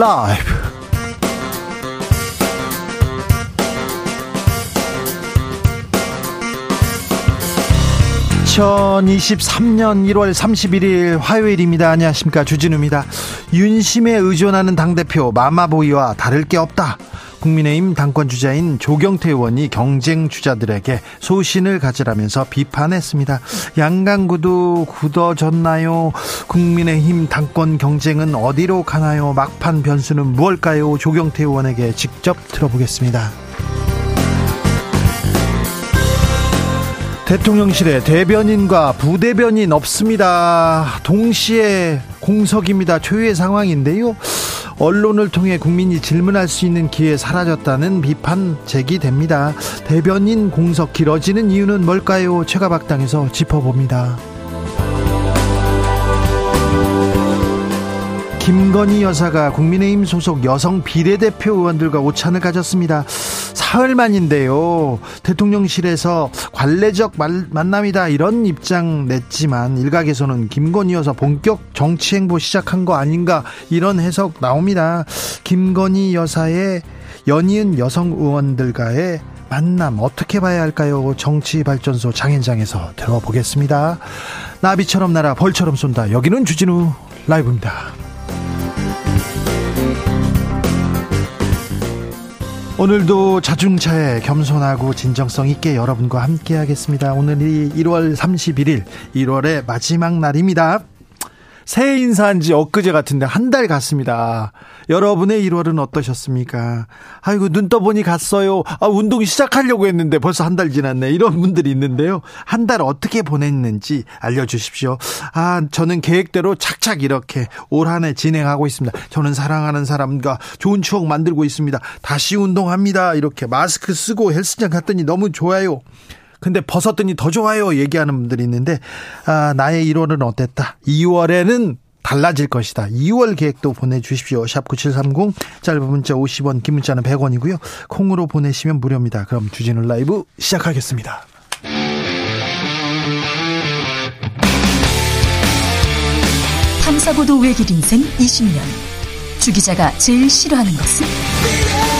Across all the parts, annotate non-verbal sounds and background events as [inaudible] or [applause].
라이브 2023년 1월 31일 화요일입니다. 안녕하십니까. 주진우입니다. 윤심에 의존하는 당대표 마마보이와 다를 게 없다. 국민의힘 당권 주자인 조경태 의원이 경쟁 주자들에게 소신을 가지라면서 비판했습니다. 양강구도 굳어졌나요? 국민의힘 당권 경쟁은 어디로 가나요? 막판 변수는 무엇일까요? 조경태 의원에게 직접 들어보겠습니다. 대통령실에 대변인과 부대변인 없습니다. 동시에 공석입니다. 초유의 상황인데요. 언론을 통해 국민이 질문할 수 있는 기회 사라졌다는 비판 제기됩니다. 대변인 공석 길어지는 이유는 뭘까요? 최가박당에서 짚어봅니다. 김건희 여사가 국민의힘 소속 여성 비례대표 의원들과 오찬을 가졌습니다. 사흘 만인데요. 대통령실에서 관례적 만남이다 이런 입장 냈지만 일각에서는 김건희 여사 본격 정치 행보 시작한 거 아닌가 이런 해석 나옵니다. 김건희 여사의 연이은 여성 의원들과의 만남 어떻게 봐야 할까요? 정치발전소 장현장에서 들어보겠습니다. 나비처럼 날아 벌처럼 쏜다. 여기는 주진우 라이브입니다. 오늘도 자중차에 겸손하고 진정성 있게 여러분과 함께 하겠습니다. 오늘이 1월 31일, 1월의 마지막 날입니다. 새해 인사한 지 엊그제 같은데 한 달 갔습니다. 여러분의 1월은 어떠셨습니까? 아이고, 눈 떠보니 갔어요. 아, 운동 시작하려고 했는데 벌써 한 달 지났네. 이런 분들이 있는데요. 한 달 어떻게 보냈는지 알려주십시오. 아, 저는 계획대로 착착 이렇게 올 한 해 진행하고 있습니다. 저는 사랑하는 사람과 좋은 추억 만들고 있습니다. 다시 운동합니다. 이렇게 마스크 쓰고 헬스장 갔더니 너무 좋아요. 근데 벗었더니 더 좋아요 얘기하는 분들이 있는데 아, 나의 1월은 어땠다. 2월에는 달라질 것이다. 2월 계획도 보내주십시오. 샵 9730 짧은 문자 50원 긴 문자는 100원이고요. 콩으로 보내시면 무료입니다. 그럼 주진우 라이브 시작하겠습니다. 탐사보도 외길 인생 20년 주 기자가 제일 싫어하는 것은?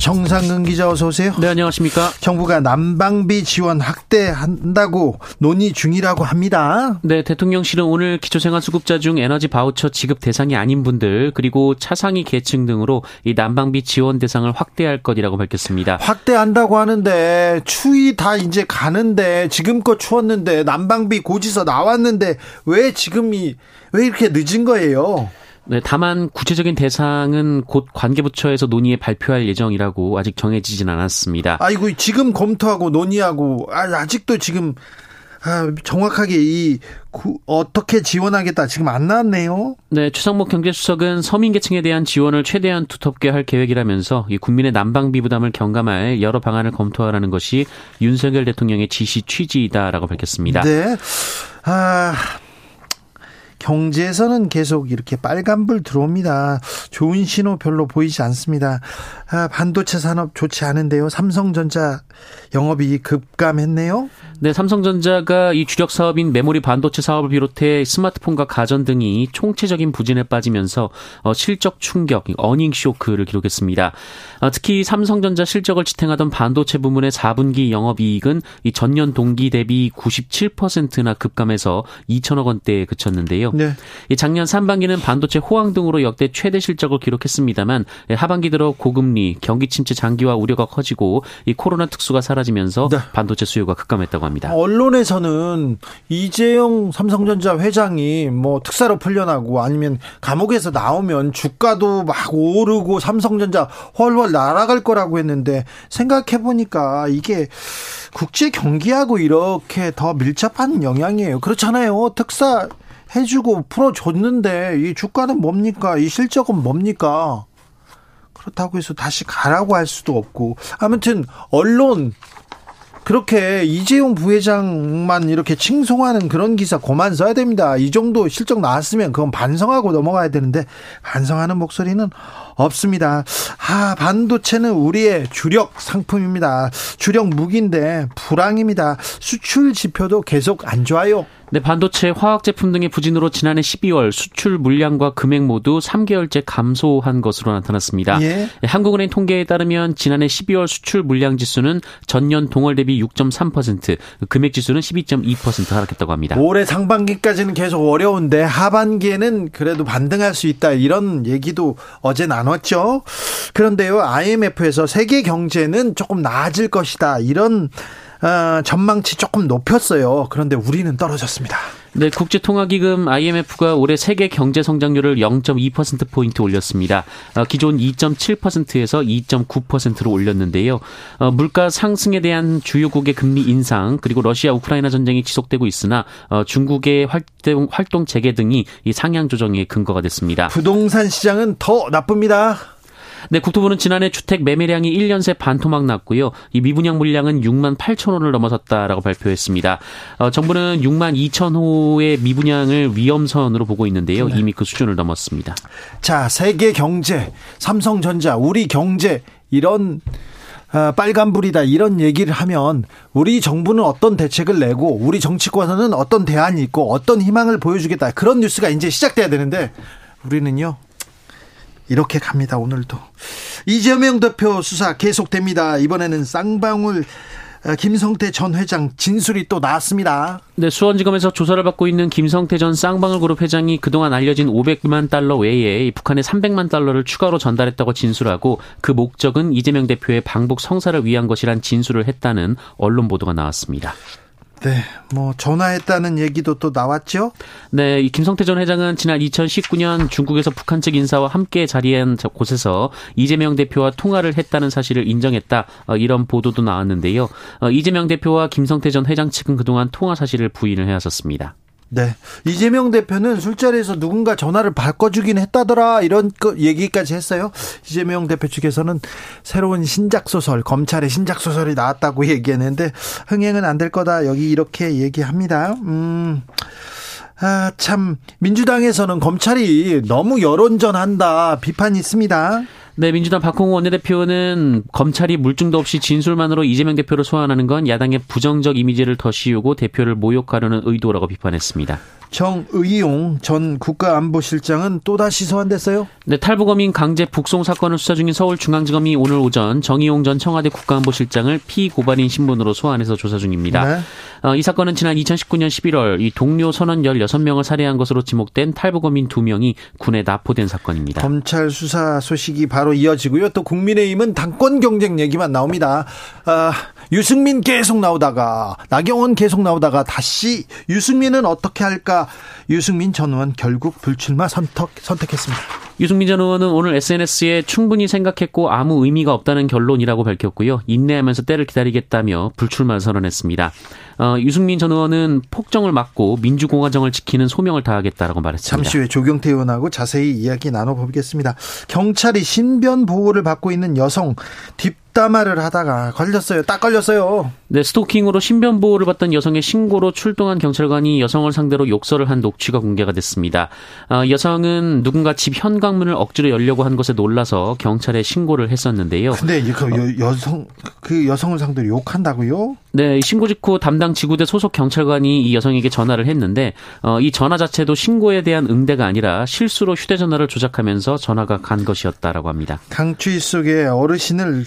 정상근 기자 어서 오세요. 네, 안녕하십니까? 정부가 난방비 지원 확대한다고 논의 중이라고 합니다. 네, 대통령실은 오늘 기초생활수급자 중 에너지 바우처 지급 대상이 아닌 분들 그리고 차상위 계층 등으로 이 난방비 지원 대상을 확대할 것이라고 밝혔습니다. 확대한다고 하는데 추위 다 이제 가는데 지금껏 추웠는데 난방비 고지서 나왔는데 왜 지금이 왜 이렇게 늦은 거예요? 네, 다만 구체적인 대상은 곧 관계부처에서 논의에 발표할 예정이라고 아직 정해지진 않았습니다. 아이고 지금 검토하고 논의하고 아, 아직도 지금 아, 정확하게 이 구, 어떻게 지원하겠다 지금 안 나왔네요. 네, 최상목 경제수석은 서민 계층에 대한 지원을 최대한 두텁게 할 계획이라면서 이 국민의 난방비 부담을 경감할 여러 방안을 검토하라는 것이 윤석열 대통령의 지시 취지이다라고 밝혔습니다. 네. 아. 경제에서는 계속 이렇게 빨간불 들어옵니다. 좋은 신호 별로 보이지 않습니다. 아, 반도체 산업 좋지 않은데요. 삼성전자 영업이 급감했네요. 네, 삼성전자가 이 주력 사업인 메모리 반도체 사업을 비롯해 스마트폰과 가전 등이 총체적인 부진에 빠지면서 어, 실적 충격, 어닝 쇼크를 기록했습니다. 어, 특히 삼성전자 실적을 지탱하던 반도체 부문의 4분기 영업이익은 이 전년 동기 대비 97%나 급감해서 2천억 원대에 그쳤는데요. 네. 이 작년 상반기는 반도체 호황 등으로 역대 최대 실적을 기록했습니다만 하반기 들어 고금리, 경기 침체 장기화 우려가 커지고 이 코로나 특수가 사라지면서 네. 반도체 수요가 급감했다고 합니다. 합니다. 언론에서는 이재용 삼성전자 회장이 뭐 특사로 풀려나고 아니면 감옥에서 나오면 주가도 막 오르고 삼성전자 훨훨 날아갈 거라고 했는데 생각해 보니까 이게 국제 경기하고 이렇게 더 밀접한 영향이에요. 그렇잖아요. 특사 해주고 풀어줬는데 이 주가는 뭡니까? 이 실적은 뭡니까? 그렇다고 해서 다시 가라고 할 수도 없고 아무튼 언론 그렇게 이재용 부회장만 이렇게 칭송하는 그런 기사 그만 써야 됩니다. 이 정도 실적 나왔으면 그건 반성하고 넘어가야 되는데 반성하는 목소리는 없습니다. 아, 반도체는 우리의 주력 상품입니다. 주력 무기인데 불황입니다. 수출 지표도 계속 안 좋아요. 네, 반도체, 화학 제품 등의 부진으로 지난해 12월 수출 물량과 금액 모두 3개월째 감소한 것으로 나타났습니다. 예. 네, 한국은행 통계에 따르면 지난해 12월 수출 물량 지수는 전년 동월 대비 6.3%, 금액 지수는 12.2% 하락했다고 합니다. 올해 상반기까지는 계속 어려운데 하반기에는 그래도 반등할 수 있다 이런 얘기도 어제 나눴 죠. 그런데요, IMF에서 세계 경제는 조금 나아질 것이다 이런 어, 전망치 조금 높였어요. 그런데 우리는 떨어졌습니다. 네, 국제통화기금 IMF가 올해 세계 경제 성장률을 0.2%포인트 올렸습니다. 어, 기존 2.7%에서 2.9%로 올렸는데요. 어, 물가 상승에 대한 주요국의 금리 인상, 그리고 러시아 우크라이나 전쟁이 지속되고 있으나 어, 중국의 활동, 활동 재개 등이 이 상향 조정의 근거가 됐습니다. 부동산 시장은 더 나쁩니다. 네, 국토부는 지난해 주택 매매량이 1년 새 반토막 났고요. 이 미분양 물량은 6만 8천 호를 넘어섰다라고 발표했습니다. 어, 정부는 6만 2천 호의 미분양을 위험선으로 보고 있는데요. 네. 이미 그 수준을 넘었습니다. 자, 세계 경제, 삼성전자, 우리 경제 이런 어, 빨간불이다 이런 얘기를 하면 우리 정부는 어떤 대책을 내고 우리 정치권에서는 어떤 대안이 있고 어떤 희망을 보여주겠다 그런 뉴스가 이제 시작돼야 되는데 우리는요 이렇게 갑니다. 오늘도 이재명 대표 수사 계속됩니다. 이번에는 쌍방울 어, 김성태 전 회장 진술이 또 나왔습니다. 네, 수원지검에서 조사를 받고 있는 김성태 전 쌍방울 그룹 회장이 그동안 알려진 500만 달러 외에 북한에 300만 달러를 추가로 전달했다고 진술하고 그 목적은 이재명 대표의 방북 성사를 위한 것이란 진술을 했다는 언론 보도가 나왔습니다. 네, 뭐 전화했다는 얘기도 또 나왔죠? 네, 이 김성태 전 회장은 지난 2019년 중국에서 북한 측 인사와 함께 자리한 곳에서 이재명 대표와 통화를 했다는 사실을 인정했다. 어, 이런 보도도 나왔는데요. 어, 이재명 대표와 김성태 전 회장 측은 그동안 통화 사실을 부인을 해왔었습니다. 네. 이재명 대표는 술자리에서 누군가 전화를 바꿔주긴 했다더라 이런 얘기까지 했어요. 이재명 대표 측에서는 새로운 신작 소설, 검찰의 신작 소설이 나왔다고 얘기했는데 흥행은 안 될 거다. 여기 이렇게 얘기합니다. 음. 아, 참, 민주당에서는 검찰이 너무 여론전한다 비판이 있습니다. 네, 민주당 박홍우 원내대표는 검찰이 물증도 없이 진술만으로 이재명 대표를 소환하는 건 야당의 부정적 이미지를 더 씌우고 대표를 모욕하려는 의도라고 비판했습니다. 정의용 전 국가안보실장은 또다시 소환됐어요? 네, 탈북어민 강제 북송 사건을 수사 중인 서울중앙지검이 오늘 오전 정의용 전 청와대 국가안보실장을 피고발인 신분으로 소환해서 조사 중입니다. 네. 어, 이 사건은 지난 2019년 11월 이 동료 선원 16명을 살해한 것으로 지목된 탈북어민 2명이 군에 납포된 사건입니다. 검찰 수사 소식이 바로 이어지고요. 또 국민의힘은 당권 경쟁 얘기만 나옵니다. 아, 유승민 계속 나오다가 나경원 계속 나오다가 다시 유승민은 어떻게 할까? 유승민 전 의원 결국 불출마 선택, 선택했습니다. 유승민 전 의원은 오늘 SNS에 충분히 생각했고 아무 의미가 없다는 결론이라고 밝혔고요. 인내하면서 때를 기다리겠다며 불출마 선언했습니다. 어, 유승민 전 의원은 폭정을 막고 민주공화정을 지키는 소명을 다하겠다라고 말했습니다. 잠시 후에 조경태 의원하고 자세히 이야기 나눠보겠습니다. 경찰이 신변 보호를 받고 있는 여성 뒷 뒷담화를 하다가 걸렸어요. 딱 걸렸어요. 네, 스토킹으로 신변 보호를 받던 여성의 신고로 출동한 경찰관이 여성을 상대로 욕설을 한 녹취가 공개가 됐습니다. 어, 여성은 누군가 집 현관문을 억지로 열려고 한 것에 놀라서 경찰에 신고를 했었는데요. 근데 그 여, 여성 그 여성을 상대로 욕한다고요? 네, 신고 직후 담당 지구대 소속 경찰관이 이 여성에게 전화를 했는데 어, 이 전화 자체도 신고에 대한 응대가 아니라 실수로 휴대전화를 조작하면서 전화가 간 것이었다라고 합니다. 강추위 속에 어르신을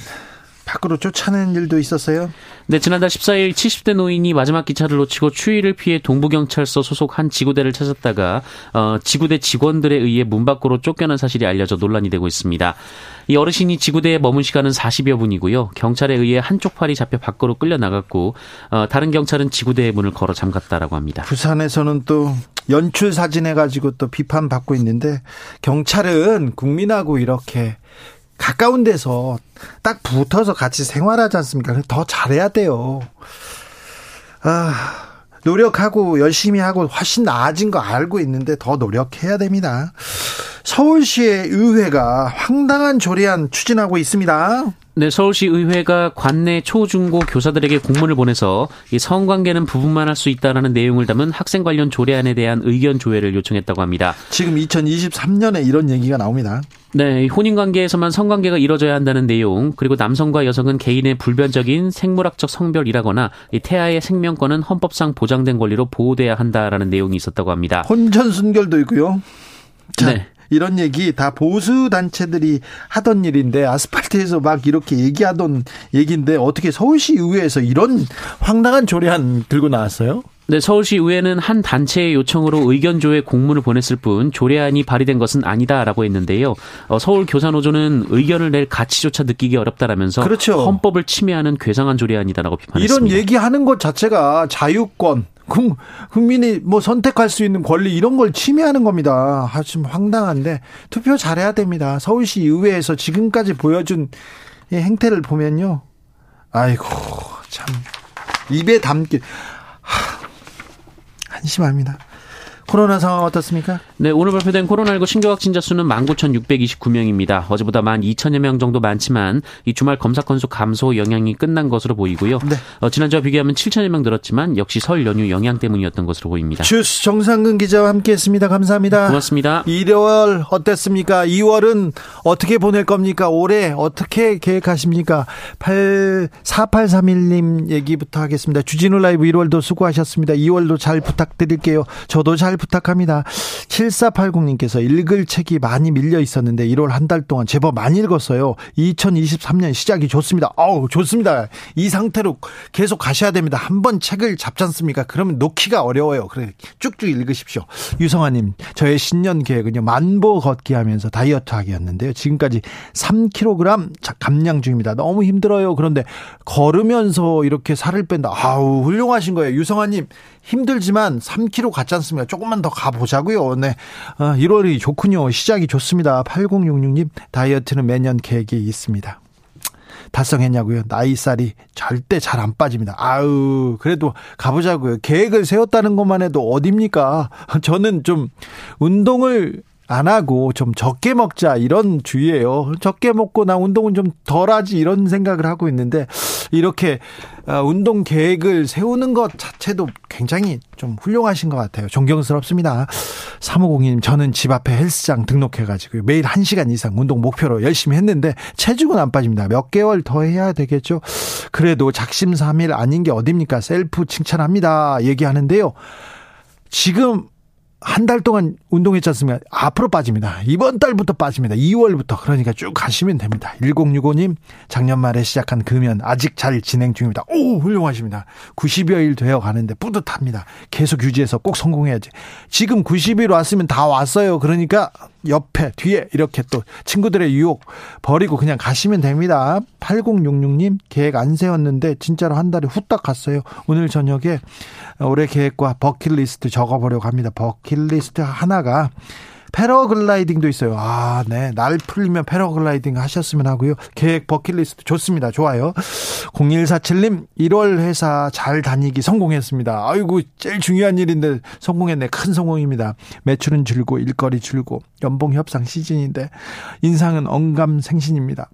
밖으로 쫓아낸 일도 있었어요? 네, 지난달 14일 70대 노인이 마지막 기차를 놓치고 추위를 피해 동부경찰서 소속 한 지구대를 찾았다가 어, 지구대 직원들에 의해 문 밖으로 쫓겨난 사실이 알려져 논란이 되고 있습니다. 이 어르신이 지구대에 머문 시간은 40여 분이고요. 경찰에 의해 한쪽 팔이 잡혀 밖으로 끌려 나갔고 어, 다른 경찰은 지구대의 문을 걸어 잠갔다라고 합니다. 부산에서는 또 연출 사진 해 가지고 또 비판받고 있는데 경찰은 국민하고 이렇게 가까운 데서 딱 붙어서 같이 생활하지 않습니까? 더 잘해야 돼요. 아, 노력하고 열심히 하고 훨씬 나아진 거 알고 있는데 더 노력해야 됩니다. 서울시의 의회가 황당한 조례안 추진하고 있습니다. 네, 서울시 의회가 관내 초중고 교사들에게 공문을 보내서 이 성관계는 부부만 할 수 있다라는 내용을 담은 학생 관련 조례안에 대한 의견 조회를 요청했다고 합니다. 지금 2023년에 이런 얘기가 나옵니다. 네, 혼인 관계에서만 성관계가 이뤄져야 한다는 내용, 그리고 남성과 여성은 개인의 불변적인 생물학적 성별이라거나 이 태아의 생명권은 헌법상 보장된 권리로 보호돼야 한다라는 내용이 있었다고 합니다. 혼전 순결도 있고요. 자, 네. 이런 얘기 다 보수 단체들이 하던 일인데 아스팔트에서 막 이렇게 얘기하던 얘기인데 어떻게 서울시 의회에서 이런 황당한 조례안 들고 나왔어요? 네, 서울시 의회는 한 단체의 요청으로 의견 조회 공문을 보냈을 뿐 조례안이 발의된 것은 아니다라고 했는데요. 어, 서울 교사노조는 의견을 낼 가치조차 느끼기 어렵다라면서 그렇죠. 헌법을 침해하는 괴상한 조례안이다라고 비판했습니다. 이런 얘기하는 것 자체가 자유권, 국- 국민이 뭐 선택할 수 있는 권리 이런 걸 침해하는 겁니다. 아, 좀 황당한데 투표 잘해야 됩니다. 서울시 의회에서 지금까지 보여준 이 행태를 보면요. 아이고 참 입에 담기 하, 한심합니다. 코로나 상황 어떻습니까? 네, 오늘 발표된 코로나19 신규 확진자 수는 19,629명입니다. 어제보다 12,000여 명 정도 많지만 이 주말 검사 건수 감소 영향이 끝난 것으로 보이고요. 네. 어, 지난주와 비교하면 7,000여 명 늘었지만 역시 설 연휴 영향 때문이었던 것으로 보입니다. 주스 정상근 기자와 함께했습니다. 감사합니다. 고맙습니다. 1월 어땠습니까? 2월은 어떻게 보낼 겁니까? 올해 어떻게 계획하십니까? 8, 4831님 얘기부터 하겠습니다. 주진우 라이브 1월도 수고하셨습니다. 2월도 잘 부탁드릴게요. 저도 잘 부탁합니다. 7480님께서 읽을 책이 많이 밀려 있었는데 1월 한 달 동안 제법 많이 읽었어요. 2023년 시작이 좋습니다. 아우, 좋습니다. 이 상태로 계속 가셔야 됩니다. 한 번 책을 잡지 않습니까? 그러면 놓기가 어려워요. 그래, 쭉쭉 읽으십시오. 유성아님, 저의 신년 계획은요, 만보 걷기 하면서 다이어트 하기였는데요. 지금까지 3kg 감량 중입니다. 너무 힘들어요. 그런데 걸으면서 이렇게 살을 뺀다. 아우, 훌륭하신 거예요. 유성아님, 힘들지만 3kg 갔지 않습니까? 조금만 더 가보자고요. 네. 아, 1월이 좋군요. 시작이 좋습니다. 8066님, 다이어트는 매년 계획이 있습니다. 달성했냐고요? 나이살이 절대 잘 안 빠집니다. 아우, 그래도 가보자고요. 계획을 세웠다는 것만 해도 어딥니까? 저는 좀 운동을 안 하고 좀 적게 먹자 이런 주의예요. 적게 먹고 나 운동은 좀 덜하지 이런 생각을 하고 있는데 이렇게 아, 운동 계획을 세우는 것 자체도 굉장히 좀 훌륭하신 것 같아요. 존경스럽습니다. 3502님 저는 집 앞에 헬스장 등록해가지고 매일 1시간 이상 운동 목표로 열심히 했는데 체중은 안 빠집니다. 몇 개월 더 해야 되겠죠. 그래도 작심삼일 아닌 게 어딥니까? 셀프 칭찬합니다. 얘기하는데요. 지금 한 달 동안 운동했지 않습니까? 앞으로 빠집니다. 이번 달부터 빠집니다. 2월부터. 그러니까 쭉 가시면 됩니다. 1065님, 작년 말에 시작한 금연 아직 잘 진행 중입니다. 오, 훌륭하십니다. 90여일 되어 가는데 뿌듯합니다. 계속 유지해서 꼭 성공해야지. 지금 90일 왔으면 다 왔어요. 그러니까 옆에, 뒤에 이렇게 또 친구들의 유혹 버리고 그냥 가시면 됩니다. 8066님, 계획 안 세웠는데 진짜로 한 달에 후딱 갔어요. 오늘 저녁에 올해 계획과 버킷리스트 적어보려고 합니다. 버킷리스트 하나가 패러글라이딩도 있어요. 아, 네. 날 풀리면 패러글라이딩 하셨으면 하고요. 계획 버킷리스트 좋습니다. 좋아요. 0147님, 1월 회사 잘 다니기 성공했습니다. 아이고, 제일 중요한 일인데 성공했네. 큰 성공입니다. 매출은 줄고, 일거리 줄고, 연봉 협상 시즌인데, 인상은 언감 생신입니다.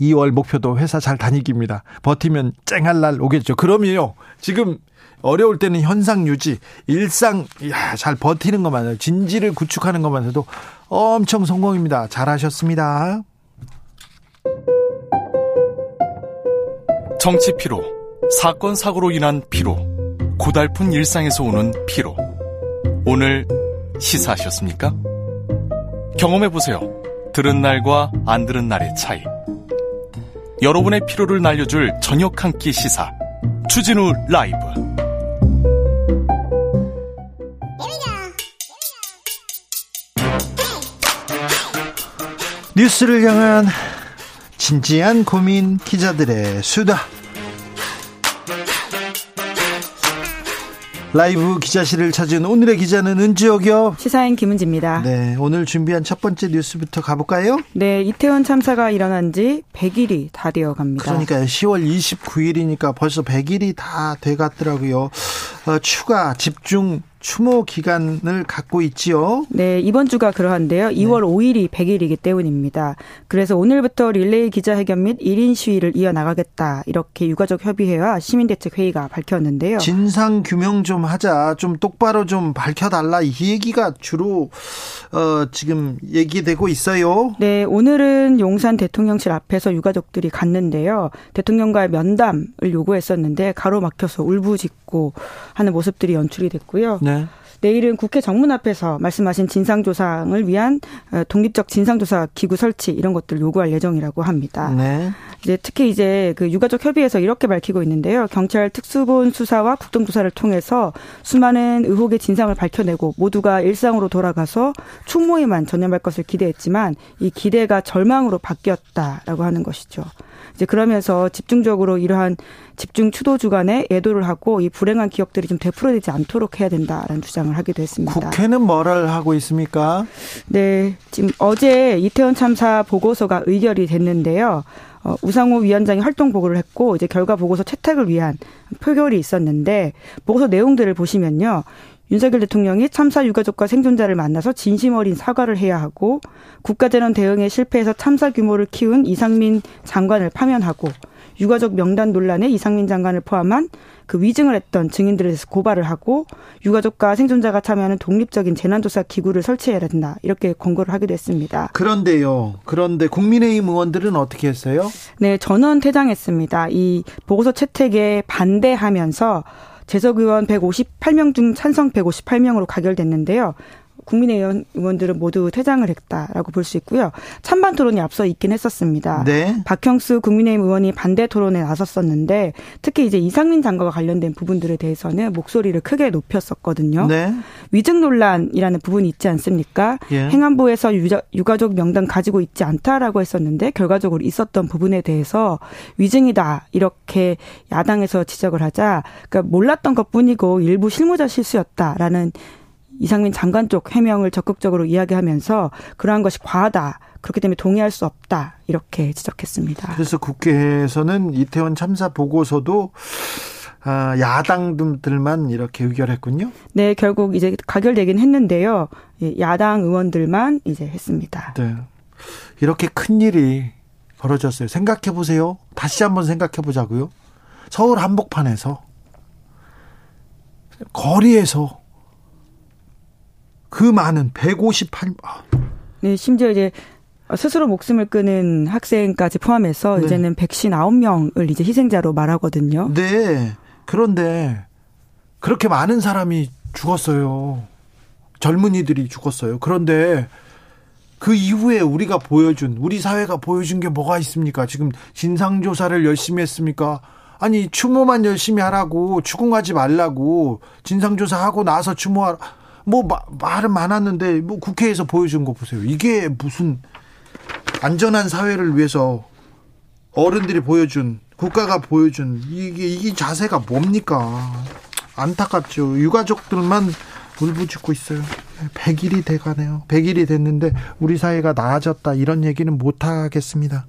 2월 목표도 회사 잘 다니기입니다. 버티면 쨍할 날 오겠죠. 그럼요. 지금 어려울 때는 현상 유지, 일상 야, 잘 버티는 것만 해도 진지를 구축하는 것만 해도 엄청 성공입니다. 잘하셨습니다. 정치 피로, 사건 사고로 인한 피로, 고달픈 일상에서 오는 피로. 오늘 시사하셨습니까? 경험해 보세요. 들은 날과 안 들은 날의 차이. 여러분의 피로를 날려줄 저녁 한 끼 시사. 추진우 라이브. 뉴스를 향한 진지한 고민 기자들의 수다. 라이브 기자실을 찾은 오늘의 기자는 은지옥이요. 시사인 김은지입니다. 네. 네, 오늘 준비한 첫 번째 뉴스부터 가볼까요? 이태원 참사가 일어난 지 100일이 다 되어 갑니다. 그러니까 10월 29일이니까 벌써 100일이 다 돼 갔더라고요. 어, 추가 집중 추모 기간을 갖고 있지요. 네, 이번 주가 그러한데요. 2월 네. 5일이 100일이기 때문입니다. 그래서 오늘부터 릴레이 기자회견 및 1인 시위를 이어나가겠다. 이렇게 유가족 협의회와 시민대책회의가 밝혔는데요. 진상 규명 좀 하자. 좀 똑바로 좀 밝혀달라. 이 얘기가 주로 어, 지금 얘기되고 있어요. 네, 오늘은 용산 대통령실 앞에서 유가족들이 갔는데요. 대통령과의 면담을 요구했었는데 가로막혀서 울부짖고 하는 모습들이 연출이 됐고요. 네. 네. 내일은 국회 정문 앞에서 말씀하신 진상조사를 위한 어, 독립적 진상조사 기구 설치 이런 것들 요구할 예정이라고 합니다. 네. 이제 특히 이제 그 유가족 협의회에서 이렇게 밝히고 있는데요. 경찰 특수본 수사와 국정조사를 통해서 수많은 의혹의 진상을 밝혀내고 모두가 일상으로 돌아가서 추모에만 전념할 것을 기대했지만 이 기대가 절망으로 바뀌었다라고 하는 것이죠. 이제 그러면서 집중적으로 이러한 집중 추도 주간에 애도를 하고 이 불행한 기억들이 좀 되풀어지지 않도록 해야 된다라는 주장을 하기도 했습니다. 국회는 뭐를 하고 있습니까? 네, 지금 어제 이태원 참사 보고서가 의결이 됐는데요. 어, 우상호 위원장이 활동 보고를 했고 이제 결과 보고서 채택을 위한 표결이 있었는데 보고서 내용들을 보시면요. 윤석열 대통령이 참사 유가족과 생존자를 만나서 진심 어린 사과를 해야 하고 국가재난 대응에 실패해서 참사 규모를 키운 이상민 장관을 파면하고 유가족 명단 논란에 이상민 장관을 포함한 그 위증을 했던 증인들에 대해서 고발을 하고 유가족과 생존자가 참여하는 독립적인 재난조사 기구를 설치해야 된다 이렇게 권고를 하기도 했습니다. 그런데요. 그런데 국민의힘 의원들은 어떻게 했어요? 네, 전원 퇴장했습니다. 이 보고서 채택에 반대하면서 재석 의원 158명 중 찬성 158명으로 가결됐는데요. 국민의힘 의원들은 모두 퇴장을 했다라고 볼 수 있고요. 찬반 토론이 앞서 있긴 했었습니다. 네. 박형수 국민의힘 의원이 반대 토론에 나섰었는데 특히 이제 이상민 장관과 관련된 부분들에 대해서는 목소리를 크게 높였었거든요. 네. 위증 논란이라는 부분이 있지 않습니까? 예. 행안부에서 유자, 유가족 명단 가지고 있지 않다라고 했었는데 결과적으로 있었던 부분에 대해서 위증이다 이렇게 야당에서 지적을 하자 그러니까 몰랐던 것뿐이고 일부 실무자 실수였다라는 이상민 장관 쪽 해명을 적극적으로 이야기하면서 그러한 것이 과하다. 그렇기 때문에 동의할 수 없다. 이렇게 지적했습니다. 그래서 국회에서는 이태원 참사 보고서도 아, 야당들만 이렇게 의결했군요. 네, 결국 이제 가결되긴 했는데요. 예, 야당 의원들만 이제 했습니다. 네. 이렇게 큰 일이 벌어졌어요. 생각해 보세요. 다시 한번 생각해 보자고요. 서울 한복판에서 거리에서 그 많은 158. 아. 네, 심지어 이제 스스로 목숨을 끊은 학생까지 포함해서 네. 이제는 159명을 이제 희생자로 말하거든요. 네. 그런데 그렇게 많은 사람이 죽었어요. 젊은이들이 죽었어요. 그런데 그 이후에 우리가 보여준 우리 사회가 보여준 게 뭐가 있습니까? 지금 진상 조사를 열심히 했습니까? 아니 추모만 열심히 하라고 추궁하지 말라고 진상 조사하고 나서 추모하라. 뭐 마, 말은 많았는데 뭐 국회에서 보여준 거 보세요. 이게 무슨 안전한 사회를 위해서 어른들이 보여준 국가가 보여준 이게 이 자세가 뭡니까? 안타깝죠. 유가족들만 울부짖고 있어요. 100일이 돼가네요. 100일이 됐는데 우리 사회가 나아졌다 이런 얘기는 못 하겠습니다.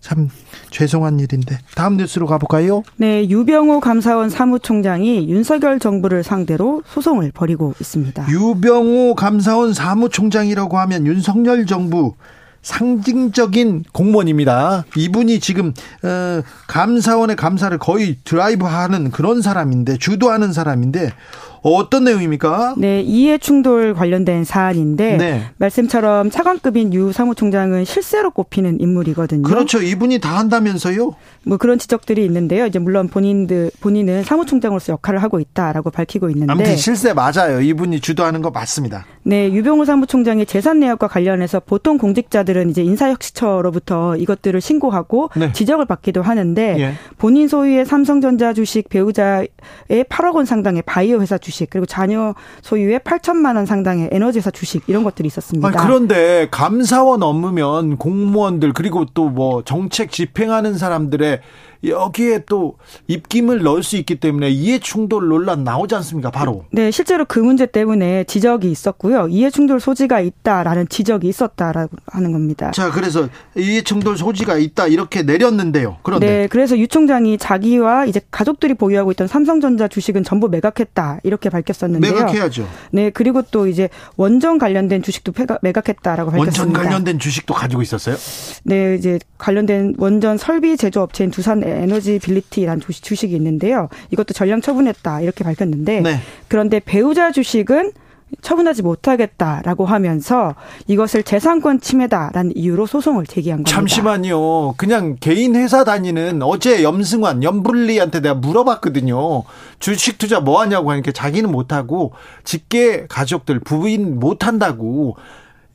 참 죄송한 일인데 다음 뉴스로 가볼까요? 네, 유병호 감사원 사무총장이 윤석열 정부를 상대로 소송을 벌이고 있습니다. 유병호 감사원 사무총장이라고 하면 윤석열 정부 상징적인 공무원입니다. 이분이 지금 어, 감사원의 감사를 거의 드라이브하는 그런 사람인데 주도하는 사람인데 어떤 내용입니까? 네, 이해 충돌 관련된 사안인데 네. 말씀처럼 차관급인 유 사무총장은 실세로 꼽히는 인물이거든요. 그렇죠. 이분이 다 한다면서요? 뭐 그런 지적들이 있는데요. 이제 물론 본인들 본인은 사무총장으로서 역할을 하고 있다라고 밝히고 있는데 아무튼 실세 맞아요. 이분이 주도하는 거 맞습니다. 네, 유병호 사무총장의 재산 내역과 관련해서 보통 공직자들은 이제 인사혁신처로부터 이것들을 신고하고 네. 지적을 받기도 하는데 예. 본인 소유의 삼성전자 주식 배우자의 8억 원 상당의 바이오 회사 주식 그리고 자녀 소유의 8천만 원 상당의 에너지회사 주식 이런 것들이 있었습니다. 아니, 그런데 감사원 업무면 공무원들 그리고 또 뭐 정책 집행하는 사람들의 여기에 또 입김을 넣을 수 있기 때문에 이해 충돌 논란 나오지 않습니까? 바로. 네, 실제로 그 문제 때문에 지적이 있었고요. 이해 충돌 소지가 있다라는 지적이 있었다라고 하는 겁니다. 자, 그래서 이해 충돌 소지가 있다 이렇게 내렸는데요. 그런데 네, 그래서 유 총장이 자기와 이제 가족들이 보유하고 있던 삼성전자 주식은 전부 매각했다 이렇게 밝혔었는데요. 매각해야죠. 네, 그리고 또 이제 원전 관련된 주식도 매각했다라고 밝혔습니다. 원전 관련된 주식도 가지고 있었어요? 네, 이제 관련된 원전 설비 제조업체인 두산 에너지 빌리티라는 주식이 있는데요. 이것도 전량 처분했다 이렇게 밝혔는데 네. 그런데 배우자 주식은 처분하지 못하겠다라고 하면서 이것을 재산권 침해다라는 이유로 소송을 제기한 겁니다. 잠시만요. 그냥 개인 회사 다니는 어제 염승환, 염불리한테 내가 물어봤거든요. 주식 투자 뭐 하냐고 하니까 자기는 못하고 직계 가족들 부인 못한다고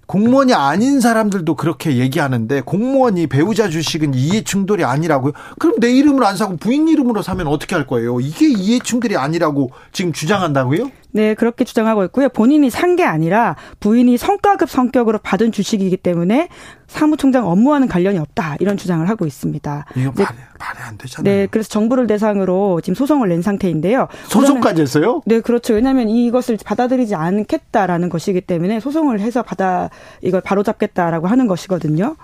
공무원이 아닌 사람들도 그렇게 얘기하는데 공무원이 배우자 주식은 이해 충돌이 아니라고요? 그럼 내 이름으로 안 사고 부인 이름으로 사면 어떻게 할 거예요? 이게 이해 충돌이 아니라고 지금 주장한다고요? 네, 그렇게 주장하고 있고요. 본인이 산 게 아니라 부인이 성과급 성격으로 받은 주식이기 때문에 사무총장 업무와는 관련이 없다. 이런 주장을 하고 있습니다. 이거 말이, 말이 안 되잖아요. 네, 그래서 정부를 대상으로 지금 소송을 낸 상태인데요. 소송까지 했어요? 네, 그렇죠. 왜냐하면 이것을 받아들이지 않겠다라는 것이기 때문에 소송을 해서 받아 이걸 바로잡겠다라고 하는 것이거든요.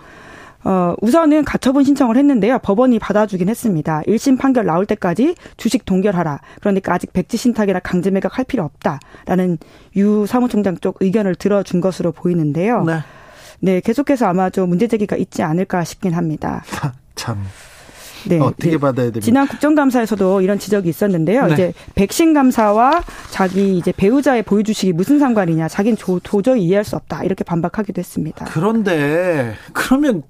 어, 우선은 가처분 신청을 했는데요. 법원이 받아주긴 했습니다. 1심 판결 나올 때까지 주식 동결하라. 그러니까 아직 백지 신탁이나 강제 매각 할 필요 없다라는 유 사무총장 쪽 의견을 들어준 것으로 보이는데요. 네. 네, 계속해서 아마 좀 문제 제기가 있지 않을까 싶긴 합니다. 참. 네, 어떻게 네. 받아야 됩니까? 지난 국정감사에서도 이런 지적이 있었는데요. 네. 이제 백신 감사와 자기 이제 배우자의 보유 주식이 무슨 상관이냐, 자기는 도저히 이해할 수 없다 이렇게 반박하기도 했습니다. 그런데 그러면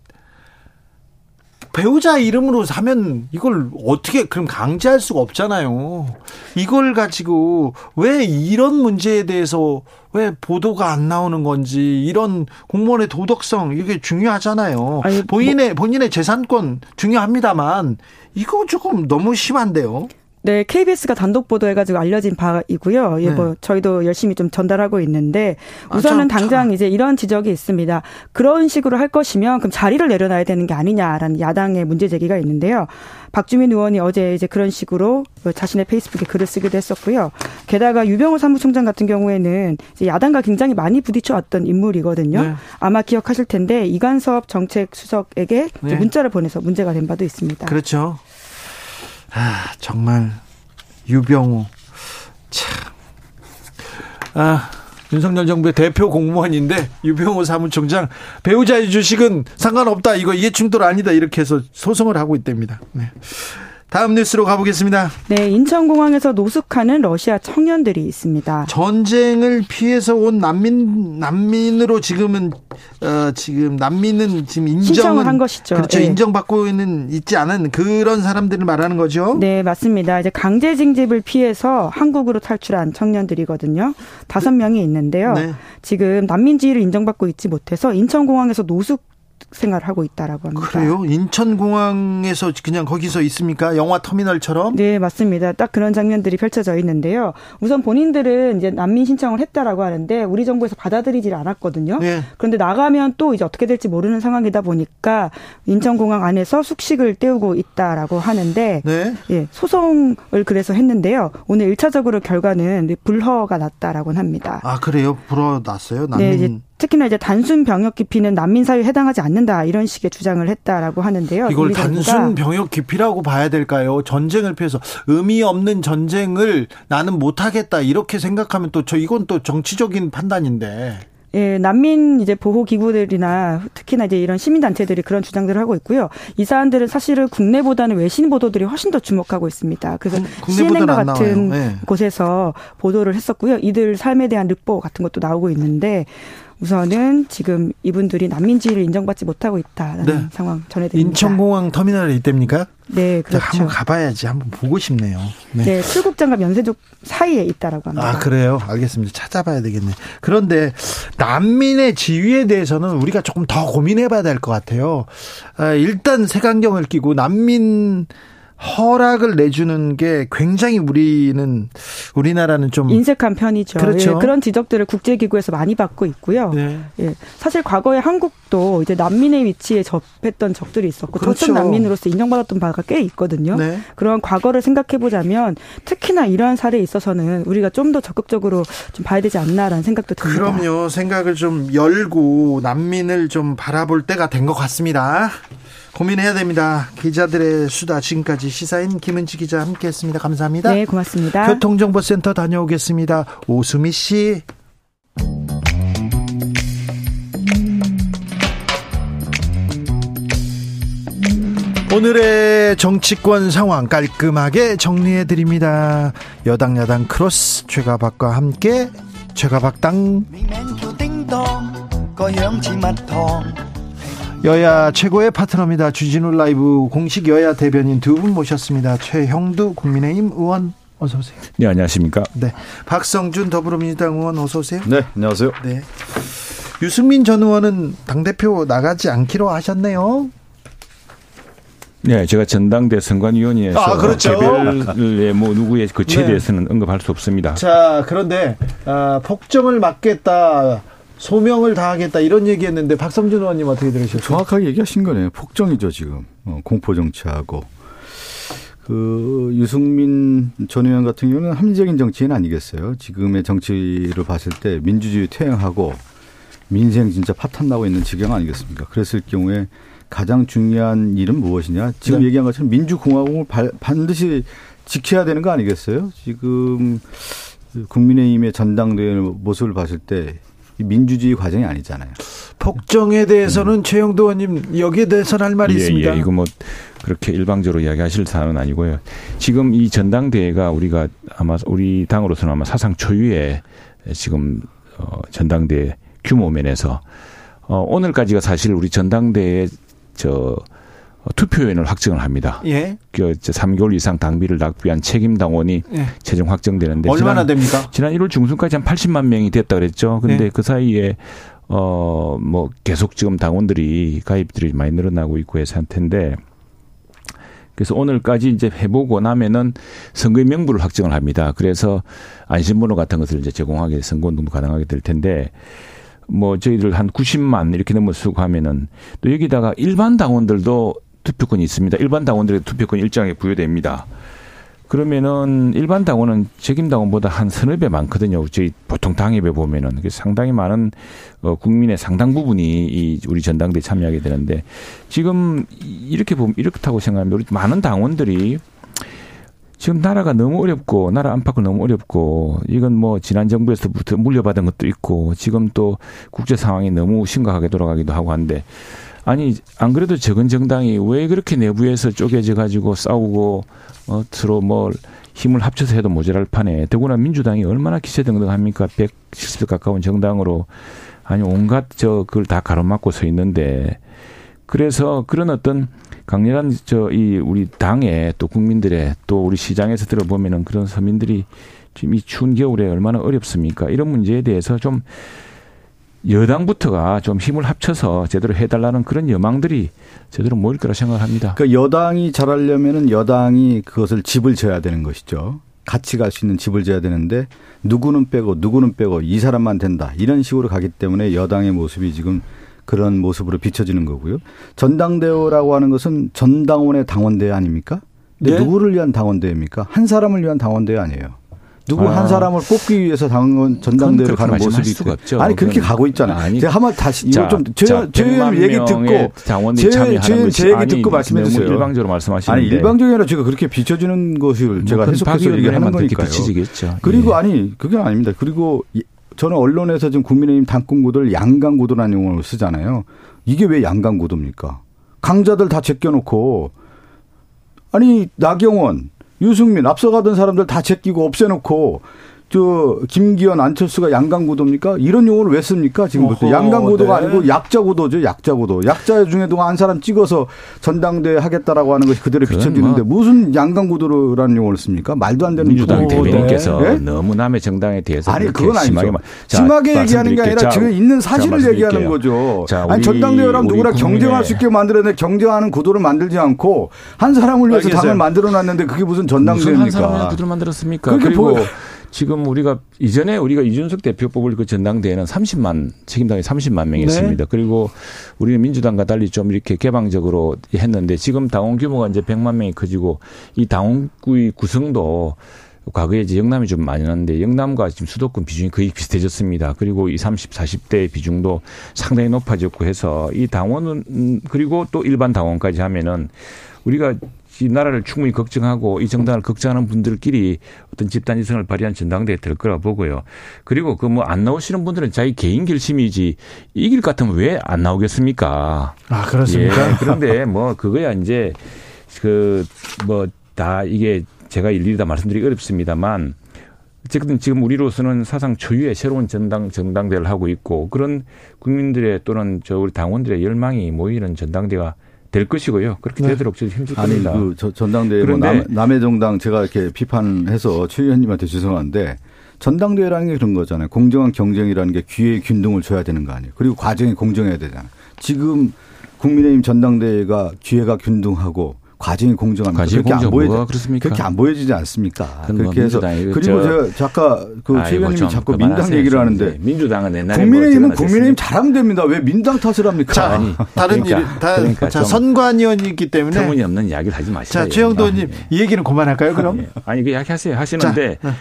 배우자 이름으로 사면 이걸 어떻게 그럼 강제할 수가 없잖아요. 이걸 가지고 왜 이런 문제에 대해서 왜 보도가 안 나오는 건지 이런 공무원의 도덕성 이게 중요하잖아요. 아니, 본인의 뭐. 본인의 재산권 중요합니다만 이거 조금 너무 심한데요. 네, KBS가 단독 보도해가지고 알려진 바이고요. 예, 네. 뭐 저희도 열심히 좀 전달하고 있는데 아, 우선은 아, 참, 당장 참. 이제 이런 지적이 있습니다. 그런 식으로 할 것이면 그럼 자리를 내려놔야 되는 게 아니냐라는 야당의 문제 제기가 있는데요. 박주민 의원이 어제 이제 그런 식으로 자신의 페이스북에 글을 쓰기도 했었고요. 게다가 유병호 사무총장 같은 경우에는 이제 야당과 굉장히 많이 부딪혀 왔던 인물이거든요. 네. 아마 기억하실 텐데 이간섭 정책 수석에게 네. 문자를 보내서 문제가 된 바도 있습니다. 그렇죠. 아, 정말 유병우 참. 아, 윤석열 정부의 대표 공무원인데 유병우 사무총장 배우자의 주식은 상관없다. 이거 이해충돌 아니다. 이렇게 해서 소송을 하고 있답니다. 네. 다음 뉴스로 가보겠습니다. 네, 인천공항에서 노숙하는 러시아 청년들이 있습니다. 전쟁을 피해서 온 난민 난민으로 지금은 어, 지금 난민은 지금 인정을 한 것이죠. 그렇죠. 네. 인정받고는 있지 않은 그런 사람들을 말하는 거죠. 네, 맞습니다. 이제 강제 징집을 피해서 한국으로 탈출한 청년들이거든요. 다섯 명이 있는데요. 네. 지금 난민지위를 인정받고 있지 못해서 인천공항에서 노숙 생활을 하고 있다라고 합니다. 그래요? 인천공항에서 그냥 거기서 있습니까? 영화 터미널처럼? 네, 맞습니다. 딱 그런 장면들이 펼쳐져 있는데요. 우선 본인들은 이제 난민 신청을 했다라고 하는데 우리 정부에서 받아들이질 않았거든요. 네. 그런데 나가면 또 이제 어떻게 될지 모르는 상황이다 보니까 인천공항 안에서 숙식을 때우고 있다라고 하는데 네. 예, 소송을 그래서 했는데요. 오늘 1차적으로 결과는 불허가 났다라고 합니다. 아, 그래요? 불허 났어요? 난민 네, 특히나 이제 단순 병역 기피는 난민 사유에 해당하지 않는다 이런 식의 주장을 했다라고 하는데요. 이걸 단순 병역 기피라고 봐야 될까요? 전쟁을 피해서 의미 없는 전쟁을 나는 못하겠다 이렇게 생각하면 또 저 이건 또 정치적인 판단인데. 예, 난민 이제 보호 기구들이나 특히나 이제 이런 시민 단체들이 그런 주장들을 하고 있고요. 이 사안들은 사실은 국내보다는 외신 보도들이 훨씬 더 주목하고 있습니다. 그래서 CNN과 같은 네. 곳에서 보도를 했었고요. 이들 삶에 대한 르포 같은 것도 나오고 있는데 우선은 지금 이분들이 난민지를 인정받지 못하고 있다는 네. 상황 전해드립니다. 인천공항 터미널에 있답니까? 네, 그렇죠. 한번 가봐야지. 한번 보고 싶네요. 네. 네, 출국장과 면세족 사이에 있다라고 합니다. 아, 그래요? 알겠습니다. 찾아봐야 되겠네. 그런데 난민의 지위에 대해서는 우리가 조금 더 고민해봐야 될 것 같아요. 아, 일단 색안경을 끼고 난민 허락을 내주는 게 굉장히 우리는 우리나라는 좀 인색한 편이죠. 그렇죠. 예, 그런 지적들을 국제기구에서 많이 받고 있고요. 네. 예, 사실 과거에 한국도 이제 난민의 위치에 접했던 적들이 있었고 그렇죠. 저쪽 난민으로서 인정받았던 바가 꽤 있거든요. 네. 그런 과거를 생각해 보자면 특히나 이러한 사례에 있어서는 우리가 좀 더 적극적으로 좀 봐야 되지 않나라는 생각도 듭니다. 그럼요. 생각을 좀 열고 난민을 좀 바라볼 때가 된 것 같습니다. 고민해야 됩니다. 기자들의 수다 지금까지 시사인 김은지 기자 함께했습니다. 감사합니다. 네, 고맙습니다. 교통정보센터 다녀오겠습니다. 오수미 씨. 오늘의 정치권 상황 깔끔하게 정리해 드립니다. 여당 야당 크로스 최가박과 함께 최가박당 여야 최고의 파트너입니다. 주진우 라이브 공식 여야 대변인 두 분 모셨습니다. 최형두 국민의힘 의원 어서 오세요. 네, 안녕하십니까? 네. 박성준 더불어민주당 의원 어서 오세요. 네, 안녕하세요. 네. 유승민 전 의원은 당 대표 나가지 않기로 하셨네요. 네, 제가 전당대 선관위원회에서 아, 그렇죠. 개별의 뭐 누구의 그 죄에 네. 대해서는 언급할 수 없습니다. 자, 그런데 아, 폭정을 막겠다. 소명을 다하겠다 이런 얘기했는데 박성준 의원님 어떻게 들으셨어요? 정확하게 얘기하신 거네요. 폭정이죠 지금 어, 공포 정치하고 그 유승민 전 의원 같은 경우는 합리적인 정치인 아니겠어요. 지금의 정치를 봤을 때 민주주의 퇴행하고 민생 진짜 파탄 나고 있는 지경 아니겠습니까? 그랬을 경우에 가장 중요한 일은 무엇이냐? 지금 네. 얘기한 것처럼 민주공화국을 발- 반드시 지켜야 되는 거 아니겠어요? 지금 국민의힘의 전당대회 모습을 봤을 때이 민주주의 과정이 아니잖아요. 폭정에 대해서는 최영도 의원님 여기에 대해서는 할 말이 예, 있습니다. 예, 이거 뭐 그렇게 일방적으로 이야기하실 사안은 아니고요. 지금 이 전당대회가 우리가 아마 우리 당으로서는 아마 사상 초유의 지금 어, 전당대회 규모 면에서 어, 오늘까지가 사실 우리 전당대회 저 어, 투표인을 확정을 합니다. 예. 그 3개월 이상 당비를 낭비한 책임 당원이 예. 최종 확정되는데 얼마나 지난- 됩니까? 지난 1월 중순까지 한 80만 명이 됐다 그랬죠. 근데 네. 그 사이에 어뭐 계속 지금 당원들이 가입들이 많이 늘어나고 있고 해서 한 텐데 그래서 오늘까지 이제 해보고 나면은 선거의 명부를 확정을 합니다. 그래서 안심번호 같은 것을 이제 제공하게 선거 운동도 가능하게 될 텐데 뭐 저희들 한 90만 이렇게 넘어 수고하면은 또 여기다가 일반 당원들도 투표권이 있습니다. 일반 당원들의 투표권이 일정하게 부여됩니다. 그러면은 일반 당원은 책임 당원보다 한 서너 배 많거든요. 저희 보통 당협에 보면은 상당히 많은 어 국민의 상당 부분이 이 우리 전당대에 참여하게 되는데 지금 이렇게 보면 이렇다고 생각하면 우리 많은 당원들이 지금 나라가 너무 어렵고 나라 안팎은 너무 어렵고 이건 뭐 지난 정부에서부터 물려받은 것도 있고 지금 또 국제 상황이 너무 심각하게 돌아가기도 하고 한데 아니 안 그래도 적은 정당이 왜 그렇게 내부에서 쪼개져 가지고 싸우고 어 서로 뭐 힘을 합쳐서 해도 모자랄 판에 더구나 민주당이 얼마나 기세등등합니까? 170석 가까운 정당으로. 아니 온갖 저 그걸 다 가로막고 서 있는데. 그래서 그런 어떤 강렬한 저 이 우리 당의 또 국민들의 또 우리 시장에서 들어보면은 그런 서민들이 지금 이 추운 겨울에 얼마나 어렵습니까? 이런 문제에 대해서 좀 여당부터가 좀 힘을 합쳐서 제대로 해달라는 그런 여망들이 제대로 모일 거라 생각을 합니다. 그러니까 여당이 잘하려면은 여당이 그것을 집을 져야 되는 것이죠. 같이 갈 수 있는 집을 져야 되는데 누구는 빼고 누구는 빼고 이 사람만 된다 이런 식으로 가기 때문에 여당의 모습이 지금 그런 모습으로 비춰지는 거고요. 전당대회라고 하는 것은 전당원의 당원대회 아닙니까? 근데 네. 누구를 위한 당원대회입니까? 한 사람을 위한 당원대회 아니에요. 누구 아. 한 사람을 뽑기 위해서 당원 전당대회로 가는 모습이 수가. 없죠. 아니 그렇게 가고 있잖아요. 아니, 제가 한번 다시 이거 자, 좀 자, 제, 제 100만 얘기 듣고 당원이 제, 참여하는 제, 것이 제 얘기 듣고 말씀해 주세요. 일방적으로 말씀하시는데 아니 일방적이 아니라 제가 그렇게 비춰지는 것을 제가 뭐 해석해서 얘기하는 거니까요. 비치지겠죠. 그리고 예. 아니 그게 아닙니다. 그리고 이- 저는 언론에서 지금 국민의힘 당권 구도를 양강 구도라는 용어를 쓰잖아요. 이게 왜 양강 구도입니까? 강자들 다 제껴놓고 아니 나경원, 유승민 앞서가던 사람들 다 제끼고 없애놓고 저 김기현 안철수가 양강구도입니까? 이런 용어를 왜 씁니까? 지금부터 양강구도가 네. 아니고 약자구도죠. 약자구도. 약자 중에도 한 사람 찍어서 전당대회 하겠다라고 하는 것이 그대로 비춰지는데 뭐 무슨 양강구도라는 용어를 씁니까? 말도 안 되는 민주당. 대변인께서 예? 너무 남의 정당에 대해서 아니 그건 아니죠. 심하게, 말- 자, 심하게 얘기하는 게 아니라. 지금 자, 있는 자, 사실을 말씀드릴게요. 얘기하는 거죠. 자, 아니 우리 누구나 경쟁할 수 있게 만들어내 경쟁하는 구도를 만들지 않고 한 사람을 위해서 알겠어요. 당을 만들어놨는데 그게 무슨 무슨 한 전당대회입니까? 구두를 만들었습니까? 그리고 뭐- 지금 우리가 이전에 우리가 이준석 대표 뽑을 그 전당대회는 30만 책임당이 30만 명이 네. 있습니다. 그리고 우리는 민주당과 달리 좀 이렇게 개방적으로 했는데 지금 당원 규모가 이제 100만 명이 커지고 이 당원구의 구성도 과거에 이제 영남이 좀 많이 났는데 영남과 지금 수도권 비중이 거의 비슷해졌습니다. 그리고 이 30, 40대 비중도 상당히 높아졌고 해서 이 당원은 음, 그리고 또 일반 당원까지 하면은 우리가 이 나라를 충분히 걱정하고 이 정당을 걱정하는 분들끼리 어떤 집단 이성을 발휘한 전당대회 될 거라 보고요. 그리고 그 뭐 안 나오시는 분들은 자기 개인 결심이지 이길 것 같으면 왜 안 나오겠습니까? 아 그렇습니까? 예, 그런데 뭐 그거야 이제 그 뭐 다 이게 제가 일일이 다 말씀드리기 어렵습니다만 어쨌든 지금 우리로서는 사상 초유의 새로운 전당 전당대회를 하고 있고 그런 국민들의 또는 저 우리 당원들의 열망이 모이는 전당대회가 될 것이고요. 그렇게 네. 되도록 저희 힘쓸 아니 겁니다. 그 저- 전당대회 뭐 그런데- 남, 남의 정당 제가 이렇게 비판해서 최 의원님한테 죄송한데 전당대회라는 게 그런 거잖아요. 공정한 경쟁이라는 게 기회의 균등을 줘야 되는 거 아니에요. 그리고 과정이 공정해야 되잖아요. 지금 국민의힘 전당대회가 기회가 균등하고 과정이 공정합니다. 과정이 그렇게 안 공정, 보여 뭐가 그렇습니까? 그렇게 안 보여지지 않습니까? 뭐 그렇게 해서 그 그리고 저- 제가 아까 그최 아이고, 의원님이 좀 자꾸 민당 얘기를 좀 하는데. 민주당은 옛날에 국민의힘은 뭐 어쩌나 국민의힘? 잘하면 됩니다. 왜 민당 탓을 합니까? 자, 아니, [laughs] 다른 그러니까, 일, 다, 그러니까 자, 좀 선관위원이기 때문에. 터무니 없는 이야기를 하지 마시죠. 자, 최영도 의원님, 이 얘기는 그만할까요, 그럼? 예. 아니 그 이야기 하세요. 하시는데 자, 네.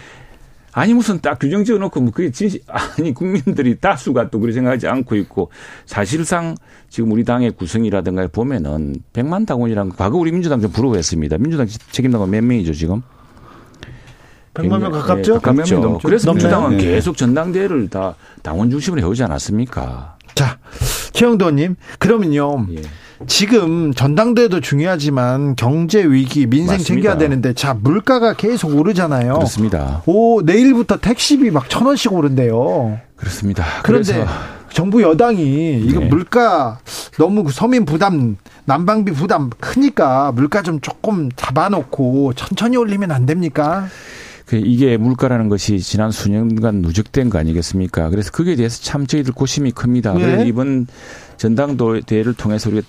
아니 무슨 딱 규정 지어놓고 뭐 그게 진실 [laughs] 아니 국민들이 다수가 또 그렇게 생각하지 않고 있고 사실상 지금 우리 당의 구성이라든가 보면은 100만 당원이란 거 과거 우리 민주당 좀 부러워했습니다. 민주당 책임당원 몇 명이죠 지금? 100만 명 예, 가깝죠? 가깝죠. 명 넘죠. 그래서? 민주당은 네. 계속 전당대회를 다 당원 중심으로 해오지 않았습니까? 자, 최영도 의원님, 그러면요. 예. 지금 전당대회도 중요하지만 경제 위기, 민생 맞습니다. 챙겨야 되는데 자 물가가 계속 오르잖아요. 그렇습니다. 오 내일부터 택시비 막 천 원씩 오른대요. 그렇습니다. 그런데 정부 여당이 이거 네. 물가 너무 그 서민 부담, 난방비 부담 크니까 물가 좀 조금 잡아놓고 천천히 올리면 안 됩니까? 그 이게 물가라는 것이 지난 수년간 누적된 거 아니겠습니까? 그래서 거기에 대해서 참 저희들 고심이 큽니다. 네. 그래서 이번 전당도 대회를 통해서 우리가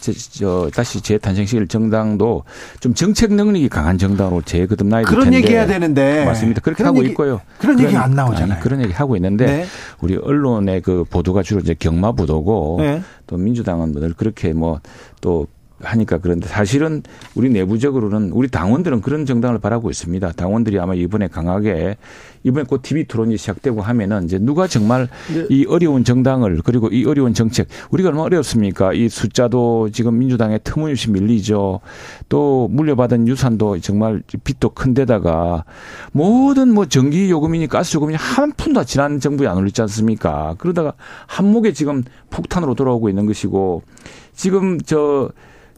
다시 재탄생시킬 정당도 좀 정책 능력이 강한 정당으로 재거듭나야 될 그런 텐데. 얘기 해야 되는데 맞습니다. 그렇게 그런 하고 얘기- 있고요. 그런 얘기 안 나오잖아요. 아니, 그런 얘기 하고 있는데 네. 우리 언론의 그 보도가 주로 이제 경마 보도고 네. 또 민주당은 늘 그렇게 뭐또 하니까 그런데 사실은 우리 내부적으로는 우리 당원들은 그런 정당을 바라고 있습니다. 당원들이 아마 이번에 강하게 이번에 곧 TV 토론이 시작되고 하면은 이제 누가 정말 네. 이 어려운 정당을 그리고 이 어려운 정책 우리가 얼마나 어렵습니까? 이 숫자도 지금 민주당에 터무니없이 밀리죠. 또 물려받은 유산도 정말 빚도 큰데다가 모든 뭐 전기 요금이니 가스 요금이니 한 푼도 지난 정부에 안 올리지 않습니까? 그러다가 한목에 지금 폭탄으로 돌아오고 있는 것이고 지금 저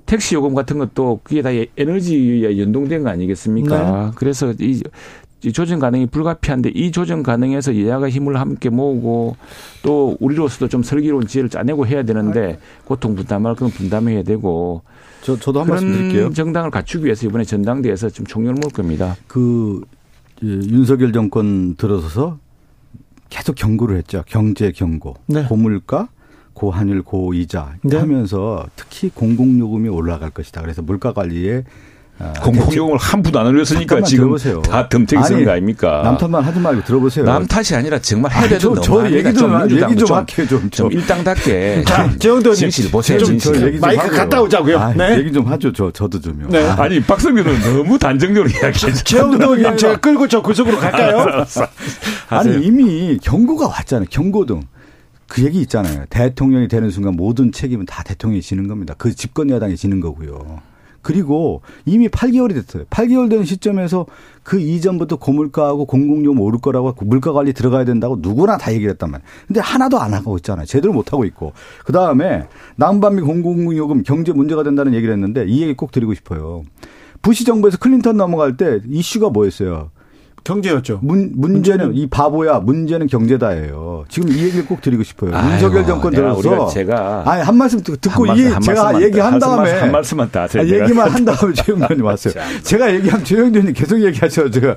택시 요금 같은 것도 그게 다 에너지에 연동된 거 아니겠습니까? 그래서 이, 이 조정 가능이 불가피한데 이 조정 가능에서 여야가 힘을 함께 모으고 또 우리로서도 좀 슬기로운 지혜를 짜내고 해야 되는데 고통 분담할 건 분담해야 되고 저, 저도 한 말씀 드릴게요. 정당을 갖추기 위해서 이번에 전당대회에서 좀 총력을 모을 겁니다. 그 예, 윤석열 정권 들어서서 계속 경고를 했죠. 경제 경고, 네. 고물가, 고환율, 고이자 네. 하면서 특히 공공요금이 올라갈 것이다. 그래서 물가 관리에 아, 공공요금을 한 푼도 안 올렸으니까 지금 들어보세요. 다 덤탱이 아니, 쓰는 거 아닙니까? 남 탓만 하지 말고 들어보세요. 남 탓이 아니라 정말 아니, 해야 저, 되도 저 얘기 좀, 하- 얘기 좀 할게요. 좀, 좀 좀. 일당답게 [laughs] 자, 의원님. 진실 보세요. 좀 진실. 저 얘기 좀 마이크 하고요. 갔다 오자고요. 아, 네. 얘기 좀 하죠. 저, 저도 좀요. 네. 아, 아니 박성균은 너무 단정적으로 이야기해. 최영도 의원님 제가 끌고 저 구석으로 갈까요? 아니 이미 경고가 왔잖아요. 경고등. 그 얘기 있잖아요. 대통령이 되는 순간 모든 책임은 다 대통령이 지는 겁니다. 그 집권 여당이 지는 거고요. 그리고 이미 8개월이 됐어요. 8개월 된 시점에서 그 이전부터 고물가하고 공공요금 오를 거라고 물가 관리 들어가야 된다고 누구나 다 얘기를 했단 말이에요. 근데 하나도 안 하고 있잖아요. 제대로 못 하고 있고. 그 다음에 난방비 공공요금 경제 문제가 된다는 얘기를 했는데 이 얘기 꼭 드리고 싶어요. 부시 정부에서 클린턴 넘어갈 때 이슈가 뭐였어요? 경제였죠. 문, 문제는, 이 바보야 문제는 경제다예요. 지금 이 얘기를 꼭 드리고 싶어요. 아이고, 윤석열 정권 들어서 제가 아니 한 말씀 듣고 이 제가 얘기한 다음에 한 말씀만 다 아, 얘기만 한 다음에 최영준이 왔어요. [laughs] 제가 얘기한 최영준이 계속 얘기하셔 제가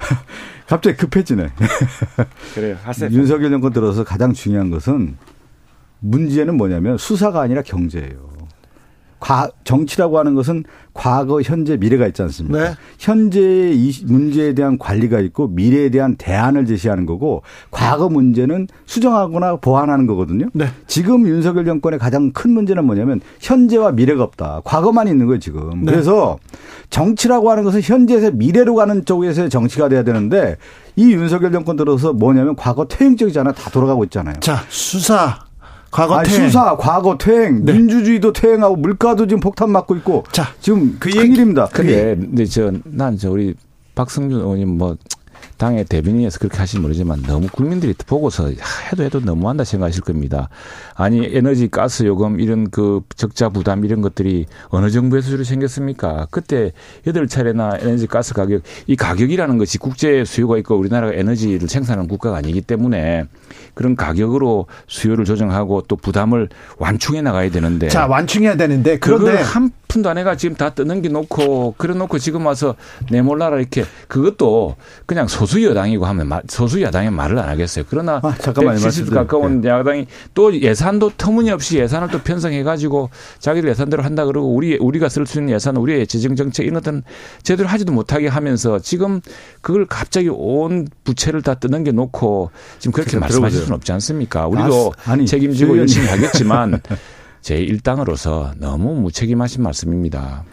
[laughs] 갑자기 급해지네. [laughs] 그래요. 하세요. 윤석열 정권 들어서 가장 중요한 것은 문제는 뭐냐면 수사가 아니라 경제예요. 과, 정치라고 하는 것은 과거, 현재, 미래가 있지 않습니까? 네. 현재의 이 문제에 대한 관리가 있고 미래에 대한 대안을 제시하는 거고 과거 문제는 수정하거나 보완하는 거거든요. 네. 지금 윤석열 정권의 가장 큰 문제는 뭐냐면 현재와 미래가 없다. 과거만 있는 거예요, 지금. 네. 그래서 정치라고 하는 것은 현재에서 미래로 가는 쪽에서의 정치가 돼야 되는데 이 윤석열 정권 들어서 뭐냐면 과거 퇴행적이잖아요. 다 돌아가고 있잖아요. 자, 수사 과거 아니, 퇴행. 수사, 과거 퇴행, 네. 민주주의도 퇴행하고 물가도 지금 폭탄 맞고 있고. 자, 지금 그 얘기입니다. 근데 저난저 우리 박성준 의원님 뭐 당의 대변인에서 그렇게 하시면 모르지만 너무 국민들이 보고서 해도 해도 너무한다 생각하실 겁니다. 아니 에너지 가스 요금 이런 그 적자 부담 이런 것들이 어느 정부의 수준로 생겼습니까? 그때 여덟 차례나 에너지 가스 가격 이 가격이라는 것이 국제 수요가 있고 우리나라가 에너지를 생산하는 국가가 아니기 때문에 그런 가격으로 수요를 조정하고 또 부담을 완충해 나가야 되는데 자 완충해야 되는데 그런데 한 푼도 안 해가 지금 다 떠넘겨 놓고 그래 놓고 지금 와서 내몰라라 이렇게 그것도 그냥 소수 여당이고 하면 소수 야당의 말을 안 하겠어요. 그러나 아, 잠깐만 170도 가까운 야당이 또 예산도 터무니없이 예산을 또 편성해 가지고 자기들 예산대로 한다 그러고 우리 우리가 쓸 수 있는 예산 우리의 재정 정책 이런 것들은 제대로 하지도 못하게 하면서 지금 그걸 갑자기 온 부채를 다 떠넘겨 놓고 지금 그렇게 말씀하실 수는 없지 않습니까? 우리도 아니, 책임지고 열심히 하겠지만 [laughs] 제 일당으로서 너무 무책임하신 말씀입니다.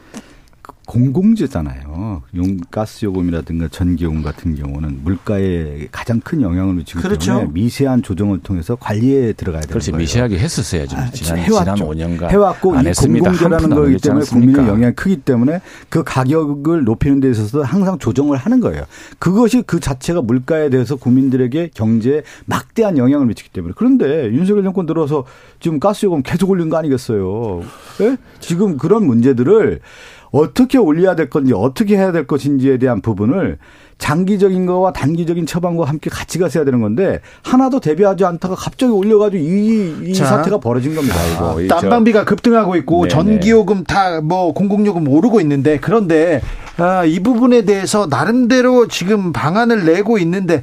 공공재잖아요. 용 가스 요금이라든가 전기요금 같은 경우는 물가에 가장 큰 영향을 미치기 그렇죠. 때문에 미세한 조정을 통해서 관리에 들어가야 되는 그렇지, 거예요. 미세하게 했었어야죠. 아, 지난, 해왔죠. 지난 5년간 해왔고 이 공공재라는 거기 때문에 국민의 영향이 크기 때문에 그 가격을 높이는 데 있어서 항상 조정을 하는 거예요. 그것이 그 자체가 물가에 대해서 국민들에게 경제에 막대한 영향을 미치기 때문에 그런데 윤석열 정권 들어서 지금 가스 요금 계속 올린 거 아니겠어요? 네? 지금 그런 문제들을 어떻게 올려야 될 건지 어떻게 해야 될 것인지에 대한 부분을 장기적인 거와 단기적인 처방과 함께 같이 가셔야 되는 건데 하나도 대비하지 않다가 갑자기 올려가지고 이, 이 사태가 벌어진 겁니다. 아, 이거. 난방비가 급등하고 있고 네네. 전기요금 다 뭐 공공요금 오르고 있는데 그런데 아, 이 부분에 대해서 나름대로 지금 방안을 내고 있는데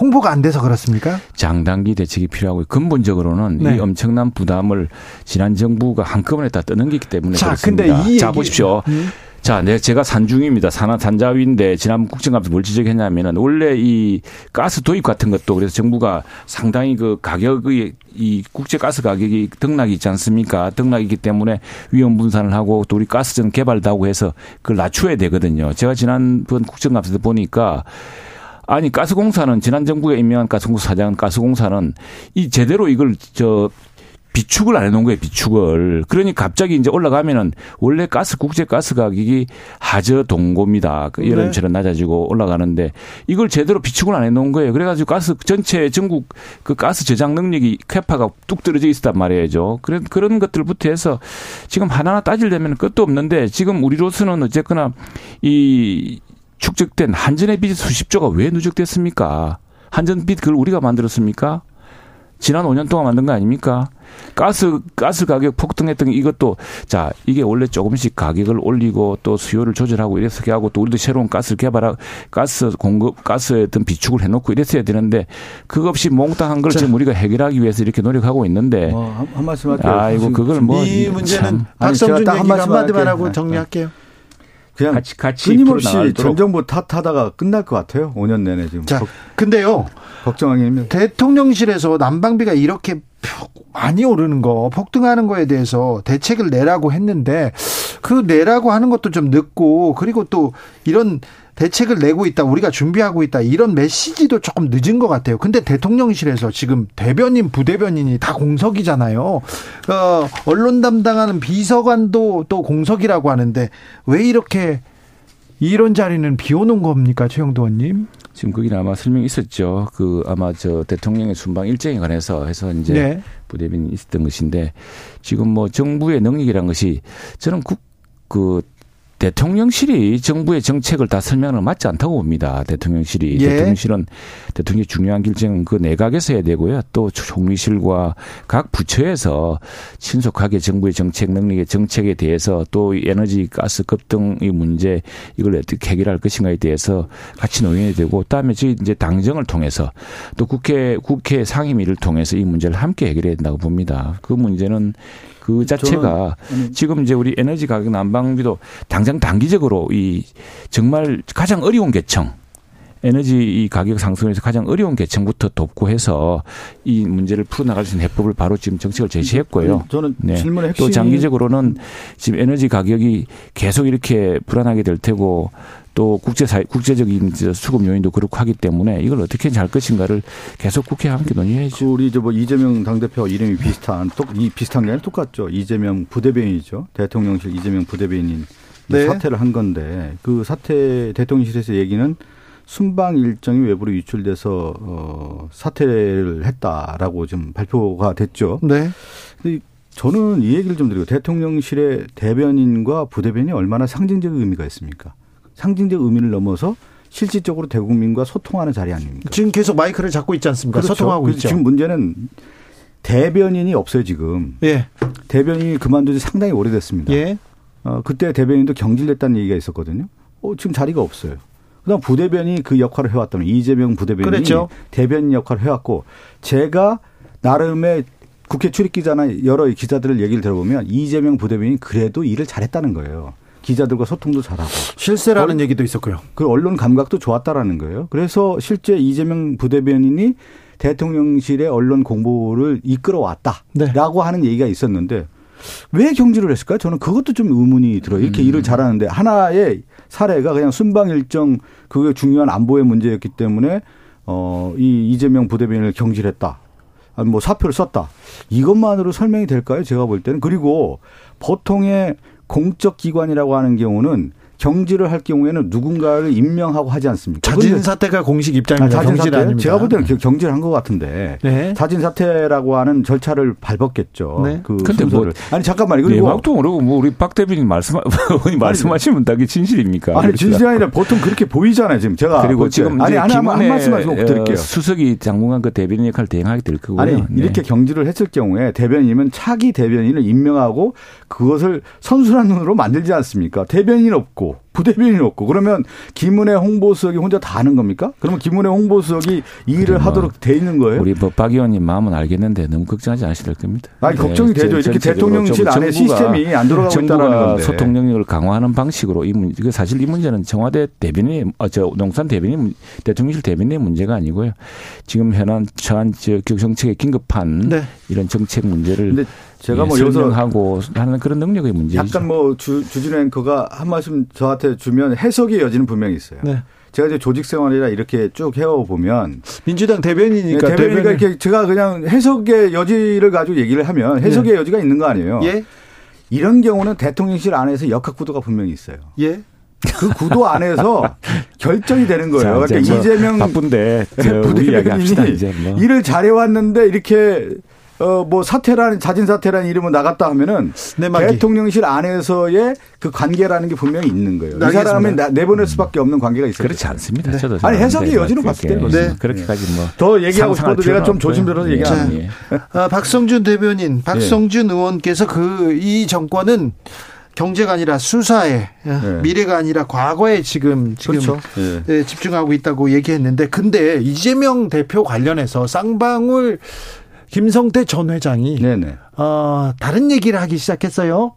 홍보가 안 돼서 그렇습니까? 장단기 대책이 필요하고 근본적으로는 네. 이 엄청난 부담을 지난 정부가 한꺼번에 다 떠넘기기 때문에 자, 그렇습니다. 근데 이 자, 얘기... 보십시오. 음. 자, 네, 제가 산중입니다. 산하 산자위인데 지난 국정감에서 뭘 지적했냐면은 원래 이 가스 도입 같은 것도 그래서 정부가 상당히 그 가격의 이 국제 가스 가격이 등락이 있지 않습니까? 등락이기 때문에 위험 분산을 하고 또 우리 가스전 개발도 하고 해서 그걸 낮춰야 되거든요. 제가 지난번 국정감에서 보니까 아니 가스공사는 지난 정부에 임명한 가스공사 사장 가스공사는 이 제대로 이걸 저 비축을 안 해놓은 거예요, 비축을. 그러니 갑자기 이제 올라가면은 원래 가스, 국제 가스 가격이 하저 동고입니다. 그 여름처럼 네. 낮아지고 올라가는데 이걸 제대로 비축을 안 해놓은 거예요. 그래가지고 가스 전체 전국 그 가스 저장 능력이 캐파가 뚝 떨어져 있었단 말이죠. 그런, 그런 것들부터 해서 지금 하나하나 따질려면 끝도 없는데 지금 우리로서는 어쨌거나 이 축적된 한전의 빚 수십조가 왜 누적됐습니까? 한전 빚 그걸 우리가 만들었습니까? 지난 5년 동안 만든 거 아닙니까? 가스 가스 가격 폭등했던 이것도 자 이게 원래 조금씩 가격을 올리고 또 수요를 조절하고 이렇게 하고 또 우리도 새로운 가스를 개발하고 가스 공급 가스에 어떤 비축을 해놓고 이랬어야 되는데 그거 없이 몽땅 한 걸 자, 지금 우리가 해결하기 위해서 이렇게 노력하고 있는데 어, 한, 한 말씀 할게요. 아이고 그걸 뭐 이 문제는 박성준 얘기 한마디만 하고 정리할게요. 그냥 같이, 같이 끊임없이 전 정부 탓하다가 끝날 것 같아요. 5년 내내 지금. 자, 근데요. 걱정하기는 대통령실에서 난방비가 이렇게 많이 오르는 거, 폭등하는 거에 대해서 대책을 내라고 했는데 그 내라고 하는 것도 좀 늦고 그리고 또 이런 대책을 내고 있다, 우리가 준비하고 있다 이런 메시지도 조금 늦은 것 같아요. 근데 대통령실에서 지금 대변인, 부대변인이 다 공석이잖아요. 어, 언론 담당하는 비서관도 또 공석이라고 하는데 왜 이렇게 이런 자리는 비오는 겁니까, 최영도 의원님? 지금 거기는 아마 설명이 있었죠. 그 아마 저 대통령의 순방 일정에 관해서 해서 이제 네. 부대변인이 있었던 것인데 지금 뭐 정부의 능력이란 것이 저는 국, 그 대통령실이 정부의 정책을 다 설명을 맞지 않다고 봅니다. 대통령실이 예. 대통령실은 대통령의 중요한 결정은 그 내각에서 해야 되고요. 또 총리실과 각 부처에서 신속하게 정부의 정책 능력의 정책에 대해서 또 에너지 가스 급등의 문제 이걸 어떻게 해결할 것인가에 대해서 같이 논의해야 되고 그다음에 저희 이제 당정을 통해서 또 국회 국회 상임위를 통해서 이 문제를 함께 해결해야 된다고 봅니다. 그 문제는 그 자체가 지금 이제 우리 에너지 가격 난방비도 당장 단기적으로 이 정말 가장 어려운 계층 에너지 이 가격 상승에서 가장 어려운 계층부터 돕고 해서 이 문제를 풀어나갈 수 있는 해법을 바로 지금 정책을 제시했고요. 저는 네. 질문의 핵심이 또 장기적으로는 지금 에너지 가격이 계속 이렇게 불안하게 될 테고 또 국제사 국제적인 저 수급 요인도 그렇고 하기 때문에 이걸 어떻게 잘 것인가를 계속 국회와 함께 그 논의해야죠. 우리 저뭐 이재명 당대표 이름이 비슷한 똑이 비슷한 게 아니라 똑같죠. 이재명 부대변인이죠. 대통령실 이재명 부대변인 네. 사퇴를 한 건데 그 사퇴 대통령실에서 얘기는 순방 일정이 외부로 유출돼서 어 사퇴를 했다라고 좀 발표가 됐죠. 네. 근데 저는 이 얘기를 좀 드리고 대통령실의 대변인과 부대변인이 얼마나 상징적 의미가 있습니까? 상징적 의미를 넘어서 실질적으로 대국민과 소통하는 자리 아닙니까? 지금 계속 마이크를 잡고 있지 않습니까? 그렇죠. 소통하고 있죠. 지금 문제는 대변인이 없어요 지금. 예. 대변인이 그만둔 지 상당히 오래됐습니다. 예. 어, 그때 대변인도 경질됐다는 얘기가 있었거든요. 어, 지금 자리가 없어요. 그다음 부대변이 그 역할을 해왔다면 이재명 부대변인이 그랬죠. 대변인 역할을 해왔고 제가 나름의 국회 출입 기자나 여러 기자들을 얘기를 들어보면 이재명 부대변인이 그래도 일을 잘했다는 거예요. 기자들과 소통도 잘하고 실세라는 얘기도 있었고요. 그 언론 감각도 좋았다라는 거예요. 그래서 실제 이재명 부대변인이 대통령실의 언론 공보를 이끌어왔다라고 하는 얘기가 있었는데 왜 경질을 했을까요? 저는 그것도 좀 의문이 들어요. 이렇게 일을 잘하는데 하나의 사례가 그냥 순방 일정 그게 중요한 안보의 문제였기 때문에 어, 이 이재명 부대변인을 경질했다. 아니 뭐 사표를 썼다. 이것만으로 설명이 될까요? 제가 볼 때는 그리고 보통의 공적 기관이라고 하는 경우는 경질을 할 경우에는 누군가를 임명하고 하지 않습니까? 자진 사퇴가 공식 입장입니다. 자진 경질 사퇴? 아닙니다. 제가 볼 때는 경질한 것 같은데 네. 자진 사퇴라고 하는 절차를 밟았겠죠. 네. 그 근데 순서를. 아니 잠깐만요. 그리고 내막도 모르고 뭐 우리 박 대변인 말씀 [laughs] 의원이 말씀하시면 다 그게 진실입니까? 아니 진실이 아니라 보통 그렇게 보이잖아요. 지금 제가 그리고. 지금 아니 아니 한, 한 말씀만 좀 드릴게요. 어, 수석이 장관관 그 대변인 역할 을 대행하게 될 거고요. 아니 네. 이렇게 경질을 했을 경우에 대변인이면 차기 대변인을 임명하고 그것을 선순환 눈으로 만들지 않습니까? 대변인 없고 부대변인 없고 그러면 김은혜 홍보수석이 혼자 다 하는 겁니까? 그러면 김은혜 홍보수석이 이 일을 뭐 하도록 돼 있는 거예요? 우리 뭐박 의원님 마음은 알겠는데 너무 걱정하지 될 겁니다. 아니, 걱정이 되죠. 이렇게 대통령실 좀 안에 시스템이 안 돌아가고 있다는 정부가 건데. 소통 능력을 강화하는 방식으로 이 문제, 그 사실 이 문제는 청와대 대변인, 어, 저 농산 대변인, 문- 대통령실 대변인의 문제가 아니고요. 지금 현안 처한 저 정책에 긴급한 네. 이런 정책 문제를 근데 제가 예, 뭐 여기서 설명하고 하는 그런 능력의 문제죠. 약간 뭐 주, 주진우 앵커가 한 말씀 저한테 주면 해석의 여지는 분명히 있어요. 네. 제가 이제 조직 생활이라 이렇게 쭉 해오보면 민주당 대변인이니까 네, 대변이가 이렇게 제가 그냥 해석의 여지를 가지고 얘기를 하면 해석의 여지가 있는 거 아니에요. 예. 이런 경우는 대통령실 안에서 역학 구도가 분명히 있어요. 예. 그 구도 안에서 [laughs] 결정이 되는 거예요. 자, 그러니까 뭐 이재명 바쁜데 이제 뭐. 일을 잘해왔는데 이렇게 어 뭐 사퇴라는 자진 사퇴라는 이름은 나갔다 하면은 내막이. 대통령실 안에서의 그 관계라는 게 분명히 있는 거예요. 이 알겠습니다. 사람은 나- 내보낼 수밖에 없는 관계가 있어요. 그렇지 않습니다. 저도 아니, 해석의 생각하는데 여지로 뭐 봤을 때는 그렇게, 그렇습니다. 그렇게까지 뭐 더 얘기하고 싶어도 제가 좀 조심스러워서. 얘기하는 예, 예. 아, 박성준 대변인, 박성준 의원께서 그 이 정권은 경제가 아니라 수사에 어, 미래가 아니라 과거에 지금 지금 그렇죠. 예. 예, 집중하고 있다고 얘기했는데 근데 이재명 대표 관련해서 쌍방울 김성태 전 회장이 네네. 어, 다른 얘기를 하기 시작했어요.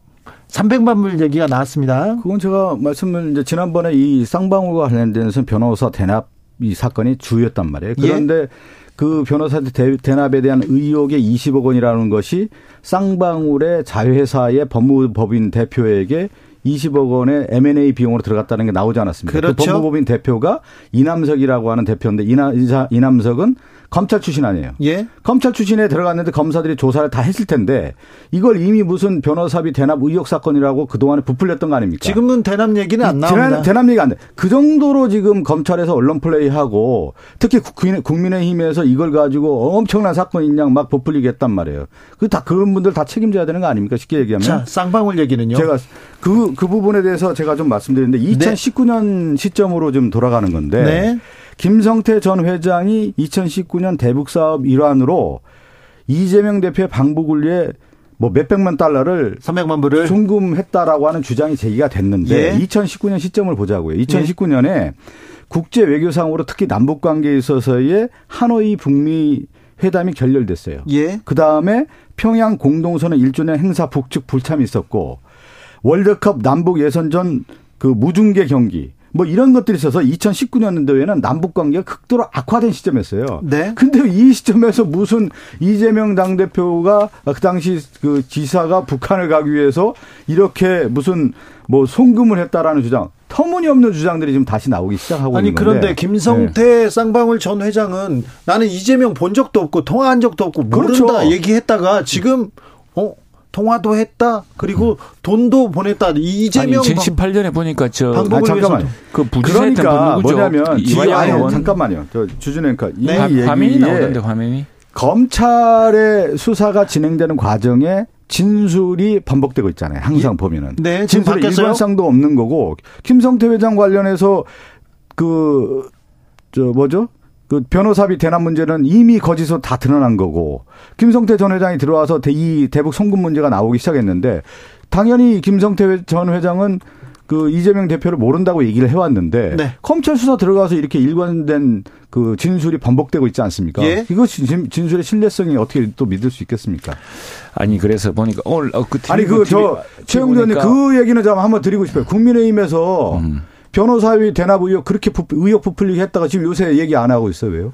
300만 불 얘기가 나왔습니다. 그건 제가 말씀을 이제 지난번에 이 쌍방울과 관련돼서 변호사 대납 이 사건이 주였단 말이에요. 예. 그런데 그 변호사 대- 대납에 대한 의혹의 20억 원이라는 것이 쌍방울의 자회사의 법무법인 대표에게 20억 원의 M&A 비용으로 들어갔다는 게 나오지 않았습니까? 그 그렇죠. 법무법인 대표가 이남석이라고 하는 대표인데 이사- 이남석은 검찰 출신 아니에요. 예. 검찰 출신에 들어갔는데 검사들이 조사를 다 했을 텐데 이걸 이미 무슨 변호사비 대납 의혹 사건이라고 그동안에 부풀렸던 거 아닙니까? 지금은 대납 얘기는 안 나옵니다. 대납 얘기 안 돼. 그 정도로 지금 검찰에서 언론 플레이하고 특히 국민의힘에서 이걸 가지고 엄청난 사건인 양 막 부풀리게 했단 말이에요. 그 다 그런 분들 다 책임져야 되는 거 아닙니까? 쉽게 얘기하면. 자, 쌍방울 얘기는요. 제가 그, 그 부분에 대해서 제가 좀 말씀드리는데 2019년 네. 시점으로 좀 돌아가는 건데 네. 김성태 전 회장이 2019년 대북 사업 일환으로 이재명 대표의 방북을 위해 뭐 몇백만 달러를 300만 불을 송금했다라고 하는 주장이 제기가 됐는데 예. 2019년 시점을 보자고요. 2019년에 예. 국제 외교상으로 특히 남북 관계에 있어서의 하노이 북미 회담이 결렬됐어요. 예. 그 다음에 평양 공동선언 1주년 행사 북측 불참이 있었고 월드컵 남북 예선전 그 무중계 경기 뭐 이런 것들이 있어서 2019년도에는 남북 관계가 극도로 악화된 시점이었어요. 네. 근데 이 시점에서 무슨 이재명 당대표가 그 당시 그 지사가 북한을 가기 위해서 이렇게 무슨 뭐 송금을 했다라는 주장 터무니없는 주장들이 지금 다시 나오기 시작하고 아니, 있는 건데. 그런데 김성태 네. 쌍방울 전 회장은 나는 이재명 본 적도 없고 통화한 적도 없고 모른다 그렇죠. 얘기했다가 지금 어 통화도 했다. 그리고 돈도 보냈다. 이재명 아니, 2018년에 보니까 저 아, 잠깐만. 그 그러니까 뭐냐면 이화영 잠깐만요. 저 주준 앵커 이 네. 화면이 나오던데 화면이 검찰의 수사가 진행되는 과정에 진술이 반복되고 있잖아요. 항상 예. 보면은. 네, 진술에 일관성도 없는 거고 김성태 회장 관련해서 그 저 뭐죠? 그 변호사비 대납 문제는 이미 거짓으로 다 드러난 거고 김성태 전 회장이 들어와서 이 대북 송금 문제가 나오기 시작했는데 당연히 김성태 전 회장은 그 이재명 대표를 모른다고 얘기를 해왔는데 네. 검찰 수사 들어가서 이렇게 일관된 그 진술이 반복되고 있지 않습니까? 예? 이것이 진술의 신뢰성이 어떻게 또 믿을 수 있겠습니까? 아니 그래서 보니까 오늘 어, 그 아니 그 저 최영두 의원님 그 얘기는 좀 한번 드리고 싶어요. 국민의힘에서 음. 변호사비 대납 의혹 그렇게 부, 의혹 부풀리게 했다가 지금 요새 얘기 안 하고 있어요. 왜요?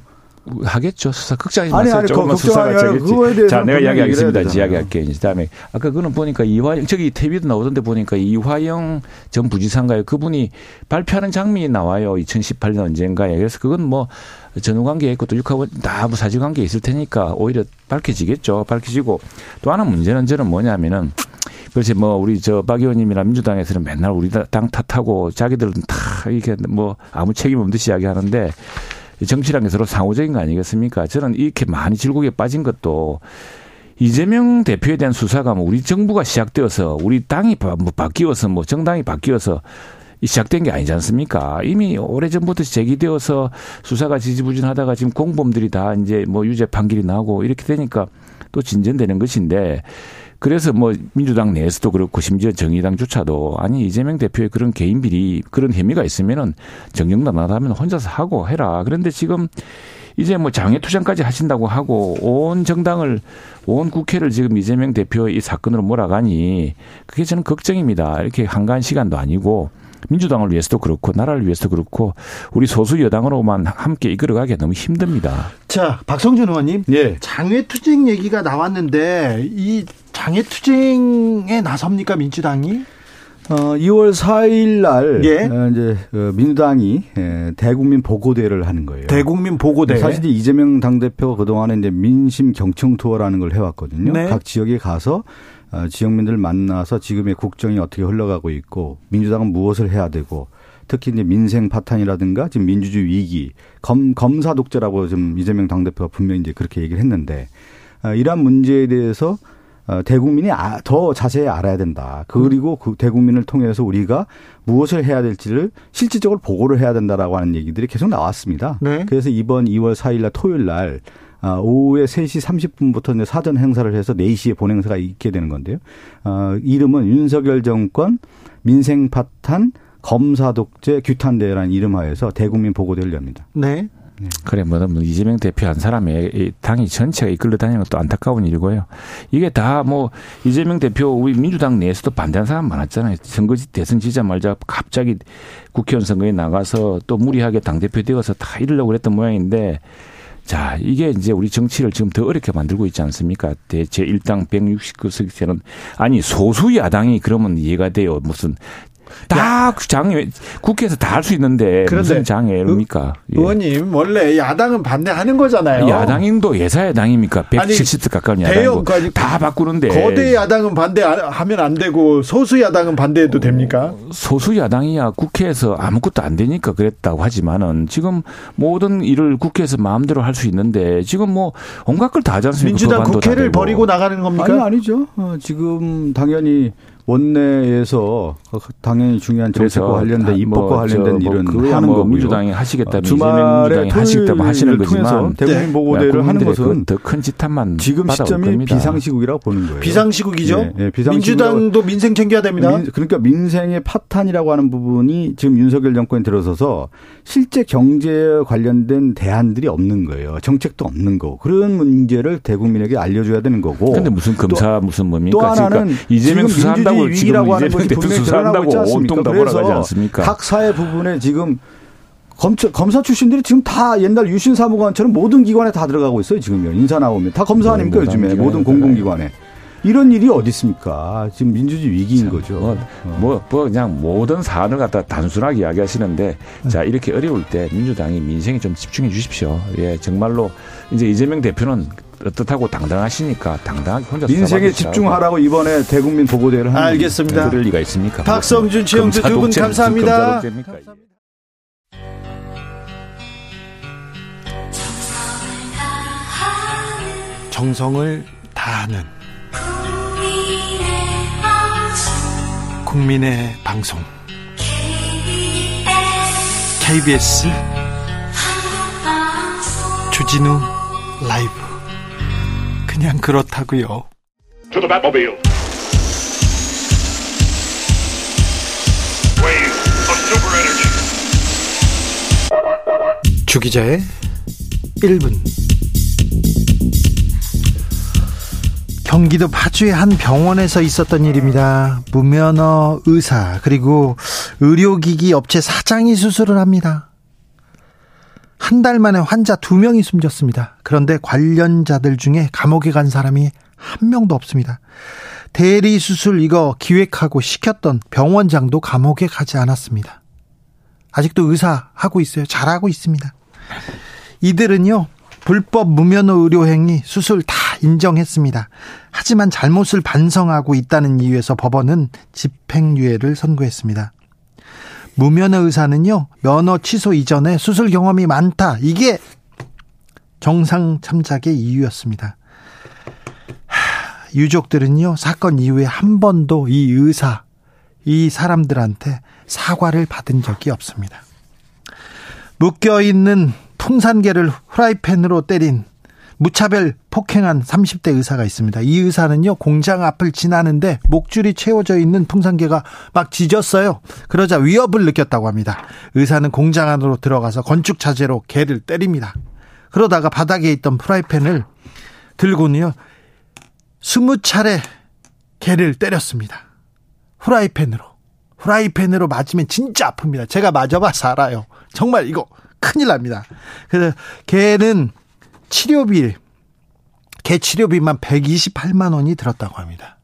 하겠죠. 수사 극장에서 아니, 아니, 조금만 수사가 되겠지. 자, 내가 이야기하겠습니다. 이야기할게요. 그다음에 아까 그거는 보니까 이화영 저기 TV도 나오던데 보니까 이화영 전 부지사인가요? 그분이 발표하는 장면이 나와요. 2018년 언젠가에. 그래서 그건 뭐 전후 관계에 있고 또 육하고 다뭐 사실 관계에 있을 테니까 오히려 밝혀지겠죠. 밝혀지고 또 하나 문제는 저는 뭐냐면은 그렇지 뭐 우리 저 박 의원님이나 민주당에서는 맨날 우리 당 탓하고 자기들은 다 이렇게 뭐 아무 책임 없는 듯이 이야기하는데 정치라는 게 서로 상호적인 거 아니겠습니까? 저는 이렇게 많이 질곡에 빠진 것도 이재명 대표에 대한 수사가 뭐 우리 정부가 시작되어서 우리 당이 뭐 바뀌어서 뭐 정당이 바뀌어서 시작된 게 아니지 않습니까? 이미 오래전부터 제기되어서 수사가 지지부진하다가 지금 공범들이 다 이제 뭐 유죄 판결이 나고 이렇게 되니까 또 진전되는 것인데 그래서 뭐 민주당 내에서도 그렇고 심지어 정의당조차도 아니 이재명 대표의 그런 개인 비리 그런 혐의가 있으면은 정경단 나다면 혼자서 하고 해라. 그런데 지금 이제 뭐 장애 투쟁까지 하신다고 하고 온 정당을 온 국회를 지금 이재명 대표의 이 사건으로 몰아가니 그게 저는 걱정입니다. 이렇게 한가한 시간도 아니고 민주당을 위해서도 그렇고 나라를 위해서도 그렇고 우리 소수 여당으로만 함께 이끌어가기 너무 힘듭니다. 자, 박성준 의원님, 예. 장외 투쟁 얘기가 나왔는데 이 장외 투쟁에 나섭니까 민주당이? 어, 2월 4일 날 예. 어, 이제 어, 민주당이 예, 대국민 보고대를 하는 거예요. 대국민 보고대. 사실 이재명 당 대표가 그 동안에 이제 민심 경청 투어라는 걸 해왔거든요. 네. 각 지역에 가서 어, 지역민들 만나서 지금의 국정이 어떻게 흘러가고 있고 민주당은 무엇을 해야 되고 특히 이제 민생 파탄이라든가 지금 민주주의 위기 검 검사 독재라고 좀 이재명 당대표가 분명히 이제 그렇게 얘기를 했는데 어, 이러한 문제에 대해서 어, 대국민이 아, 더 자세히 알아야 된다. 그리고 그 대국민을 통해서 우리가 무엇을 해야 될지를 실질적으로 보고를 해야 된다라고 하는 얘기들이 계속 나왔습니다. 네. 그래서 이번 2월 4일 날 토요일 날 아, 오후에 3시 30분부터 이제 사전 행사를 해서 4시에 본행사가 있게 되는 건데요. 어, 이름은 윤석열 정권 민생 파탄 검사 독재 규탄대회라는 이름하에서 대국민 보고대를 엽니다. 네. 네. 그래, 뭐, 뭐, 이재명 대표 한 사람의 당이 전체가 이끌려 다니는 것도 안타까운 일이고요. 이게 다 뭐, 이재명 대표, 우리 민주당 내에서도 반대하는 사람 많았잖아요. 선거 대선 지자 말자 갑자기 국회의원 선거에 나가서 또 무리하게 당대표 되어서 다 이러려고 그랬던 모양인데 자, 이게 이제 우리 정치를 지금 더 어렵게 만들고 있지 않습니까? 대체 1당 169석에는 아니 소수 야당이 그러면 이해가 돼요. 무슨 다 장애 국회에서 다 할 수 있는데 그런데 무슨 장애입니까? 예. 의원님 원래 야당은 반대하는 거잖아요. 야당인도 예사 야당입니까? 170석 가까운 야당이고 대형 다 바꾸는데 거대 야당은 반대하면 안 되고 소수 야당은 반대해도 됩니까? 소수 야당이야 국회에서 아무것도 안 되니까 그랬다고 하지만은 지금 모든 일을 국회에서 마음대로 할 수 있는데 지금 뭐 온갖 걸 다 하지 않습니까? 민주당 국회를. 버리고 나가는 겁니까? 아니 아니죠. 어, 지금 당연히 원내에서 당연히 중요한 정책과 관련된 아, 입법과 뭐 관련된 저 일은 뭐 하는 뭐 거고요. 민주당이 하시겠다면 주말에 이재명 민주당이 하시겠다면 하시는 거지만 대국민 네. 보고대를 하는 것은 더 큰 지탄만 지금 시점이 겁니다. 비상시국이라고 보는 거예요. 비상시국이죠. 네, 네, 비상시국이라고- 민주당도 민생 챙겨야 됩니다. 민- 그러니까 민생의 파탄이라고 하는 부분이 지금 윤석열 정권에 들어서서 실제 경제에 관련된 대안들이 없는 거예요. 정책도 없는 거고 그런 문제를 대국민에게 알려줘야 되는 거고. 근데 무슨 검사 무슨 뭡니까? 또 하나는 그러니까 이재명 지금 수사한다고 위기라고 하는 것이 분명히 드러나고 있지 않습니까? 그래서? 각 사회 부분에 지금 검사, 검사 출신들이 지금 다 옛날 유신 사무관처럼 모든 기관에 다 들어가고 있어요. 지금요. 인사 나오면 다 검사 아닙니까 모든 요즘에 모든 공공기관에. 이런 일이 어디 있습니까? 지금 민주주의 위기인 거죠. 뭐, 어. 뭐, 뭐 그냥 모든 사안을 갖다 단순하게 이야기하시는데 자 이렇게 어려울 때 민주당이 민생에 좀 집중해 주십시오. 예, 정말로 이제 이재명 대표는 어떻다고 당당하시니까 당당하게 혼자 민생에. 집중하라고 이번에 대국민 보고대를 하는 알겠습니다. 그럴 리가 있습니까? 박성준, 검사 두분 감사합니다. 독재입니까? 정성을 다하는 국민의 방송 KBS 주진우 라이브 그냥 그렇다고요. 주기자의 1분 경기도 파주의 한 병원에서 있었던 일입니다. 무면허 의사 그리고 의료기기 업체 사장이 수술을 합니다. 한 달 만에 환자 두 명이 숨졌습니다. 그런데 관련자들 중에 감옥에 간 사람이 한 명도 없습니다. 대리 수술 이거 기획하고 시켰던 병원장도 감옥에 가지 않았습니다. 아직도 의사 하고 있어요. 잘하고 있습니다. 이들은요, 불법 무면허 의료 행위 수술 다 인정했습니다. 하지만 잘못을 반성하고 있다는 이유에서 법원은 집행유예를 선고했습니다. 무면허 의사는요, 면허 취소 이전에 수술 경험이 많다. 이게 정상 참작의 이유였습니다. 하, 유족들은요, 사건 이후에 한 번도 이 의사, 이 사람들한테 사과를 받은 적이 없습니다. 묶여있는 풍산개를 후라이팬으로 때린 무차별 폭행한 30대 의사가 있습니다. 이 의사는요, 공장 앞을 지나는데 목줄이 채워져 있는 풍산개가 막 짖었어요. 그러자 위협을 느꼈다고 합니다. 의사는 공장 안으로 들어가서 건축 자재로 개를 때립니다. 그러다가 바닥에 있던 프라이팬을 들고는요, 20차례 개를 때렸습니다. 후라이팬으로. 후라이팬으로 맞으면 진짜 아픕니다. 제가 맞아봐서 알아요. 정말 이거 큰일 납니다. 그래서 개는 치료비, 개 치료비만 128만 원이 들었다고 합니다.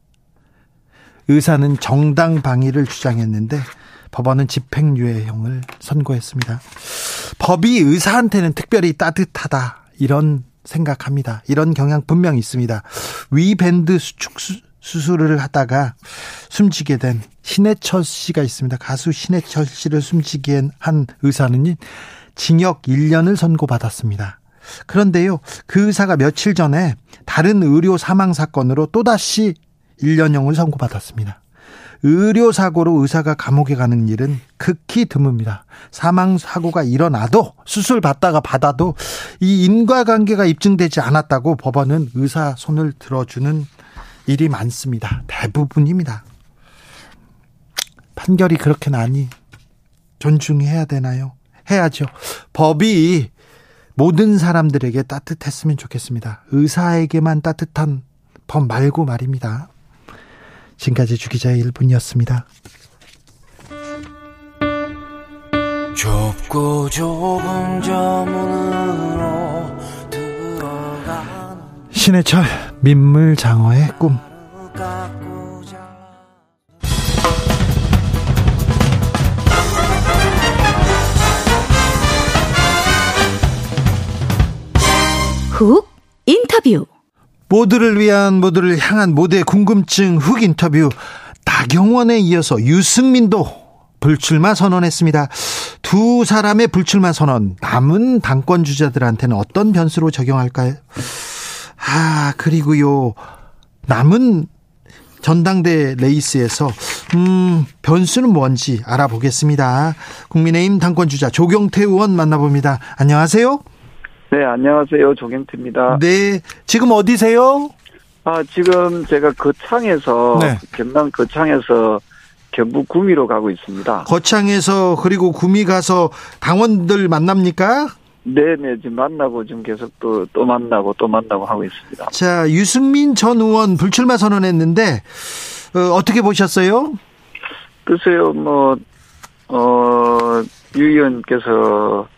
의사는 정당 방위를 주장했는데 법원은 집행유예형을 선고했습니다. 법이 의사한테는 특별히 따뜻하다 이런 생각합니다. 이런 경향 분명히 있습니다. 위밴드 수축 수, 수술을 하다가 숨지게 된 신해철 씨가 있습니다. 가수 신해철 씨를 숨지게 한 의사는 징역 1년을 선고받았습니다. 그런데요, 그 의사가 며칠 전에 다른 의료 사망 사건으로 또다시 1년형을 선고받았습니다. 의료사고로 의사가 감옥에 가는 일은 극히 드뭅니다. 사망사고가 일어나도 수술 받다가 받아도 이 인과관계가 입증되지 않았다고 법원은 의사 손을 들어주는 일이 많습니다. 대부분입니다. 판결이 그렇게 나니 존중해야 되나요? 해야죠. 법이 모든 사람들에게 따뜻했으면 좋겠습니다. 의사에게만 따뜻한 법 말고 말입니다. 지금까지 주기자의 1분이었습니다. 좁고 좁은 저 문으로 들어가는 신해철 민물장어의 꿈 훅 인터뷰. 모두를 위한 모두를 향한 모두의 궁금증 훅 인터뷰 나경원에 이어서 유승민도 불출마 선언했습니다. 두 사람의 불출마 선언 남은 당권 주자들한테는 어떤 변수로 적용할까요? 아 그리고요 남은 전당대 레이스에서 음 변수는 뭔지 알아보겠습니다. 국민의힘 당권 주자 조경태 의원 만나봅니다. 안녕하세요. 네, 안녕하세요. 조경태입니다. 네 지금 어디세요? 아, 지금 제가 거창에서, 네. 경남 거창에서 경북 구미로 가고 있습니다. 거창에서 그리고 구미 가서 당원들 만납니까? 네네, 지금 만나고 지금 계속 또, 또 만나고 또 만나고 하고 있습니다. 자, 유승민 전 의원 불출마 선언했는데 어, 어떻게 보셨어요? 글쎄요, 뭐, 어, 유 의원께서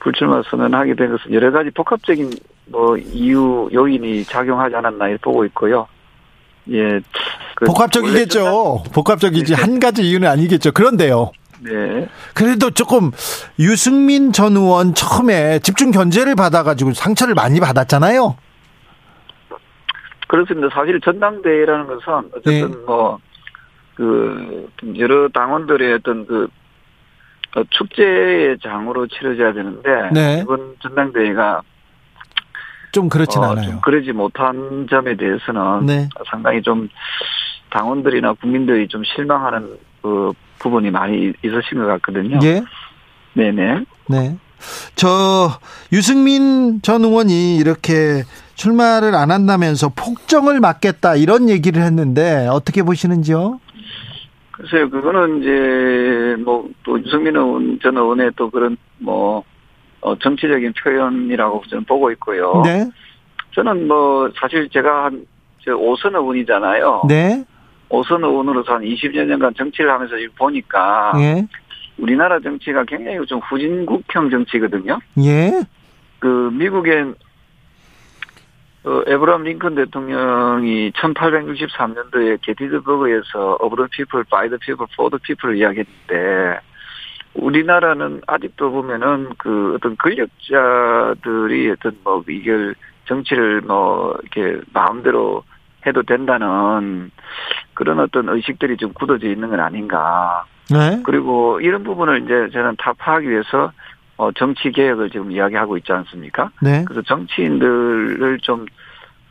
불출마 선언하게 된 것은 여러 가지 복합적인 뭐 이유, 요인이 작용하지 않았나 이렇게 보고 있고요. 예. 그 복합적이겠죠. 복합적이지 네. 한 가지 이유는 아니겠죠. 그런데요. 네. 그래도 조금 유승민 전 의원 처음에 집중 견제를 받아가지고 상처를 많이 받았잖아요. 그렇습니다. 사실 전당대회라는 것은 어쨌든 네. 뭐, 그, 여러 당원들의 어떤 그, 어, 축제의 장으로 치러져야 되는데, 네. 이번 전당대회가 좀 그렇진 어, 않아요. 좀 그러지 못한 점에 대해서는 네. 상당히 좀 당원들이나 국민들이 좀 실망하는 그 부분이 많이 있으신 것 같거든요. 예. 네네. 네. 저 유승민 전 의원이 이렇게 출마를 안 한다면서 폭정을 막겠다 이런 얘기를 했는데 어떻게 보시는지요? 글쎄요, 그거는 이제 뭐 또 유승민 의원 전 의원의 또 그런 뭐 어, 정치적인 표현이라고 저는 보고 있고요. 네. 저는 뭐 사실 제가 한저 오선 의원이잖아요. 네. 오선 의원으로서 한 20여 년간 정치를 하면서 보니까 예. 우리나라 정치가 굉장히 좀 후진국형 정치거든요. 예. 그 미국의 어, 에브람 링컨 대통령이 1863년도에 게티드버그에서 of the people, by the people, for the people을 이야기했는데 우리나라는 아직도 보면은 그 어떤 권력자들이 어떤 뭐 이걸 정치를 뭐 이렇게 마음대로 해도 된다는 그런 어떤 의식들이 좀 굳어져 있는 건 아닌가. 네. 그리고 이런 부분을 이제 저는 타파하기 위해서 어, 정치 개혁을 지금 이야기하고 있지 않습니까? 네. 그래서 정치인들을 좀,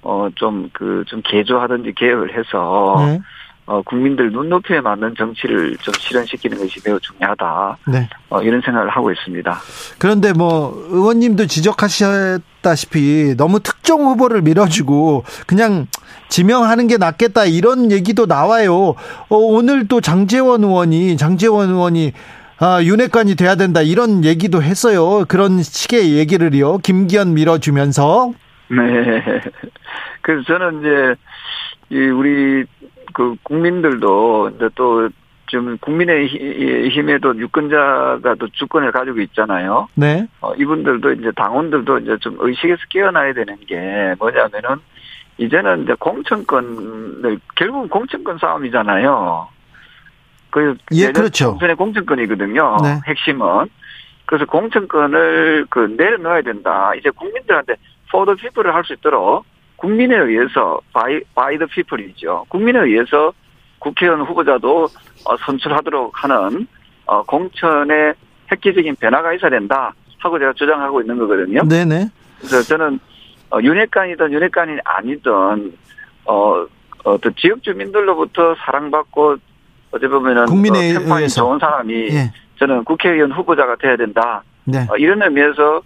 어, 좀, 그, 좀 개조하든지 개혁을 해서, 네. 어, 국민들 눈높이에 맞는 정치를 좀 실현시키는 것이 매우 중요하다. 네. 어, 이런 생각을 하고 있습니다. 그런데 뭐 의원님도 지적하셨다시피 너무 특정 후보를 밀어주고 그냥 지명하는 게 낫겠다 이런 얘기도 나와요. 어, 오늘 또 장재원 의원이 장재원 의원이 아, 윤핵관이 돼야 된다 이런 얘기도 했어요. 그런 식의 얘기를요. 김기현 밀어주면서 네. 그래서 저는 이제, 이, 우리, 그, 국민들도, 이제 또, 좀, 국민의 힘에도 유권자가 또 주권을 가지고 있잖아요. 네. 어, 이분들도 이제 당원들도 이제 좀 의식에서 깨어나야 되는 게 뭐냐면은 이제는 이제 공천권을 결국은 공천권 싸움이잖아요. 그 예, 그렇죠. 총선의 공천권이거든요. 네. 핵심은 그래서 공천권을 그 내려놓아야 된다. 이제 국민들한테 for the people을 할 수 있도록 국민에 의해서 by, by the people이죠. 국민에 의해서 국회의원 후보자도 어, 선출하도록 하는 어, 공천의 획기적인 변화가 있어야 된다 하고 제가 주장하고 있는 거거든요. 네네. 그래서 저는 어, 윤핵관이든 윤핵관이 아니든 어, 어떤 지역 주민들로부터 사랑받고 어찌 보면은 국민에 어, 평판이. 좋은 사람이 예. 저는 국회의원 후보자가 돼야 된다. 네. 어, 이런 의미에서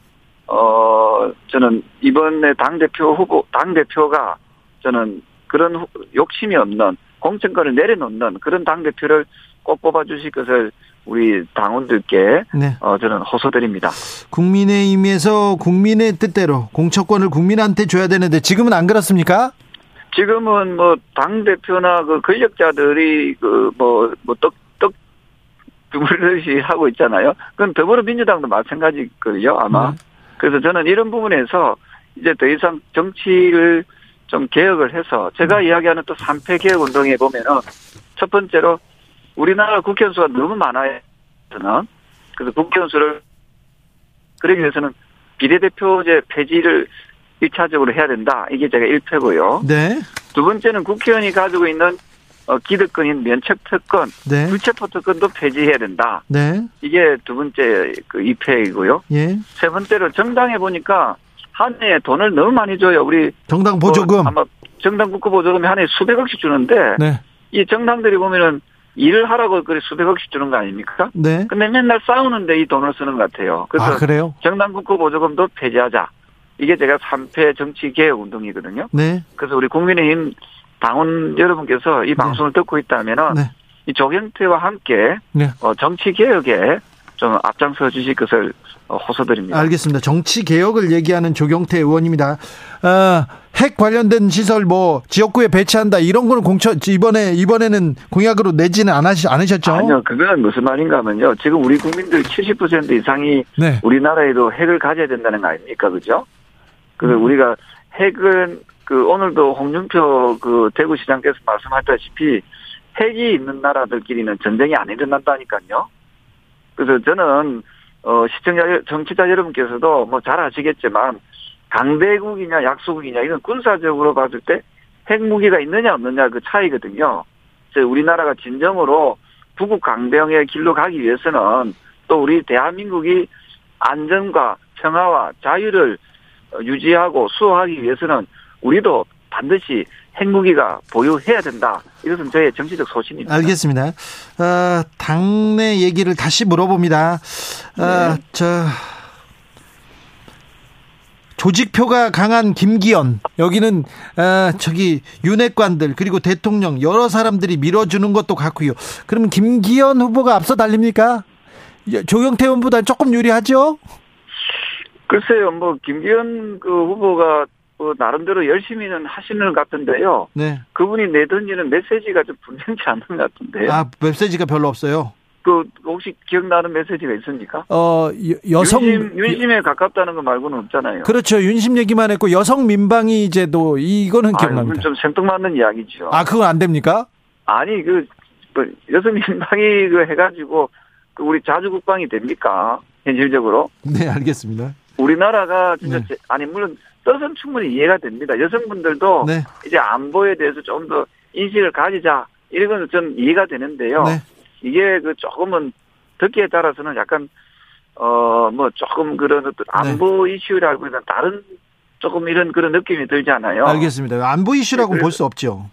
어 저는 이번에 당 대표 후보 당 대표가 저는 그런 후- 욕심이 없는 공천권을 내려놓는 그런 당 대표를 꼭 뽑아주실 것을 우리 당원들께 네. 어 저는 호소드립니다. 국민의힘에서 국민의 뜻대로 공천권을 국민한테 줘야 되는데 지금은 안 그렇습니까? 지금은 뭐 당 대표나 그 권력자들이 그뭐 뭐떡떡 주물듯이 하고 있잖아요. 그건 더불어민주당도 마찬가지거든요, 아마. 네. 그래서 저는 이런 부분에서 이제 더 이상 정치를 좀 개혁을 해서 제가 음. 이야기하는 또 3패 개혁 운동에 보면은 첫 번째로 우리나라 국회의원 수가 너무 많아요. 저는. 그래서 국회의원 수를 그러기 위해서는 비례대표제 폐지를 일차적으로 해야 된다. 이게 제가 1패고요. 네. 두 번째는 국회의원이 가지고 있는 어, 기득권인 면책특권, 네. 불체포특권도 폐지해야 된다. 네. 이게 두 번째 그 2패이고요. 예. 세 번째로 정당에 보니까 한 해에 돈을 너무 많이 줘요. 우리 정당 보조금. 뭐 아마 정당 국고 보조금이 한 해에 수백억씩 주는데 네. 이 정당들이 보면은 일을 하라고 그래 수백억씩 주는 거 아닙니까? 네. 근데 맨날 싸우는데 이 돈을 쓰는 것 같아요. 그래서 아, 그래요? 정당 국고 보조금도 폐지하자. 이게 제가 3패 정치 개혁 운동이거든요. 네. 그래서 우리 국민의힘 당원 여러분께서 이 방송을 듣고 있다면은 네. 이 조경태와 함께 네. 어, 정치 개혁에 좀 앞장서 주실 것을 어, 호소드립니다. 알겠습니다. 정치 개혁을 얘기하는 조경태 의원입니다. 아, 핵 관련된 시설 뭐 지역구에 배치한다 이런 거는 공천 이번에 이번에는 공약으로 내지는 않으시, 않으셨죠? 아니요, 그거는 무슨 말인가 하면요. 지금 우리 국민들 70% 이상이 네. 우리나라에도 핵을 가져야 된다는 거 아닙니까? 그죠? 그래서 음. 우리가 핵은 그 오늘도 홍준표 그 대구시장께서 말씀하셨다시피 핵이 있는 나라들끼리는 전쟁이 안 일어난다니까요. 그래서 저는 어 시청자 정치자 여러분께서도 뭐 잘 아시겠지만 강대국이냐 약소국이냐 이건 군사적으로 봤을 때 핵무기가 있느냐 없느냐 그 차이거든요. 그래서 우리나라가 진정으로 부국 강대형의 길로 가기 위해서는 또 우리 대한민국이 안전과 평화와 자유를 어, 유지하고 수호하기 위해서는 우리도 반드시 핵무기가 보유해야 된다. 이것은 저의 정치적 소신입니다. 알겠습니다. 어, 당내 얘기를 다시 물어봅니다. 어, 네. 저 조직표가 강한 김기현 여기는 어, 저기 윤핵관들 그리고 대통령 여러 사람들이 밀어주는 것도 같고요. 그럼 김기현 후보가 앞서 달립니까? 예, 조경태 의원보다 조금 유리하죠? 글쎄요, 뭐 김기현 그 후보가 뭐 나름대로 열심히는 하시는 것 같은데요. 네. 그분이 내던지는 메시지가 좀 분명치 않은 것 같은데요. 아 메시지가 별로 없어요. 그 혹시 기억나는 메시지가 있습니까? 어 여- 여성 윤심, 윤심에 가깝다는 거 말고는 없잖아요. 그렇죠 윤심 얘기만 했고 여성 민방위 제도 이거는 아유, 기억납니다. 그건 좀 생뚱맞는 이야기죠. 아 그건 안 됩니까? 아니 그, 그 여성 민방위 그 해가지고 그 우리 자주 국방이 됩니까? 현실적으로 네 알겠습니다. 우리나라가 진짜 네. 제- 아니 물론 뜻은 충분히 이해가 됩니다. 여성분들도 네. 이제 안보에 대해서 좀 더 인식을 가지자 이런 건좀 이해가 되는데요. 네. 이게 그 조금은 듣기에 따라서는 약간 어 뭐 조금 그런 어떤 네. 안보 이슈라고는 다른 조금 이런 그런 느낌이 들잖아요. 알겠습니다. 안보 이슈라고 네, 볼수 없죠.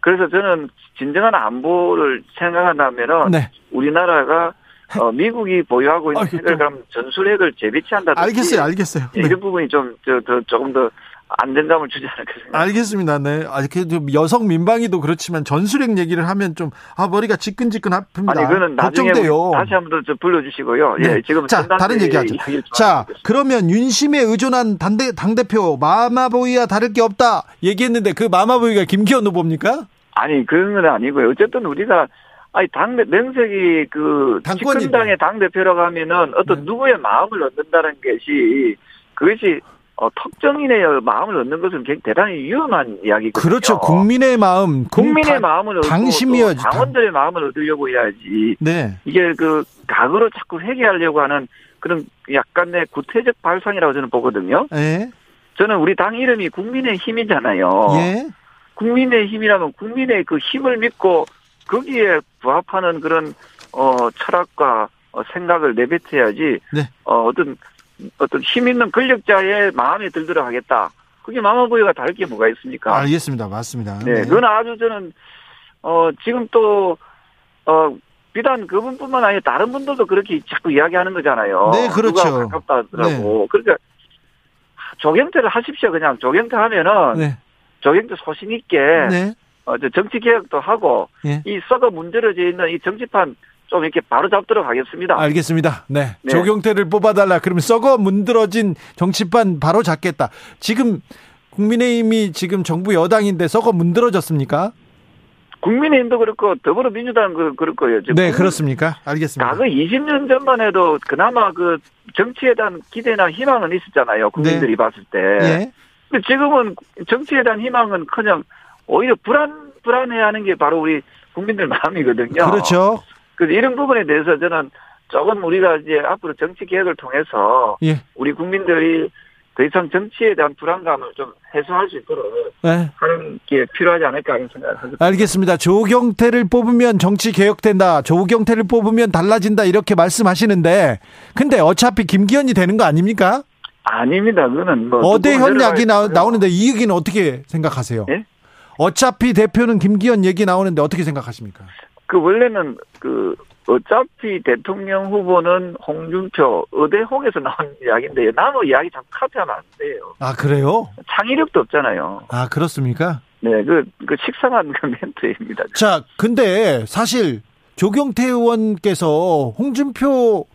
그래서 저는 진정한 안보를 생각한다면은 네. 우리나라가 어, 미국이 보유하고 있는 아이고, 핵을 또. 그럼 전술핵을 재배치한다든지 알겠어요, 알겠어요. 예, 네. 이런 부분이 좀저더 조금 더 안정감을 주지 않을까 생각합니다. 알겠습니다. 네. 아, 그래도 여성 민방위도 그렇지만 전술핵 얘기를 하면 좀, 아, 머리가 지끈지끈 아픕니다. 아니 그는 나중에 걱정돼요. 다시 한 번 더 불러주시고요. 네. 예, 지금 자, 다른 얘기하죠. 자. 그러면 윤심에 의존한 당대, 당대표, 마마보이와 다를 게 없다. 얘기했는데 그 마마보이가 김기현 후보입니까? 아니 그런 건 아니고요. 어쨌든 우리가 아니 당 명색이 그. 집권당의 당 대표라고 하면은 어떤 네. 누구의 마음을 얻는다는 것이 그것이 어, 특정인의 마음을 얻는 것은 대단히 위험한 이야기거든요. 그렇죠. 국민의 마음. 국민의 당- 마음을 얻고 당원들의 마음을 얻으려고 해야지. 네. 이게 그 각으로 자꾸 회귀하려고 하는 그런 약간의 구태적 발상이라고 저는 보거든요. 예. 저는 우리 당 이름이 국민의 힘이잖아요. 예. 국민의 힘이라면 국민의 그 힘을 믿고 거기에 부합하는 그런 어 철학과 어, 생각을 내뱉어야지 네. 어 어떤 어떤 힘 있는 권력자의 마음에 들도록 하겠다. 그게 마마보이가 다를 게 뭐가 있습니까? 알겠습니다. 맞습니다. 네, 그건 아주 저는 어 지금 또 어 비단 그분뿐만 아니라 다른 분들도 그렇게 자꾸 이야기하는 거잖아요. 네, 그렇죠. 누가 가깝다 하더라고. 그러니까 조경태를 하십시오. 그냥 조경태 하면은 네. 조경태 소신 있게 네. 어, 저 정치 개혁도 하고 예. 이 썩어 문드러져 있는 이 정치판 좀 이렇게 바로 잡도록 하겠습니다. 알겠습니다. 네. 네. 조경태를 뽑아달라. 그러면 썩어 문드러진 정치판 바로 잡겠다. 지금 국민의힘이 지금 정부 여당인데 썩어 문드러졌습니까? 국민의힘도 그렇고 더불어민주당은 그- 그럴 거예요. 지금 네, 그렇습니까? 알겠습니다. 과거 20년 전만 해도 그나마 그 정치에 대한 기대나 희망은 있었잖아요. 국민들이 봤을 때. 예. 근데 지금은 정치에 대한 희망은 커녕 오히려 불안, 불안해하는 게 바로 우리 국민들 마음이거든요. 그렇죠. 그래서 이런 부분에 대해서 저는 조금 우리가 이제 앞으로 정치 개혁을 통해서 예. 우리 국민들이 더 이상 정치에 대한 불안감을 좀 해소할 수 있도록 네. 하는 게 필요하지 않을까 하는 생각을 합니다. 알겠습니다. 조경태를 뽑으면 정치 개혁된다. 조경태를 뽑으면 달라진다. 이렇게 말씀하시는데, 근데 어차피 김기현이 되는 거 아닙니까? 아닙니다. 그거는 뭐 어대현 약이 나, 나오는 나오는데 이 얘기는 어떻게 생각하세요? 예? 어차피 대표는 김기현 얘기 나오는데 어떻게 생각하십니까? 그 원래는 그 어차피 대통령 후보는 홍준표 의대홍에서 나온 [laughs] 이야기인데 나무 이야기 자꾸 카피하면 안 돼요. 아, 그래요? 창의력도 없잖아요. 아, 그렇습니까? 네, 그, 그 식상한 그 [laughs] 멘트입니다. 자, 근데 사실 조경태 의원께서 홍준표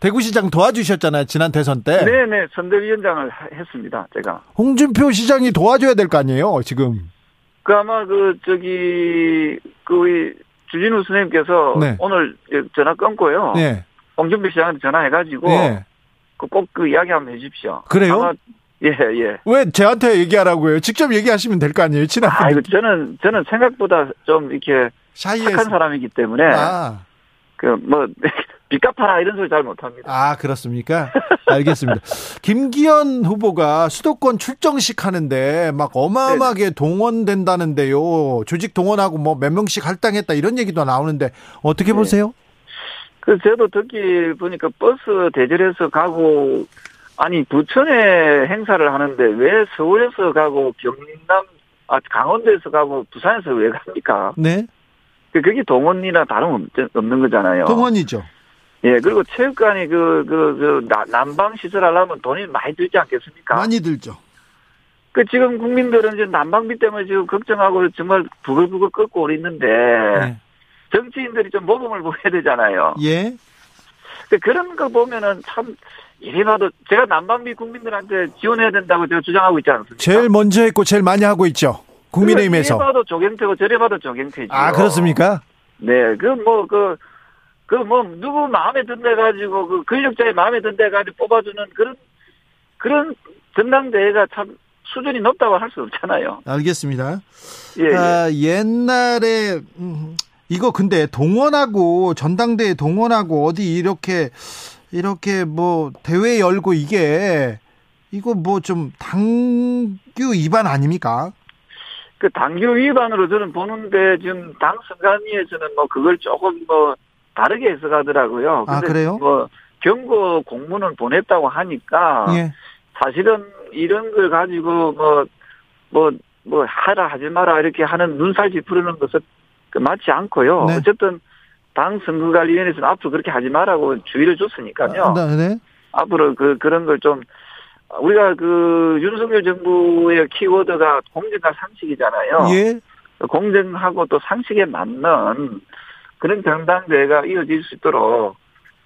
대구시장 도와주셨잖아요. 지난 대선 때. 네네, 선대위원장을 하- 했습니다. 제가. 홍준표 시장이 도와줘야 될 거 아니에요, 지금. 그 아마 그 저기 그 우리 주진우 선생님께서 네. 오늘 전화 끊고요. 네. 홍준표 시장한테 전화해가지고 네. 꼭그 이야기 한번 해주십시오. 그래요? 예 예. 왜 저한테 얘기하라고요? 직접 얘기하시면 될 거 아니에요, 친한 아, 분. 이거 저는 저는 생각보다 좀 이렇게 샤이해서. 착한 사람이기 때문에 아, 그 뭐 빚갚아라 이런 소리 잘 못합니다. 아, 그렇습니까? 알겠습니다. [laughs] 김기현 후보가 수도권 출정식 하는데 막 어마어마하게 동원된다는데요. 조직 동원하고 뭐 몇 명씩 할당했다 이런 얘기도 나오는데 어떻게 네. 보세요? 그 저도 듣기 보니까 버스 대절해서 가고 아니 부천에 행사를 하는데 왜 서울에서 가고 경남 아 강원도에서 가고 부산에서 왜 갑니까? 네. 그 그게 동원이나 다름 없는 거잖아요. 동원이죠. 예 그리고 체육관이 그 그그 난방 시설 하려면 돈이 많이 들지 않겠습니까? 많이 들죠. 그 지금 국민들은 이제 난방비 때문에 지금 걱정하고 정말 부글부글 끓고 있는데 네. 정치인들이 좀 모범을 보여야 되잖아요. 예. 그 그런 거 보면은 참 이리 봐도 제가 난방비 국민들한테 지원해야 된다고 제가 주장하고 있지 않습니까? 제일 먼저 했고 제일 많이 하고 있죠. 국민의힘에서. 이리 봐도 조경태고 저리 봐도 조경태죠. 아, 그렇습니까? 네, 그 뭐 그 그 뭐 누구 마음에 든데 가지고 그 권력자의 마음에 든데 가지고 뽑아주는 그런 그런 전당대회가 참 수준이 높다고 할 수 없잖아요. 알겠습니다. 예, 예. 아, 옛날에 음, 이거 근데 동원하고 전당대회 동원하고 어디 이렇게 이렇게 뭐 대회 열고 이게 이거 뭐 좀 당규 위반 아닙니까? 그 당규 위반으로 저는 보는데 지금 당 선관위에서는 뭐 그걸 조금 뭐 다르게 해석하더라고요. 아, 그래요? 뭐 경고 공문을 보냈다고 하니까 예. 사실은 이런 걸 가지고 뭐 뭐 뭐 하라 하지 마라 이렇게 하는 눈살지 부르는 것은 그 맞지 않고요. 네. 어쨌든 당 선거관리위원회에서는 앞으로 그렇게 하지 마라고 주의를 줬으니까요. 아, 네. 앞으로 그 그런 걸 좀 우리가 그 윤석열 정부의 키워드가 공정과 상식이잖아요. 예. 공정하고 또 상식에 맞는 그런 정당대회가 이어질 수 있도록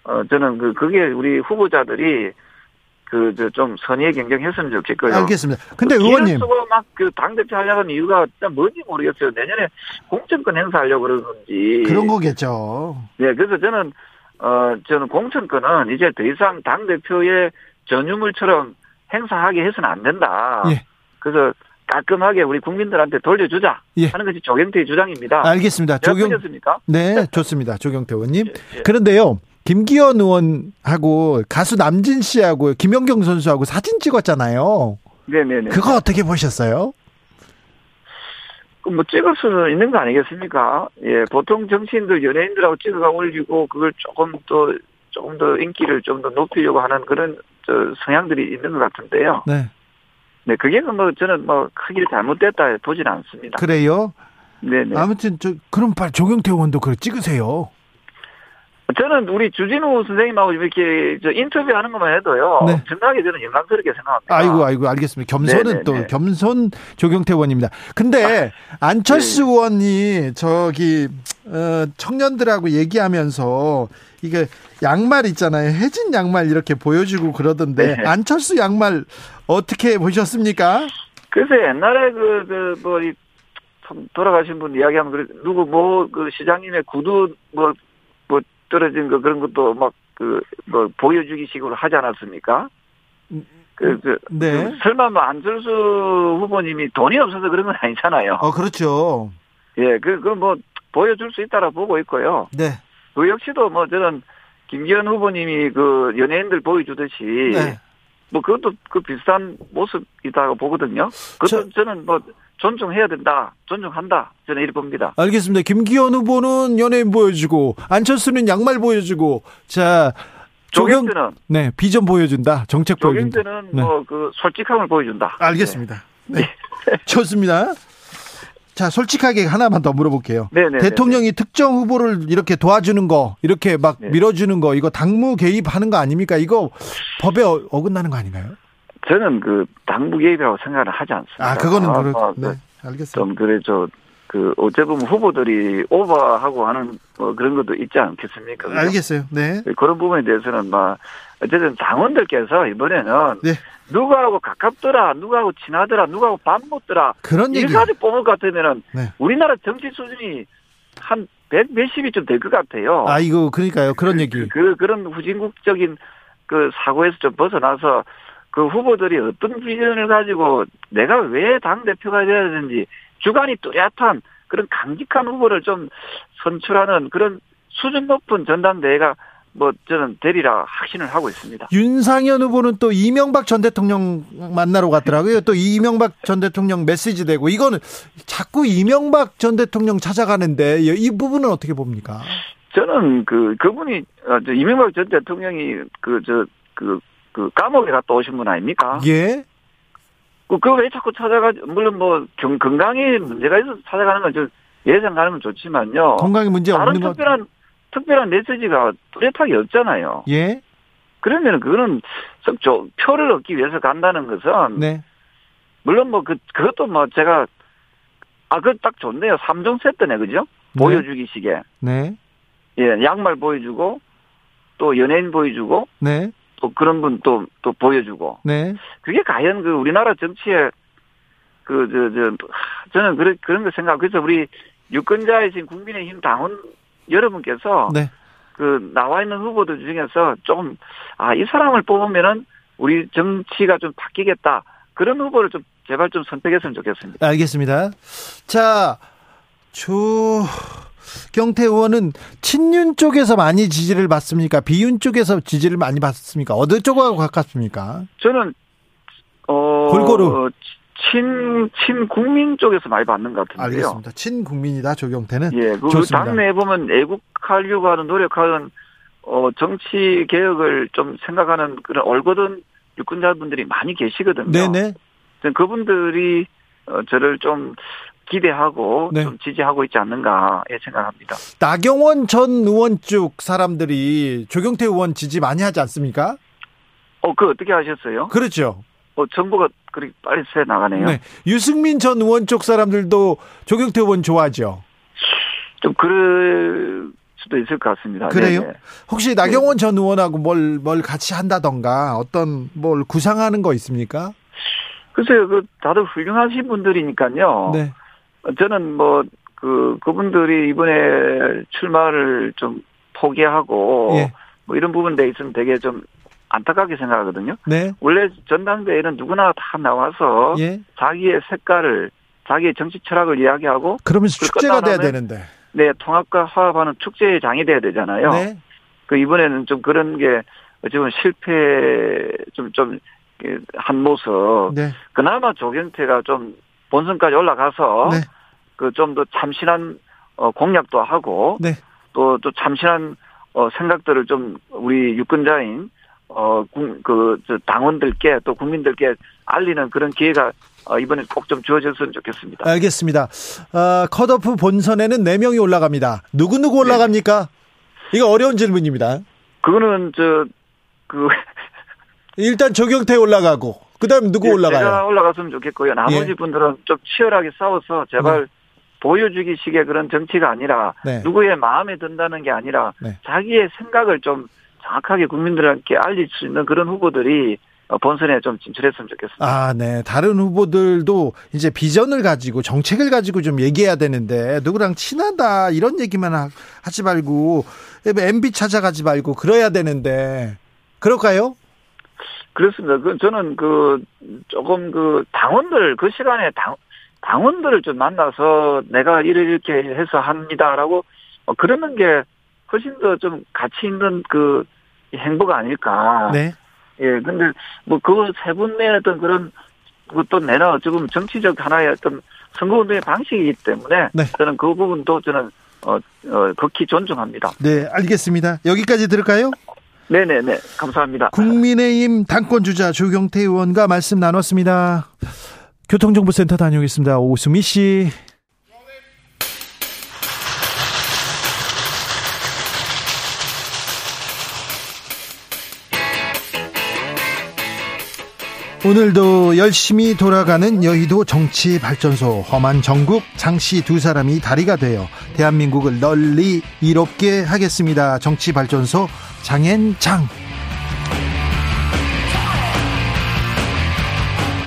어 저는 그 그게 우리 후보자들이 그 저 좀 선의의 경쟁했으면 좋겠고요. 알겠습니다. 근데 그 의원님 기를 쓰고 막 그 당 대표 하려는 이유가 진짜 뭔지 모르겠어요. 내년에 공천권 행사하려고 그러는 건지. 그런 거겠죠. 네, 그래서 저는 어 저는 공천권은 이제 더 이상 당 대표의 전유물처럼 행사하게 해서는 안 된다. 예. 그래서 깔끔하게 우리 국민들한테 돌려주자 예. 하는 것이 조경태의 주장입니다. 알겠습니다. 조경 틀렸습니까? 네, 좋습니다. 조경태 의원님. 예, 예. 그런데요. 김기현 의원하고 가수 남진 씨하고 김연경 선수하고 사진 찍었잖아요. 네네네. 그거 어떻게 보셨어요? 그뭐 찍을 수는 있는 거 아니겠습니까? 예, 보통 정치인들 연예인들하고 찍어가 올리고 그걸 조금 더 조금 더 인기를 좀 더 높이려고 하는 그런 저 성향들이 있는 것 같은데요. 네. 네, 그게 뭐 저는 뭐 크게 잘못됐다 보지는 않습니다. 그래요? 네네. 아무튼 저 그럼 빨리 조경태 의원도 그걸 찍으세요. 저는 우리 주진우 선생님하고 이렇게 저 인터뷰하는 것만 해도요. 네. 엄청나게 저는 영광스럽게 생각합니다. 아이고 아이고 알겠습니다. 겸손은 네네네. 또 겸손 조경태 의원입니다. 근데 안철수 네. 의원이 저기 어, 청년들하고 얘기하면서 이게 양말 있잖아요. 해진 양말 이렇게 보여주고 그러던데 네. 안철수 양말 어떻게 보셨습니까? 그래서 옛날에 그, 그, 뭐, 이, 참 돌아가신 분 이야기하면, 그래, 누구 뭐, 그 시장님의 구두, 뭐, 뭐, 떨어진 거 그런 것도 막, 그, 뭐, 보여주기 식으로 하지 않았습니까? 그, 그, 네. 그 설마 뭐, 안철수 후보님이 돈이 없어서 그런 건 아니잖아요. 어 그렇죠. 예, 그, 그 뭐, 보여줄 수 있다라 보고 있고요. 네. 그 역시도 뭐, 저는, 김기현 후보님이 그, 연예인들 보여주듯이, 네. 뭐 그것도 그 비슷한 모습이다고 보거든요. 그것도 저, 는 뭐 존중해야 된다, 존중한다. 저는 이렇게 봅니다. 알겠습니다. 김기현 후보는 연예인 보여주고 안철수는 양말 보여주고 자 조경 네 비전 보여준다 정책 보여준다. 조경태는 네. 뭐그 솔직함을 보여준다. 알겠습니다. 네. 좋습니다. 자 솔직하게 하나만 더 물어볼게요. 네, 네, 네, 대통령이 특정 후보를 이렇게 도와주는 거 이렇게 막 네. 밀어주는 거 이거 당무 개입하는 거 아닙니까? 이거 법에 어- 어긋나는 거 아닌가요? 저는 그 당부 개입이라고 생각을 하지 않습니다. 아 그거는 아, 그렇 아, 네그 알겠습니다. 좀 그래 저그 어째 보면 후보들이 오버하고 하는 뭐 그런 것도 있지 않겠습니까? 그죠? 알겠어요. 네. 그런 부분에 대해서는 막 어쨌든 당원들께서 이번에는 네. 누구하고 가깝더라, 누구하고 친하더라, 누구하고 밥 먹더라 그런 얘기. 이까지 뽑을 것 같으면은 네. 우리나라 정치 수준이 한100 몇십이 좀 될 것 같아요. 아 이거 그러니까요. 그런 얘기. 그, 그런 후진국적인 그 사고에서 좀 벗어나서 그 후보들이 어떤 비전을 가지고 내가 왜 당 대표가 돼야 되는지 주관이 뚜렷한 그런 강직한 후보를 좀 선출하는 그런 수준 높은 전당대회가 뭐 저는 되리라 확신을 하고 있습니다. 윤상현 후보는 또 이명박 전 대통령 만나러 갔더라고요. 또 이명박 전 대통령 메시지 되고 이거는 자꾸 이명박 전 대통령 찾아가는데 이- 이 부분은 어떻게 봅니까? 저는 그 그분이 어, 저 이명박 전 대통령이 그저그그 감옥에 갔다 오신 분 아닙니까? 예. 그왜 자꾸 찾아가 물론 뭐 경, 건강에 문제가 있어서 찾아가는 건좀 예상 건 좋지만요. 건강에 문제 없는 것. 특별한 특별한 메시지가 뚜렷하게 없잖아요. 예. 그러면 그거는 썩 조- 표를 얻기 위해서 간다는 것은 네. 물론 뭐 그 그것도 뭐 제가 아그딱 좋네요. 삼종 세트네 그죠? 보여주기식에 네. 예 양말 보여주고 또 연예인 보여주고 네. 또 그런 분또또 보여주고 네. 그게 과연 그 우리나라 정치에 그 저 저 저는 그런 그런 거 생각 그래서 우리 유권자이신 국민의힘 당원 여러분께서 네. 그 나와 있는 후보들 중에서 조금 아이 사람을 뽑으면은 우리 정치가 좀 바뀌겠다 그런 후보를 좀 제발 좀 선택했으면 좋겠습니다. 알겠습니다. 자, 조경태 의원은 친윤 쪽에서 많이 지지를 받습니까? 비윤 쪽에서 지지를 많이 받습니까? 어느 쪽하고 가깝습니까? 저는 어 골고루. 친 친국민 쪽에서 많이 받는 것 같은데요. 알겠습니다. 친국민이다 조경태는. 예, 그 좋습니다. 당내에 보면 애국하려고 하는 노력하는 어 정치 개혁을 좀 생각하는 그런 얼거든 유권자분들이 많이 계시거든요. 네네. 그분들이 어, 저를 좀 기대하고 네. 좀 지지하고 있지 않는가 예 생각합니다. 나경원 전 의원 쪽 사람들이 조경태 의원 지지 많이 하지 않습니까? 어, 그 어떻게 하셨어요? 그렇죠. 어, 정보가 그렇게 빨리 새 나가네요. 네. 유승민 전 의원 쪽 사람들도 조경태 의원 좋아하죠. 좀 그럴 수도 있을 것 같습니다. 그래요? 네네. 혹시 나경원 전 의원하고 뭘, 뭘 같이 한다던가 어떤 뭘 구상하는 거 있습니까? 글쎄요, 그 다들 훌륭하신 분들이니까요. 네. 어, 저는 뭐, 그, 그분들이 이번에 출마를 좀 포기하고, 예. 뭐 이런 부분에 있으면 되게 좀 안타깝게 생각하거든요. 네. 원래 전당대회는 누구나 다 나와서 예. 자기의 색깔을, 자기의 정치 철학을 이야기하고, 그러면서 그 축제가 돼야 되는데. 네, 통합과 화합하는 축제의 장이 돼야 되잖아요. 네. 그 이번에는 좀 그런 게, 어찌보면 실패, 좀, 좀, 그, 한 모습. 네. 그나마 조경태가 좀 본선까지 올라가서 네. 그좀 더 참신한 어, 공약도 하고 네. 또또 참신한 어, 생각들을 좀 우리 유권자인 어그 당원들께 또 국민들께 알리는 그런 기회가 어, 이번에 꼭 좀 주어졌으면 좋겠습니다. 알겠습니다. 어, 컷오프 본선에는 4명이 올라갑니다. 누구누구 올라갑니까? 이거 어려운 질문입니다. 그거는 저 그 [laughs] 일단 조경태 올라가고, 그 다음 누구 올라가요? 예, 제가 올라갔으면 좋겠고요. 나머지 예. 분들은 좀 치열하게 싸워서 제발 보여주기식의 그런 정치가 아니라 네. 누구의 마음에 든다는 게 아니라 네. 자기의 생각을 좀 정확하게 국민들에게 알릴 수 있는 그런 후보들이 어, 본선에 좀 진출했으면 좋겠습니다. 아, 네. 다른 후보들도 이제 비전을 가지고 정책을 가지고 좀 얘기해야 되는데 누구랑 친하다 이런 얘기만 하- 하지 말고 MB 찾아가지 말고 그래야 되는데 그럴까요? 그렇습니다. 그 저는 그 조금 그 당원들 그 시간에 당 당원들을 좀 만나서 내가 이렇게 해서 합니다라고 어, 그러는 게 훨씬 더 좀 가치 있는 그 행보가 아닐까. 네. 예, 근데 뭐 그 세분 내에 어떤 그런 것도 내나 조금 정치적 하나의 어떤 선거 운동의 방식이기 때문에 네. 저는 그 부분도 저는 어, 어 극히 존중합니다. 네, 알겠습니다. 여기까지 들을까요? 네네네 감사합니다. 국민의힘 당권 주자 조경태 의원과 말씀 나눴습니다. 교통정보센터 다녀오겠습니다. 오수미 씨. 오늘도 열심히 돌아가는 여의도 정치 발전소 험한 정국 장씨 두 사람이 다리가 되어 대한민국을 널리 이롭게 하겠습니다. 정치 발전소 장앤장.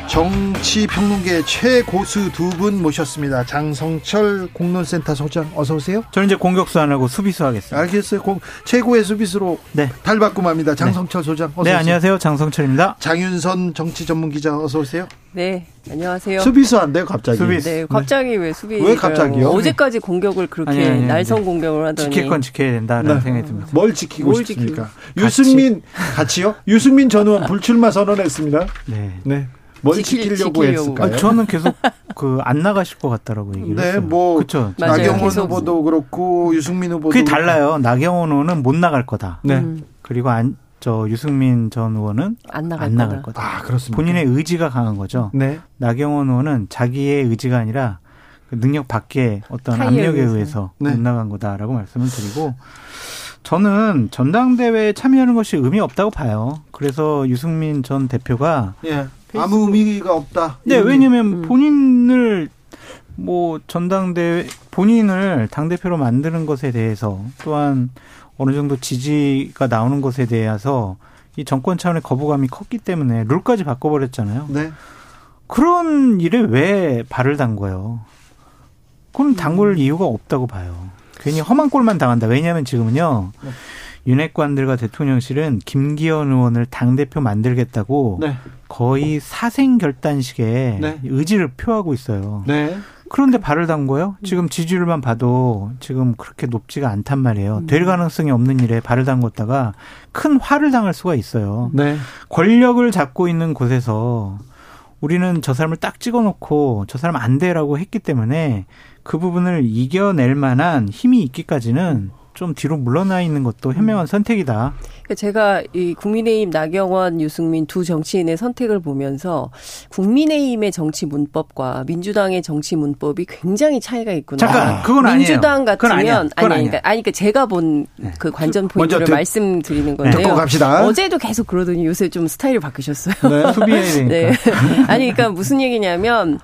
정치 평론계 최고수 두 분 모셨습니다. 장성철 공론센터 소장 어서 오세요. 저는 이제 공격수 안 하고 수비수 하겠습니다. 알겠어요. 공- 최고의 수비수로 네. 달바꿈합니다. 장성철 소장 어서 네, 오세요. 안녕하세요. 장성철입니다. 장윤선 정치 전문 기자 어서 오세요. 네, 안녕하세요. 수비수 안 돼요, 갑자기. 수비수. 네, 갑자기 왜 수비? 왜 갑자기요? 어제까지 공격을 그렇게 아니, 아니, 아니, 네. 공격을 하더니 지킬 건 지켜야 된다라는 네. 생각이 듭니다. 뭘 지키고 뭘 싶습니까? 유승민 같이요? 유승민 전 의원 불출마 선언했습니다. 네. 네. 뭘 지킬- 지키려고 지키려고. 했을까요? 아, 저는 계속 그 안 나가실 것 같다라고 얘기를 네, 했어요. 뭐 그렇죠. 나경원 계속. 후보도 그렇고 유승민 후보도 그게 그렇고. 달라요. 나경원 의원은 못 나갈 거다. 네. 음, 그리고 안, 저 유승민 전 의원은 안 나갈 안 거다. 나갈 거다. 아, 그렇습니다. 본인의 의지가 강한 거죠. 네. 나경원 의원은 자기의 의지가 아니라 그 능력 밖에 어떤 압력에 의해서. 의해서 네. 못 나간 거다라고 말씀을 드리고 저는 전당대회에 참여하는 것이 의미 없다고 봐요. 그래서 유승민 전 대표가 예. 아무 의미가 없다. 네, 이런- 왜냐면 음. 본인을 뭐 전당대회 본인을 당 대표로 만드는 것에 대해서 또한 어느 정도 지지가 나오는 것에 대해서 이 정권 차원의 거부감이 컸기 때문에 룰까지 바꿔버렸잖아요. 네. 그런 일에 왜 발을 담궈요? 그건 담글 이유가 없다고 봐요. 괜히 험한 꼴만 당한다. 왜냐하면 지금은요. 네. 윤핵관들과 대통령실은 김기현 의원을 당대표 만들겠다고 네. 거의 사생 결단식에 네. 의지를 표하고 있어요. 네. 그런데 발을 담궈요? 지금 지지율만 봐도 지금 그렇게 높지가 않단 말이에요. 될 가능성이 없는 일에 발을 담궜다가 큰 화를 당할 수가 있어요. 네. 권력을 잡고 있는 곳에서 우리는 저 사람을 딱 찍어놓고 저 사람 안 돼라고 했기 때문에 그 부분을 이겨낼 만한 힘이 있기까지는 좀 뒤로 물러나 있는 것도 현명한 선택이다. 그러니까 제가 이 국민의힘 나경원, 유승민 두 정치인의 선택을 보면서 국민의힘의 정치 문법과 민주당의 정치 문법이 굉장히 차이가 있구나. 잠깐, 그건 아니에요. 민주당 같으면 아니야. 아니 그러니까, 아니 그러니까 제가 본 그 관전 포인트를 먼저 듣- 말씀드리는 듣고 건데요. 갑시다. 어제도 계속 그러더니 요새 좀 스타일이 바뀌셨어요. 네. 수비해야 되니까. [laughs] 네. 아니, 그러니까 무슨 얘기냐면,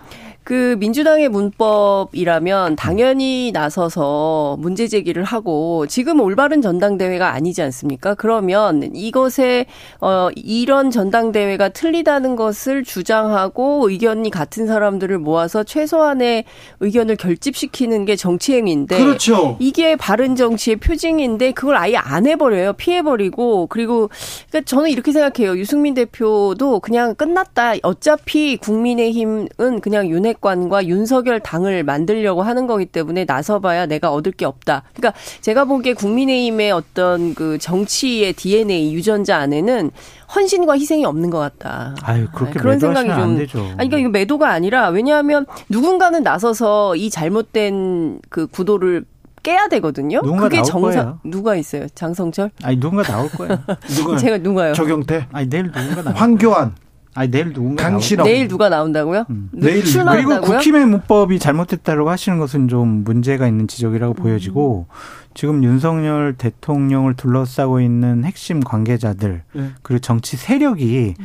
그 민주당의 문법이라면 당연히 나서서 문제 제기를 하고 지금 올바른 전당대회가 아니지 않습니까? 그러면 이것에 어 이런 전당대회가 틀리다는 것을 주장하고 의견이 같은 사람들을 모아서 최소한의 의견을 결집시키는 게 정치 행위인데 그렇죠. 이게 바른 정치의 표징인데 그걸 아예 안 해버려요. 피해버리고 그리고 그러니까 저는 이렇게 생각해요. 유승민 대표도 그냥 끝났다. 어차피 국민의힘은 그냥 윤핵 관과 윤석열 당을 만들려고 하는 거기 때문에 나서봐야 내가 얻을 게 없다. 그러니까 제가 보기에 국민의힘의 어떤 그 정치의 DNA 유전자 안에는 헌신과 희생이 없는 것 같다. 아유, 그렇게 그런 생각이 좀안 되죠. 아니 그러니까 이거 매도가 아니라 왜냐하면 누군가는 나서서 이 잘못된 그 구도를 깨야 되거든요. 누군가 그게 나올 정상 거예요. 누가 있어요? 장성철? 아니 누군가 나올 거예요. 누가 [laughs] 제가 누가요? [laughs] 조경태, 아니 내일 누군가 나올 황교안, 아니 내일 누군가 강신업. 내일 누가 나온다고요? 음. 누- 내일 그리고 출마한다고요? 국힘의 문법이 잘못됐다고 하시는 것은 좀 문제가 있는 지적이라고 보여지고 지금 윤석열 대통령을 둘러싸고 있는 핵심 관계자들 네. 그리고 정치 세력이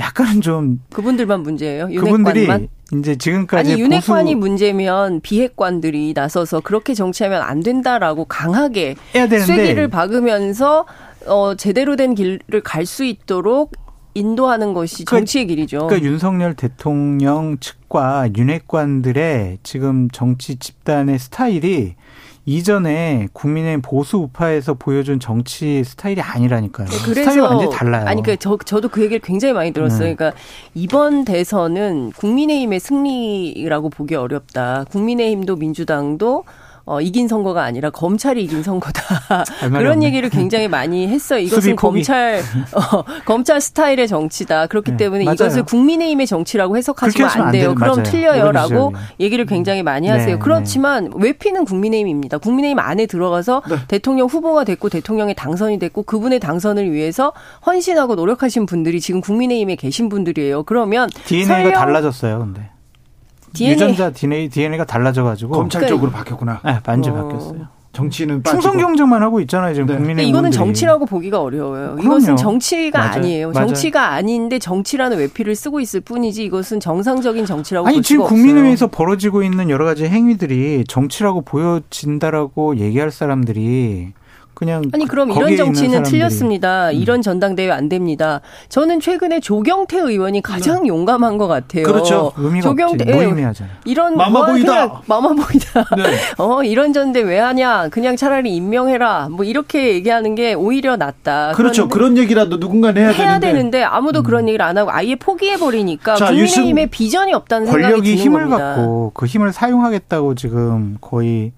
약간은 좀 그분들만 문제예요. 그분들이 윤핵관만. 이제 지금까지 아니 윤핵관이 보수 문제면 비핵관들이 나서서 그렇게 정치하면 안 된다라고 강하게 해야 되는데 쇠기를 박으면서 어 제대로 된 길을 갈 수 있도록 인도하는 것이 그- 정치의 길이죠. 그러니까 윤석열 대통령 측과 윤핵관들의 지금 정치 집단의 스타일이 이전에 국민의 보수 우파에서 보여준 정치 스타일이 아니라니까요. 스타일이 완전히 달라요. 아니 그저 저도 그 얘기를 굉장히 많이 들었어요. 네. 그러니까 이번 대선은 국민의힘의 승리라고 보기 어렵다. 국민의힘도 민주당도 어, 이긴 선거가 아니라 검찰이 이긴 선거다. [laughs] 그런 없네. 얘기를 굉장히 많이 했어요. 이것은. 검찰 어, 검찰 스타일의 정치다. 그렇기 네, 때문에 맞아요. 이것을 국민의힘의 정치라고 해석하시면 하시면 안안 돼요. 그럼 맞아요. 틀려요라고. 얘기를 굉장히 많이 네, 하세요. 그렇지만 외피는 국민의힘입니다. 국민의힘 안에 들어가서 네. 대통령 후보가 됐고 대통령에 당선이 됐고 그분의 당선을 위해서 헌신하고 노력하신 분들이 지금 국민의힘에 계신 분들이에요. 그러면 DNA가 설령 달라졌어요, 근데. DNA 유전자 DNA, DNA가 달라져가지고. 검찰 쪽으로 바뀌었구나. 네, 완전 어. 바뀌었어요. 정치는. 충성 경쟁만 하고 있잖아요, 지금 네. 국민의 이거는 정치라고 보기가 어려워요. 그럼요. 이것은 정치가 맞아요. 아니에요. 맞아요. 정치가 아닌데 정치라는 외피를 쓰고 있을 뿐이지 이것은 정상적인 정치라고 아니 볼 지금 국민의회에서 벌어지고 있는 여러 가지 행위들이 정치라고 보여진다라고 얘기할 사람들이 그냥 아니 그럼 이런 정치는 사람들이. 음. 틀렸습니다. 이런 전당대회 안 됩니다. 저는 최근에 조경태 의원이 가장 용감한 것 같아요. 그렇죠. 의미가 없지. 예, 무의미하잖아요. 이런 마마보이다. 뭐 마마보이다. 네. [laughs] 어 이런 전대 왜 하냐? 그냥 차라리 임명해라. 뭐 이렇게 얘기하는 게 오히려 낫다. 그렇죠. 그런 얘기라도 누군가는 해야, 해야 되는데. 되는데 아무도 그런 얘기를 안 하고 아예 포기해 버리니까 자, 국민의힘의 비전이 없다는 생각이 권력이 드는 힘을 겁니다. 갖고 그 힘을 사용하겠다고 지금 거의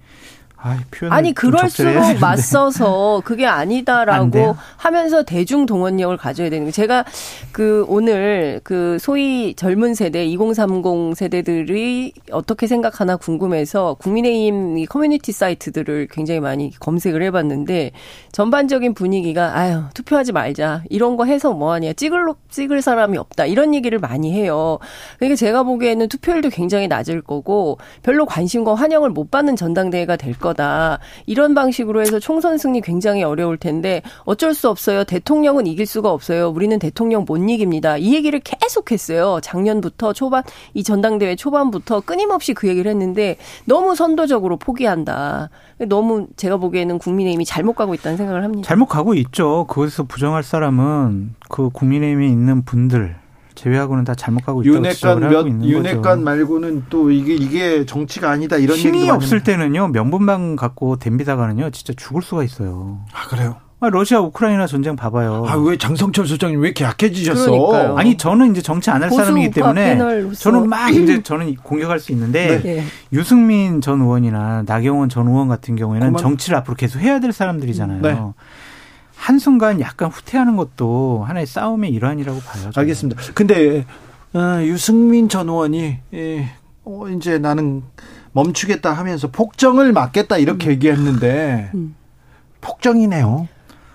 아, 아니 그럴수록. 맞서서 그게 안 아니다라고? 하면서 대중 동원력을 가져야 되는 거. 제가 그 오늘 그 소위 젊은 세대 2030 세대들이 어떻게 생각하나 궁금해서 국민의힘 이 커뮤니티 사이트들을 굉장히 많이 검색을 해봤는데 전반적인 분위기가 아유 투표하지 말자 이런 거 해서 뭐하냐 찍을 찍을 사람이 없다 이런 얘기를 많이 해요. 그러니까 제가 보기에는 투표율도 굉장히 낮을 거고 별로 관심과 환영을 못 받는 전당대회가 될 거다. 이런 방식으로 해서 총선 승리 굉장히 어려울 텐데 어쩔 수 없어요. 대통령은 이길 수가 없어요. 우리는 대통령 못 이깁니다. 이 얘기를 계속 했어요. 작년부터 초반 이 전당대회 초반부터 끊임없이 그 얘기를 했는데 너무 선도적으로 포기한다. 너무 제가 보기에는 국민의힘이 잘못 가고 있다는 생각을 합니다. 잘못 가고 있죠. 그것에서 부정할 사람은 그 국민의힘에 있는 분들 제외하고는 다 잘못 가고 있다고 윤핵관 지적을 하고 몇 있는 윤핵관 거죠. 말고는 또 이게 이게 정치가 아니다 이런 힘이 얘기도 없을 많이 때는요 명분만 갖고 덤비다가는요 진짜 죽을 수가 있어요. 아 그래요? 아, 러시아 우크라이나 전쟁 봐봐요. 아 왜 장성철 소장님 왜 이렇게 약해지셨어? 그러니까요. 아니 저는 이제 정치 안 할 사람이기 때문에. 저는 막 이제 [clears throat] 저는 공격할 수 있는데 네. 유승민 전 의원이나 나경원 전 의원 같은 경우에는 그만- 정치를 앞으로 계속 해야 될 사람들이잖아요. 네. 한순간 약간 후퇴하는 것도 하나의 싸움의 일환이라고 봐요. 저는. 알겠습니다. 근데 어, 유승민 전 의원이 예, 어, 이제 나는 멈추겠다 하면서 폭정을 막겠다 이렇게 얘기했는데 음. 폭정이네요.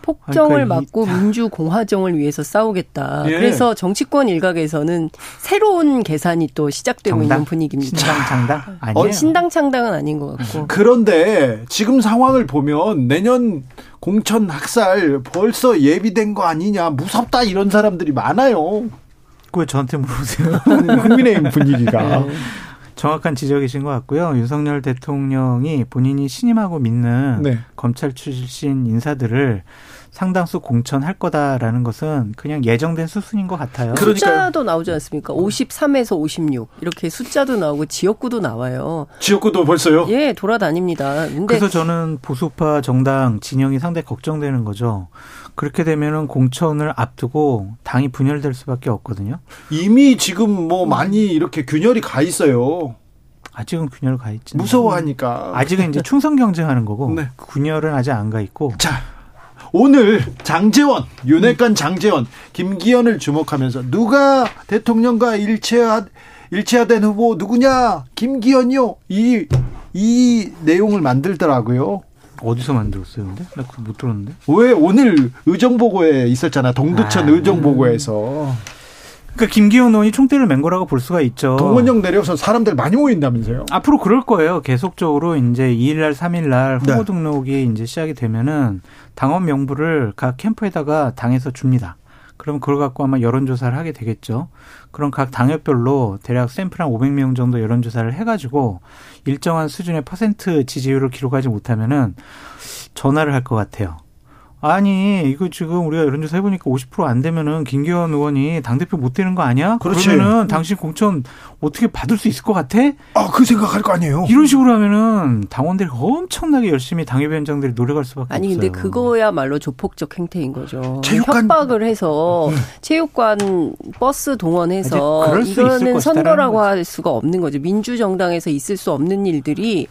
폭정을 그러니까 이- 막고 민주공화정을 위해서 싸우겠다. 예. 그래서 정치권 일각에서는 새로운 계산이 또 시작되고 정당? 있는 분위기입니다. 신당 창당 아니에요. 어, 신당 창당은 아닌 것 같고. 그런데 지금 상황을 보면 내년 공천 학살 벌써 예비된 거 아니냐 무섭다 이런 사람들이 많아요. 왜 저한테 물어보세요? [laughs] 국민의힘 분위기가 네. 정확한 지적이신 것 같고요. 윤석열 대통령이 본인이 신임하고 믿는 네. 검찰 출신 인사들을 상당수 공천할 거다라는 것은 그냥 예정된 수순인 것 같아요. 그러니까요. 숫자도 나오지 않습니까? 53에서 56 이렇게 숫자도 나오고 지역구도 나와요. 지역구도 벌써요. 예, 돌아다닙니다. 근데 그래서 저는 보수파 정당 진영이 상당히 걱정되는 거죠. 그렇게 되면은 공천을 앞두고 당이 분열될 수밖에 없거든요. 이미 지금 뭐 많이 이렇게 균열이 가 있어요. 아직은 균열 가 있지. 무서워하니까. 아직은 이제 충성 경쟁하는 거고 네. 균열은 아직 안 가 있고. 자, 오늘 장재원, 윤핵관 장재원, 김기현을 주목하면서 누가 대통령과 일체화, 일체화된 후보 누구냐? 김기현이요. 이, 이 내용을 만들더라고요. 어디서 만들었어요, 근데? 나 그거 못 들었는데. 왜 오늘 의정보고에 있었잖아. 동두천 아. 의정보고에서. 그러니까 김기현 의원이 총대를 맨 거라고 볼 수가 있죠. 동원령 내려서 사람들 많이 모인다면서요. 앞으로 그럴 거예요. 계속적으로 이제 2일 날, 3일 날 후보 네. 등록이 이제 시작이 되면은 당원 명부를 각 캠프에다가 당에서 줍니다. 그럼 그걸 갖고 아마 여론조사를 하게 되겠죠. 그럼 각 당협별로 대략 샘플 한 500명 정도 여론조사를 해가지고 일정한 수준의 퍼센트 지지율을 기록하지 못하면은 전화를 할 것 같아요. 아니 이거 지금 우리가 여론조사 해보니까 50%안 되면은 김기현 의원이 당 대표 못 되는 거 아니야? 그렇지. 그러면은 당신 공천 어떻게 받을 수 있을 것 같아? 아, 그 생각할 거 아니에요. 이런 식으로 하면은 당원들이 엄청나게 열심히 당협위원장들이 노력할 수밖에 아니 없어요. 근데 그거야말로 조폭적 행태인 거죠. 체육관- 협박을 해서 체육관 버스 동원해서 이거는 선거라고. 할 수가 없는 거죠. 민주정당에서 있을 수 없는 일들이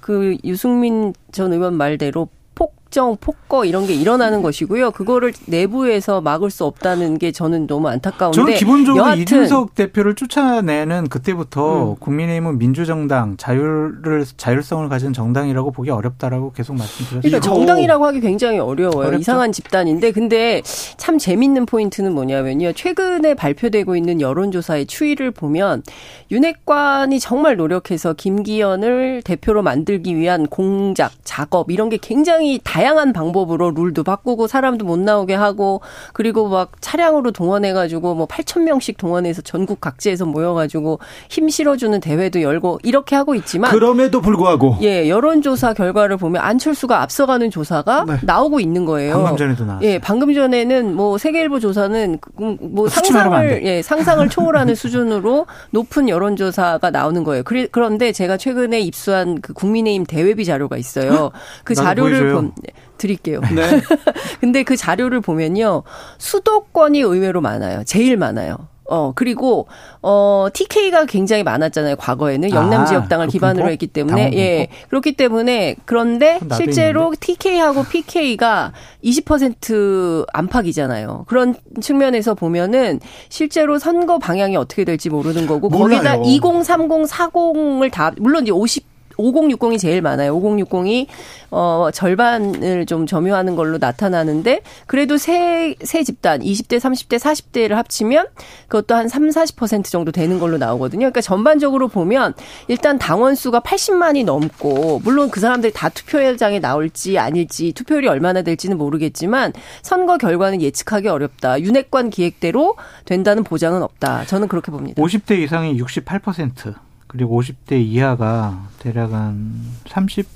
그 유승민 전 의원 말대로 폭 정, 폭거 이런 게 일어나는 것이고요. 그거를 내부에서 막을 수 없다는 게 저는 너무 안타까운데 저는 기본적으로 여하튼 이준석 대표를 쫓아내는 그때부터 음. 국민의힘은 민주정당, 자유를 자율성을 가진 정당이라고 보기 어렵다라고 계속 말씀드렸어요. 그러니까 정당이라고 하기 굉장히 어려워요. 어렵죠. 이상한 집단인데 근데 참 재밌는 포인트는 뭐냐면요. 최근에 발표되고 있는 여론조사의 추이를 보면 윤핵관이 정말 노력해서 김기현을 대표로 만들기 위한 공작, 작업 이런 게 굉장히 다양 한 방법으로 룰도 바꾸고 사람도 못 나오게 하고 그리고 막 차량으로 동원해 가지고 뭐 8천 명씩 동원해서 전국 각지에서 모여 가지고 힘 실어주는 대회도 열고 이렇게 하고 있지만 그럼에도 불구하고 예, 여론조사 결과를 보면 안철수가 앞서가는 조사가 네. 나오고 있는 거예요. 방금 전에도 나왔어요. 예, 방금 전에는 뭐 세계일보 조사는 그- 뭐안 상상을 예, 상상을 [laughs] 초월하는 수준으로 높은 여론조사가 나오는 거예요. 그런데 제가 최근에 입수한 그 국민의힘 대외비 자료가 있어요. [laughs] 그 자료를 보여줘요. 본 드릴게요. 네. [laughs] 근데 그 자료를 보면요. 수도권이 의외로 많아요. 제일 많아요. 어, 그리고, 어, TK가 굉장히 많았잖아요. 과거에는. 영남 아, 지역당을 그 기반으로? 했기 때문에. 예. 그렇기 때문에. 그런데 실제로 TK하고 PK가 20% 안팎이잖아요. 그런 측면에서 보면은 실제로 선거 방향이 어떻게 될지 모르는 거고. 거기다 몰라요. 2030, 40을 다, 물론 이제 50 5060이 제일 많아요. 5060이 어 절반을 좀 점유하는 걸로 나타나는데 그래도 세 세 집단 20대, 30대, 40대를 합치면 그것도 한 3, 40% 정도 되는 걸로 나오거든요. 그러니까 전반적으로 보면 일단 당원 수가 80만이 넘고 물론 그 사람들이 다 투표장에 나올지 아닐지 투표율이 얼마나 될지는 모르겠지만 선거 결과는 예측하기 어렵다. 윤핵관 기획대로 된다는 보장은 없다. 저는 그렇게 봅니다. 50대 이상이 68% 그리고 50대 이하가 대략 한 32%.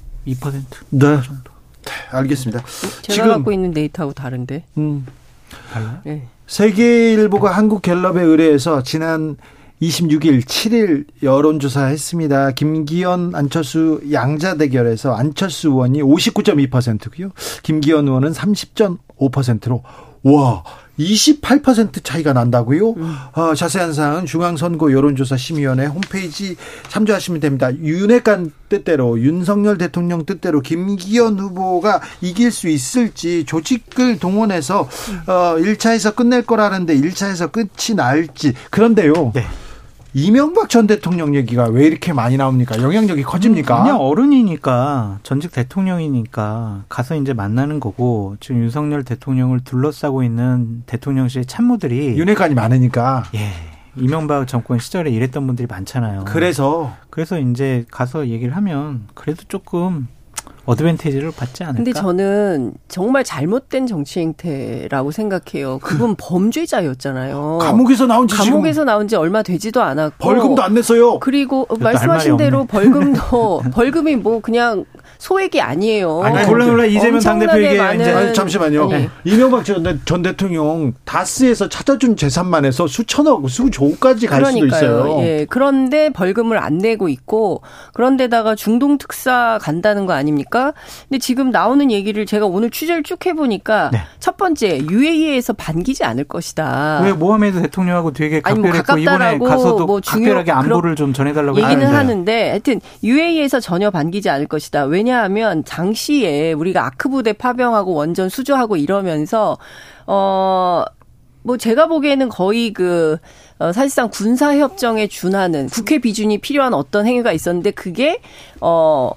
네. 네, 알겠습니다. 제가 지금 갖고 있는 데이터하고 다른데. 음, 달라요? 네. 세계일보가 한국갤럽에 의뢰해서 지난 26일, 7일 여론조사 했습니다. 김기현, 안철수 양자 대결에서 안철수 의원이 59.2%고요. 김기현 의원은 30.5%로 와, 28% 차이가 난다고요? 어, 자세한 사항은 중앙선거 여론조사 심의위원회 홈페이지 참조하시면 됩니다. 윤핵관 뜻대로 윤석열 대통령 뜻대로 김기현 후보가 이길 수 있을지 조직을 동원해서 어, 1차에서 끝낼 거라는데 1차에서 끝이 날지 그런데요. 네. 이명박 전 대통령 얘기가 왜 이렇게 많이 나옵니까? 영향력이 커집니까? 그냥 어른이니까 전직 대통령이니까 가서 이제 만나는 거고 지금 윤석열 대통령을 둘러싸고 있는 대통령실의 참모들이 윤핵관이 많으니까. 예. 이명박 정권 시절에 일했던 분들이 많잖아요. 그래서 그래서 이제 가서 얘기를 하면 그래도 조금 어드밴티지를 받지 않을까? 근데 저는 정말 잘못된 정치 행태라고 생각해요. 그분 범죄자였잖아요. 감옥에서 나온 지 감옥에서 나온 지 얼마 되지도 않았고 벌금도 안 냈어요. 그리고 말씀하신. 대로 벌금도 [laughs] 벌금이 뭐 그냥 소액이 아니에요. 아니, 몰라 몰라 이재명 당대표 얘기 많은- 이제 아니, 잠시만요. 아니. 이명박 전, 대- 전 대통령 다스에서 찾아준 재산만 해서 수천억, 수조까지 갈 수도 있어요. 예. 그런데 벌금을 안 내고 있고 그런데다가 중동 특사 간다는 거 아닙니까? 근데 지금 나오는 얘기를 제가 오늘 취재를 쭉 해보니까 네. 첫 번째 UAE에서 반기지 않을 것이다. 왜 모하메드 대통령하고 되게 뭐 각별했고 이번에 가깝다라고 가서도 뭐 중요- 각별하게 안보를 좀 전해달라고 얘기는 하는데. 하는데 하여튼 UAE에서 전혀 반기지 않을 것이다. 왜냐 하면 당시에 우리가 아크 부대 파병하고 원전 수주하고 이러면서 어. 뭐 제가 보기에는 거의 그 어, 사실상 군사 협정에 준하는 국회 비준이 필요한 어떤 행위가 있었는데 그게 어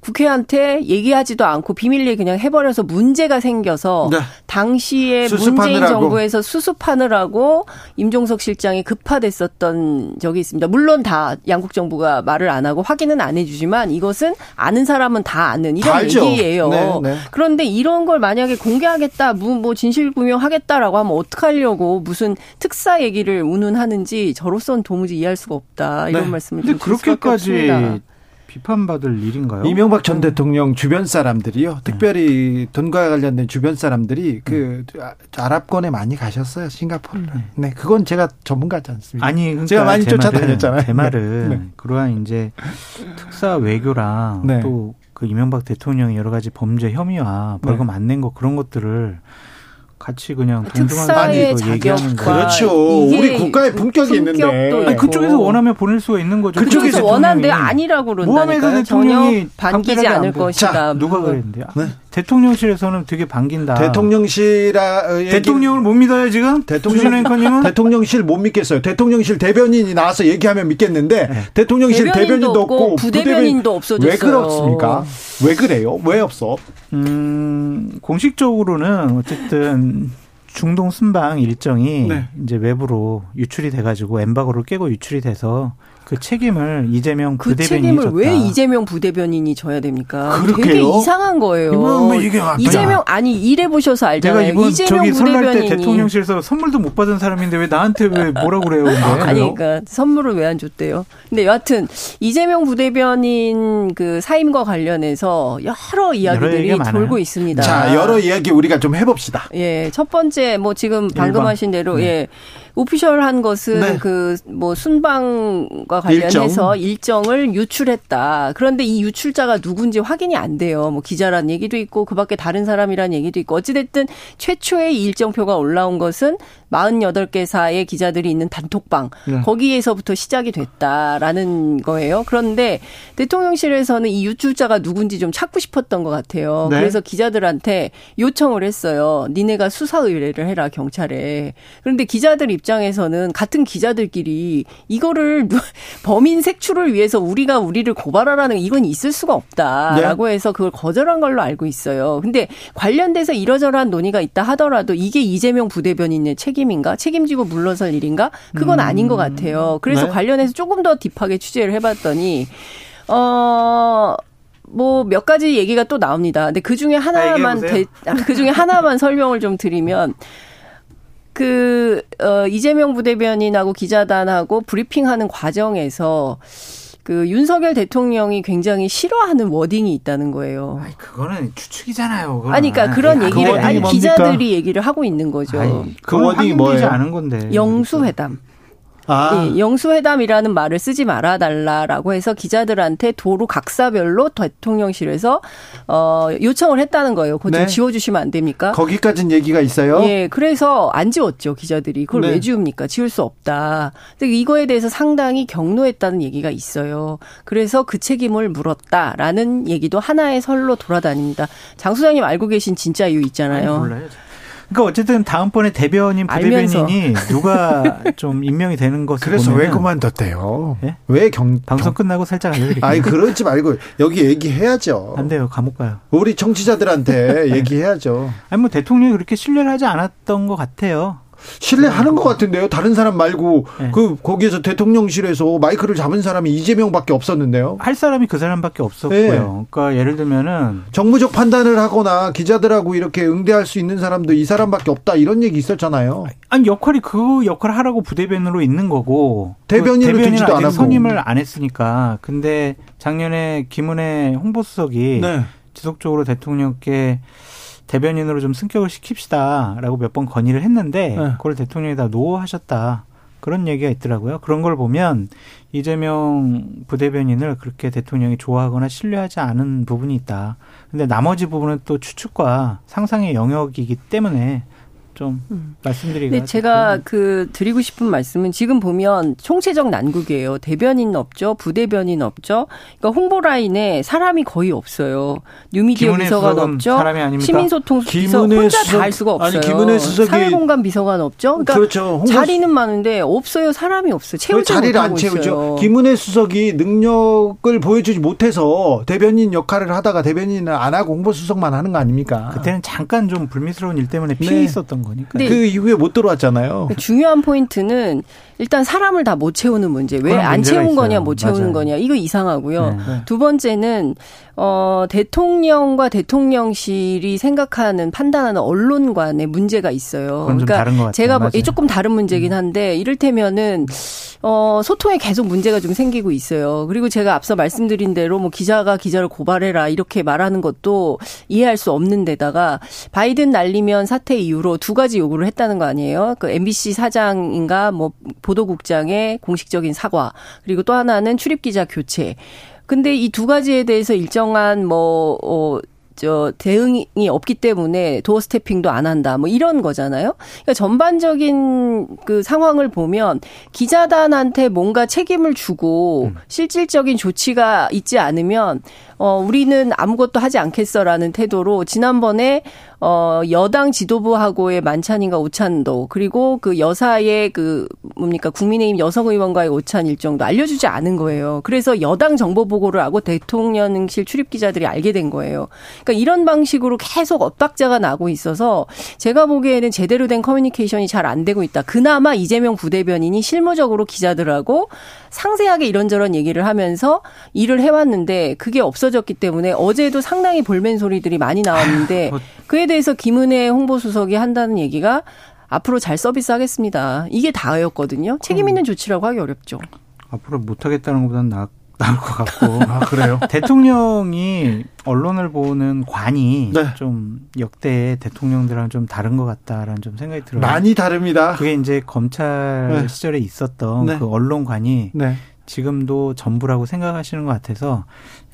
국회한테 얘기하지도 않고 비밀 얘기 그냥 해버려서 문제가 생겨서 네. 당시에 문재인 수습하느라고. 정부에서 수습하느라고 임종석 실장이 급파됐었던 적이 있습니다. 물론 다 양국 정부가 말을 안 하고 확인은 안 해주지만 이것은 아는 사람은 다 아는 다 이런 알죠. 얘기예요. 네, 네. 그런데 이런 걸 만약에 공개하겠다, 뭐, 뭐 진실규명하겠다라고 하면 어떡하려고 무슨 특사 얘기를 운운하는지 저로서는 도무지 이해할 수가 없다 이런 네. 말씀을 드릴 수밖에 그렇게까지 없습니다. 비판받을 일인가요? 이명박 전 대통령 주변 사람들이요. 특별히 돈과 관련된 주변 사람들이 그 아- 아랍권에 많이 가셨어요. 싱가포르. 네, 그건 제가 전문가지 않습니다. 아니, 그러니까 제가 많이 제 쫓아다녔잖아요. 제 말은 네. 그러한 이제 특사 외교랑 네. 또그 이명박 대통령의 여러 가지 범죄 혐의와 벌금 안 낸 거 그런 것들을 같이 그냥 그 특사의 얘기하는 자격과 그렇죠. 우리 국가의 품격이 있는데. 아니, 그쪽에서 원하면 보낼 수가 있는 거죠. 그쪽에서 원하는데 아니라고 그런다니까요. 전혀 대통령이 반기지 않을. 것이다. 자, 누가 그랬는데요? 대통령실에서는 되게 반긴다. 대통령실아 대통령을 못 믿어요 지금? 주진 앵커님은? [laughs] 대통령실 못 믿겠어요. 대통령실 대변인이 나와서 얘기하면 믿겠는데 대통령실 대변인도 대변인도 없고 없고 부대변인도 없어졌어요. 왜 그렇습니까? 왜 그래요? 왜 없어? 음, 공식적으로는 어쨌든 중동 순방 일정이 네. 이제 외부로 유출이 돼가지고 엠바고를 깨고 유출이 돼서 그 책임을 이재명 그 부대변인이 책임을 졌다. 왜 이재명 부대변인이 져야 됩니까? 그렇게요? 되게 이상한 거예요. 뭐 이게 맞다. 이재명 아니 일해 보셔서 내가 알잖아요. 이번 이재명 저기 설날 때 부대변인이 대통령실에서 선물도 못 받은 사람인데 왜 나한테 왜 뭐라 그래요? 근데? 아니, 그러니까 선물을 왜 안 줬대요? 근데 여하튼 이재명 부대변인 그 사임과 관련해서 여러 이야기들이 많아요. 돌고 있습니다. 자, 여러 이야기 우리가 좀 해봅시다. 예, 첫 번째 뭐 지금 방금 일번. 하신 대로 네. 예. 오피셜한 것은 네. 그뭐 순방과 관련해서 일정. 일정 을 유출했다. 그런데 이 유출자가 누군지 확인이 안 돼요. 뭐 기자란 얘기도 있고 그밖에 다른 사람이란 얘기도 있고 어찌됐든 최초의 이 일정표가 올라온 것은 48개사의 기자들이 있는 단톡방 네. 거기에서부터 시작이 됐다라는 거예요. 그런데 대통령실에서는 이 유출자가 누군지 좀 찾고 싶었던 것 같아요. 네. 그래서 기자들한테 요청을 했어요. 니네가 수사 의뢰를 해라 경찰에. 그런데 기자들 입장에서는 같은 기자들끼리 이거를 누- [laughs] 범인 색출을 위해서 우리가 우리를 고발하라는 이건 있을 수가 없다라고 해서 그걸 거절한 걸로 알고 있어요. 근데 관련돼서 이러저러한 논의가 있다 하더라도 이게 이재명 부대변인의 책임인가? 책임지고 물러설 일인가? 그건 아닌 것 같아요. 그래서 네. 관련해서 조금 더 딥하게 취재를 해봤더니 어. 뭐 몇 가지 얘기가 또 나옵니다. 근데 그 중에 하나만 얘기해보세요. 대- 그 중에 하나만 설명을 좀 드리면 그, 어, 이재명 부대변인하고 기자단하고 브리핑하는 과정에서 그 윤석열 대통령이 굉장히 싫어하는 wording이 있다는 거예요. 그거는 추측이잖아요. 그거는. 아니, 그러니까 그런 아니, 그 얘기를, wording이 아니, 뭡니까? 기자들이 얘기를 하고 있는 거죠. 아니, 그 wording이 뭐예요? 않은 건데. 영수회담. 아. 예, 영수회담이라는 말을 쓰지 말아달라라고 해서 기자들한테 도로 각사별로 대통령실에서 어, 요청을 했다는 거예요. 그거 좀 네. 지워주시면 안 됩니까? 거기까지는 얘기가 있어요. 예, 그래서 안 지웠죠, 기자들이. 그걸 네. 왜 지웁니까? 지울 수 없다. 근데 이거에 대해서 상당히 경로했다는 얘기가 있어요. 그래서 그 책임을 물었다라는 얘기도 하나의 설로 돌아다닙니다. 장 소장님 알고 계신 진짜 이유 있잖아요. 몰라요. 그러니까 어쨌든 다음번에 대변인. 부대변인이 누가 좀 임명이 되는 것을 그래서 보면은 왜 그만뒀대요? 예? 왜 경, 방송 끝나고 살짝 알려드릴게요. 아니, 그러지 말고 여기 얘기해야죠. 안 돼요. 감옥 가요. 우리 청취자들한테 얘기해야죠. 아니 뭐 대통령이 그렇게 신뢰를 하지 않았던 것 같아요. 신뢰하는 것 같은데요. 다른 사람 말고 네. 그 거기에서 대통령실에서 마이크를 잡은 사람이 이재명밖에 없었는데요. 할 사람이 그 사람밖에 없었고요. 네. 그러니까 예를 들면은 정무적 판단을 하거나 기자들하고 이렇게 응대할 수 있는 사람도 이 사람밖에 없다 이런 얘기 있었잖아요. 아니 역할이 그 역할을 하라고 부대변으로 있는 거고 대변인을 그 두지도 아직 않았고. 선임을 안 했으니까 근데 작년에 김은혜 홍보수석이 네. 지속적으로 대통령께 대변인으로 좀 승격을 시킵시다라고 몇 번 건의를 했는데 네. 그걸 대통령이 다 노하셨다 그런 얘기가 있더라고요. 그런 걸 보면 이재명 부대변인을 그렇게 대통령이 좋아하거나 신뢰하지 않은 부분이 있다. 근데 나머지 부분은 또 추측과 상상의 영역이기 때문에 좀 말씀드리기가 근데 제가 그 드리고 싶은 말씀은 지금 보면 총체적 난국이에요. 대변인 없죠, 부대변인 없죠. 그러니까 홍보 라인에 사람이 거의 없어요. 뉴미디어 비서관 없죠. 사람이 아닙니까? 시민소통 비서 혼자 수석- 다할 수가 아니, 없어요. 김은혜 수석이- 사회공간 비서관 없죠. 그러니까 그렇죠. 홍보- 자리는 많은데 없어요. 사람이 없어요. 왜 채우지 자리를 못하고 안 채우죠? 있어요. 김은혜 수석이 능력을 보여주지 못해서 대변인 역할을 하다가 대변인을 안 하고 홍보 수석만 하는 거 아닙니까? 그때는 잠깐 좀 불미스러운 일 때문에 피해 네. 있었던 거니까. 근데 그 이후에 못 들어왔잖아요. 그 중요한 포인트는 일단 사람을 다 못 채우는 문제. 왜 안 채운 거냐, 있어요. 못 채우는 맞아요. 거냐. 이거 이상하고요. 네. 두 번째는 어 대통령과 대통령실이 생각하는 판단하는 언론 관의 문제가 있어요. 그건 좀 다른 것 같아요. 제가 뭐- 맞아요. 조금 다른 문제긴 한데 이를테면은 어 소통에 계속 문제가 좀 생기고 있어요. 그리고 제가 앞서 말씀드린 대로 뭐 기자가 기자를 고발해라 이렇게 말하는 것도 이해할 수 없는 데다가 바이든 날리면 사태 이후로 두 가지 요구를 했다는 거 아니에요? 그 MBC 사장인가 뭐 보도국장의 공식적인 사과 그리고 또 하나는 출입 기자 교체. 근데 이 두 가지에 대해서 일정한 뭐 어, 저 대응이 없기 때문에 도어 스태핑도 안 한다. 뭐 이런 거잖아요. 그러니까 전반적인 그 상황을 보면 기자단한테 뭔가 책임을 주고 음. 실질적인 조치가 있지 않으면 어 우리는 아무것도 하지 않겠어라는 태도로 지난번에 어 여당 지도부하고의 만찬인가 오찬도 그리고 그 여사의 그 뭡니까 국민의힘 여성 의원과의 오찬 일정도 알려주지 않은 거예요. 그래서 여당 정보 보고를 하고 대통령실 출입 기자들이 알게 된 거예요. 그러니까 이런 방식으로 계속 엇박자가 나고 있어서 제가 보기에는 제대로 된 커뮤니케이션이 잘 안 되고 있다. 그나마 이재명 부대변인이 실무적으로 기자들하고 상세하게 이런저런 얘기를 하면서 일을 해왔는데 그게 없어졌기 때문에 어제도 상당히 볼멘 소리들이 많이 나왔는데 그에 대해서 김은혜 홍보수석이 한다는 얘기가 앞으로 잘 서비스하겠습니다. 이게 다였거든요. 책임 있는 조치라고 하기 어렵죠. 앞으로 못하겠다는 것보다는 나, 나을 것 같고. 아, 그래요? [laughs] 대통령이 언론을 보는 관이 네. 좀 역대 대통령들랑 좀 다른 것 같다라는 좀 생각이 들어요. 많이 다릅니다. 그게 이제 검찰 네. 시절에 있었던 네. 그 언론관이 네. 지금도 전부라고 생각하시는 것 같아서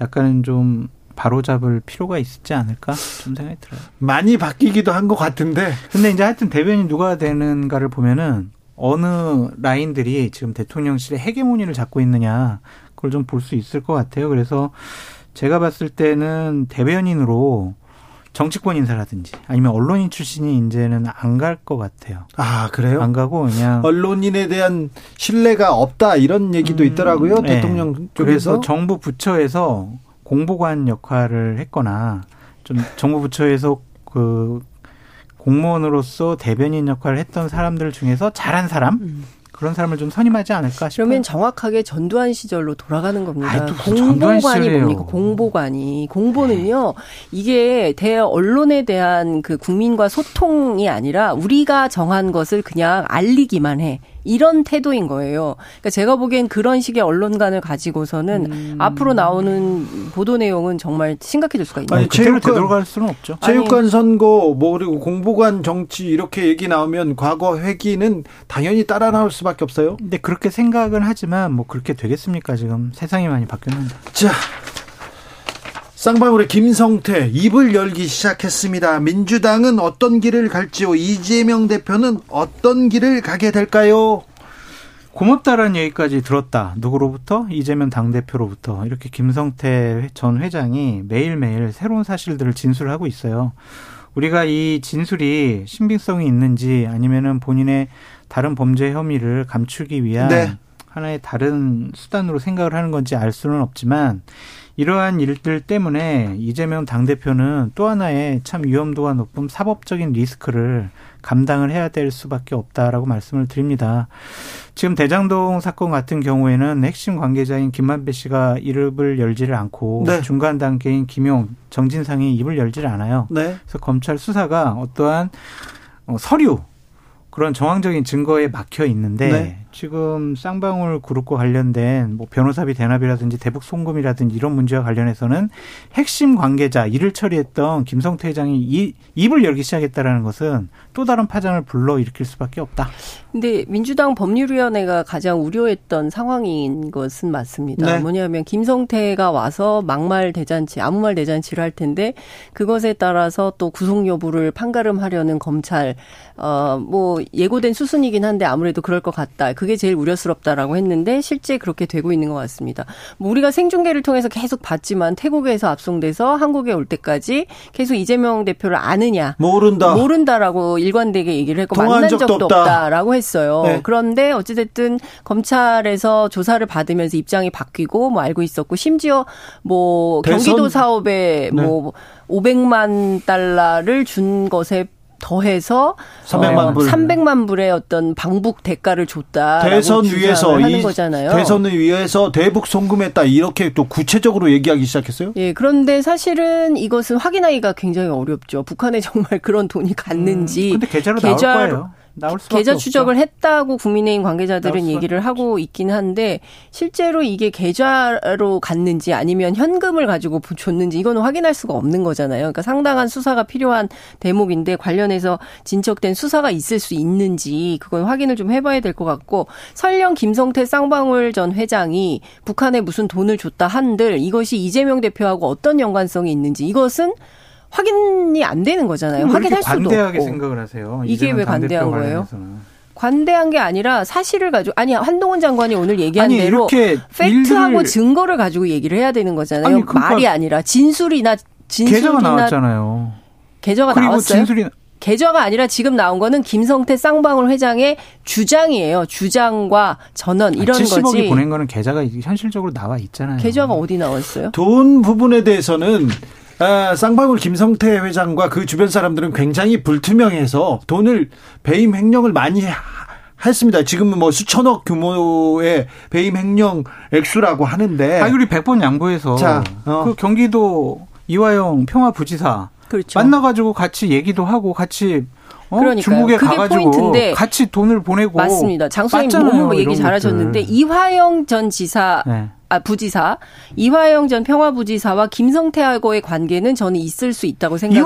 약간은 좀 바로잡을 필요가 있지 않을까 좀 생각이 들어요. 많이 바뀌기도 한 것 같은데. 근데 이제 하여튼 대변인 누가 되는가를 보면은 어느 라인들이 지금 대통령실의 헤게모니를 잡고 있느냐 그걸 좀 볼 수 있을 것 같아요. 그래서 제가 봤을 때는 대변인으로 정치권 인사라든지 아니면 언론인 출신이 이제는 안 갈 것 같아요. 아, 그래요? 안 가고 그냥 언론인에 대한 신뢰가 없다 이런 얘기도 있더라고요. 네. 대통령 쪽에서. 그래서 정부 부처에서 공보관 역할을 했거나 좀 정부 부처에서 그 공무원으로서 대변인 역할을 했던 사람들 중에서 잘한 사람 그런 사람을 좀 선임하지 않을까 싶어요. 그러면 정확하게 전두환 시절로 돌아가는 겁니다. 아이, 공보관이. 뭡니까? 공보관이 공보는요. 이게 대 언론에 대한 그 국민과 소통이 아니라 우리가 정한 것을 그냥 알리기만 해. 이런 태도인 거예요. 그러니까 제가 보기엔 그런 식의 언론관을 가지고서는 음. 앞으로 나오는 보도 내용은 정말 심각해질 수가 있는 아니, 거예요. 그대로 체육관- 되돌아갈 수는 없죠. 체육관 선거 뭐 그리고 공보관 정치 이렇게 얘기 나오면 과거 회기는 당연히 따라 나올 수밖에 없어요. 근데 그렇게 생각은 하지만 뭐 그렇게 되겠습니까? 지금 세상이 많이 바뀌었는데. 자, 쌍방울의 김성태 입을 열기 시작했습니다. 민주당은 어떤 길을 갈지요? 이재명 대표는 어떤 길을 가게 될까요? 고맙다라는 얘기까지 들었다. 누구로부터? 이재명 당대표로부터. 이렇게 김성태 전 회장이 매일매일 새로운 사실들을 진술하고 있어요. 우리가 이 진술이 신빙성이 있는지 아니면은 본인의 다른 범죄 혐의를 감추기 위한 네. 하나의 다른 수단으로 생각을 하는 건지 알 수는 없지만 이러한 일들 때문에 이재명 당대표는 또 하나의 참 위험도가 높은 사법적인 리스크를 감당을 해야 될 수밖에 없다라고 말씀을 드립니다. 지금 대장동 사건 같은 경우에는 핵심 관계자인 김만배 씨가 입을 열지를 않고 네. 중간 단계인 김용, 정진상이 입을 열지를 않아요. 네. 그래서 검찰 수사가 어떠한 어, 서류 그런 정황적인 증거에 막혀 있는데 네. 지금 쌍방울 그룹과 관련된 뭐 변호사비 대납이라든지 대북 송금이라든지 이런 문제와 관련해서는 핵심 관계자 일을 처리했던 김성태 회장이 이, 입을 열기 시작했다라는 것은 또 다른 파장을 불러 일으킬 수밖에 없다. 근데 민주당 법률위원회가 가장 우려했던 상황인 것은 맞습니다. 네. 뭐냐면 김성태가 와서 막말 대잔치, 아무 말 대잔치를 할 텐데 그것에 따라서 또 구속 여부를 판가름하려는 검찰, 어, 뭐 예고된 수순이긴 한데 아무래도 그럴 것 같다. 그게 제일 우려스럽다라고 했는데 실제 그렇게 되고 있는 것 같습니다. 뭐 우리가 생중계를 통해서 계속 봤지만 태국에서 압송돼서 한국에 올 때까지 계속 이재명 대표를 아느냐. 모른다. 모른다라고 일관되게 얘기를 했고 만난 적도 적도, 없다. 없다 라고 했어요. 네. 그런데 어찌됐든 검찰에서 조사를 받으면서 입장이 바뀌고 뭐 알고 있었고 심지어 뭐 대선? 경기도 사업에 네. 뭐 500만 달러를 준 것에 더해서 300만 불. 300만 불의 어떤 방북 대가를 줬다. 대선 위에서 하는 이 거잖아요. 대선을 위해서 대북 송금했다 이렇게 또 구체적으로 얘기하기 시작했어요. 예, 그런데 사실은 이것은 확인하기가 굉장히 어렵죠. 북한에 [laughs] 정말 그런 돈이 갔는지. 근데 계좌로 나올 거예요. 나올 수밖에 계좌 없죠. 추적을 했다고 국민의힘 관계자들은 얘기를 하고 있긴 한데 실제로 이게 계좌로 갔는지 아니면 현금을 가지고 줬는지 이거는 확인할 수가 없는 거잖아요. 그러니까 상당한 수사가 필요한 대목인데 관련해서 진척된 수사가 있을 수 있는지 그건 확인을 좀 해봐야 될 것 같고 설령 김성태 쌍방울 전 회장이 북한에 무슨 돈을 줬다 한들 이것이 이재명 대표하고 어떤 연관성이 있는지 이것은 확인이 안 되는 거잖아요. 확인할 수도 관대하게 없고. 생각을 하세요. 이게 왜 관대한 거예요? 관대한 게 아니라 사실을 가지고 아니 한동훈 장관이 오늘 얘기한 아니, 대로 이렇게 팩트하고 일들을- 증거를 가지고 얘기를 해야 되는 거잖아요. 아니, 그러니까 말이 아니라 진술이나 진술이나 계좌가 나왔잖아요. 계좌가 나왔어요. 진술이 계좌가 아니라 지금 나온 거는 김성태 쌍방울 회장의 주장이에요. 주장과 전원 이런 70억이 거지. 보낸 거는 계좌가 현실적으로 나와 있잖아요. 계좌가 어디 나왔어요? 돈 부분에 대해서는 아, 쌍방울 김성태 회장과 그 주변 사람들은 굉장히 불투명해서 돈을 배임 횡령을 많이 하- 했습니다. 지금은 뭐 수천억 규모의 배임 횡령 액수라고 하는데. 아, 우리 100번 양보해서 자, 어. 그 경기도 이화영 평화부지사 그렇죠. 만나가지고 같이 얘기도 하고 같이 어? 그러니까요. 중국에 그게 가가지고 포인트인데 같이 돈을 보내고 맞습니다. 빴잖아요, 너무 얘기 잘하셨는데. 이화영 전 지사 네. 아 부지사 이화영 전 평화부지사와 김성태하고의 관계는 저는 있을 수 있다고 생각해요.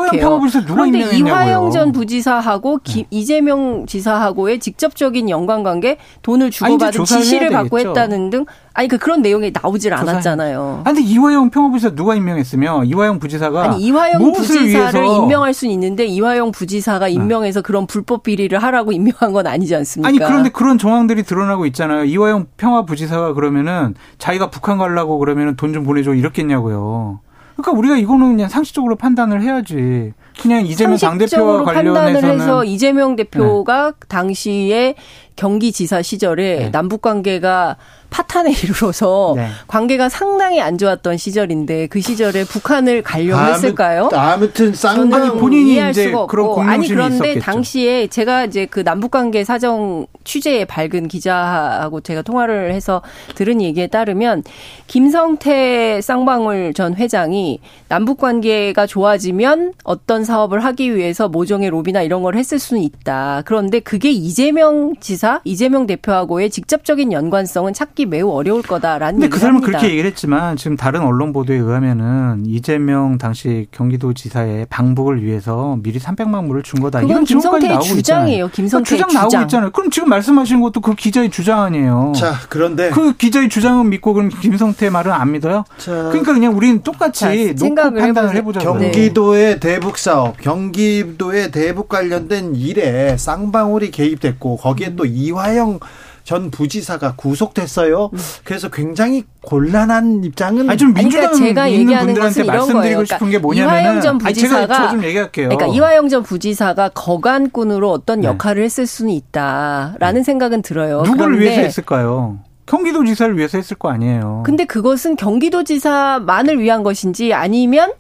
그런데? 네. 이화영 전 부지사하고 기- 이재명 지사하고의 직접적인 연관관계 돈을 주고받은 지시를 받고. 했다는 등 아니 그 그런 내용이 나오질. 않았잖아요. 아, 근데 이화영 평화부지사 누가 임명했으며 이화영 부지사가 아니 이화영 부지사를 임명할 수는 있는데 이화영 부지사가 임명해서 그런 불법 비리를 하라고 [laughs] 임명한 건 아니지 않습니까? 아니 그런데 그런 정황들이 드러나고 있잖아요. 이화영 평화부지사가 그러면은 자기가 북한 가려고 그러면은 돈 좀 보내줘 이렇겠냐고요. 그러니까 우리가 이거는 그냥 상식적으로 판단을 해야지. 그냥 이재명 당대표와 상식적으로 판단을 관련해서는 해서 이재명 대표가 당시에 경기지사 시절에 네. 남북 관계가 파탄에 [laughs] 이르러서 네. 관계가 상당히 안 좋았던 시절인데 그 시절에 북한을 가려고 아무- 했을까요? 아무튼 쌍방 본인이 이해할 수가 그런 없고 아니 그런데 있었겠죠. 당시에 제가 이제 그 남북 관계 사정 취재에 밝은 기자하고 제가 통화를 해서 들은 얘기에 따르면 김성태 쌍방울 전 회장이 남북 관계가 좋아지면 어떤 사업을 하기 위해서 모종의 로비나 이런 걸 했을 수는 있다. 그런데 그게 이재명 지사, 이재명 대표하고의 직접적인 연관성은 찾기 매우 어려울 거다라는 근데 그 사람은 합니다. 그렇게 얘기를 했지만 지금 다른 언론 보도에 의하면은 이재명 당시 경기도지사의 방북을 위해서 미리 300만 불을 준 거다. 그건 이런 김성태의 나오고 주장이에요. 있잖아요. 김성태의 그러니까 주장 나오고 주장. 있잖아요. 그럼 지금 말씀하시는 것도 그 기자의 주장 아니에요. 자, 그런데 그 기자의 주장은 믿고 그럼 김성태 말은 안 믿어요? 자, 그러니까 그냥 우리는 똑같이 자, 놓고 생각을 판단을. 네. 경기도의 대북 사 업, 경기도의 대북 관련된 일에 쌍방울이 개입됐고 거기에 또 이화영 전 부지사가 구속됐어요. 그래서 굉장히 곤란한 입장은 아니 좀 민주당 그러니까 제가 있는 얘기하는 분들한테 것은 이런 말씀드리고 거예요. 싶은 게 그러니까 뭐냐면은 이화영 전 부지사가 저좀 얘기할게요. 그러니까 이화영 전 부지사가 거간꾼으로 어떤 네. 역할을 했을 수는 있다라는 생각은 들어요. 누구를 그런데 위해서 했을까요? 경기도지사를 위해서 했을 거 아니에요. 근데 그것은 경기도지사만을 위한 것인지 아니면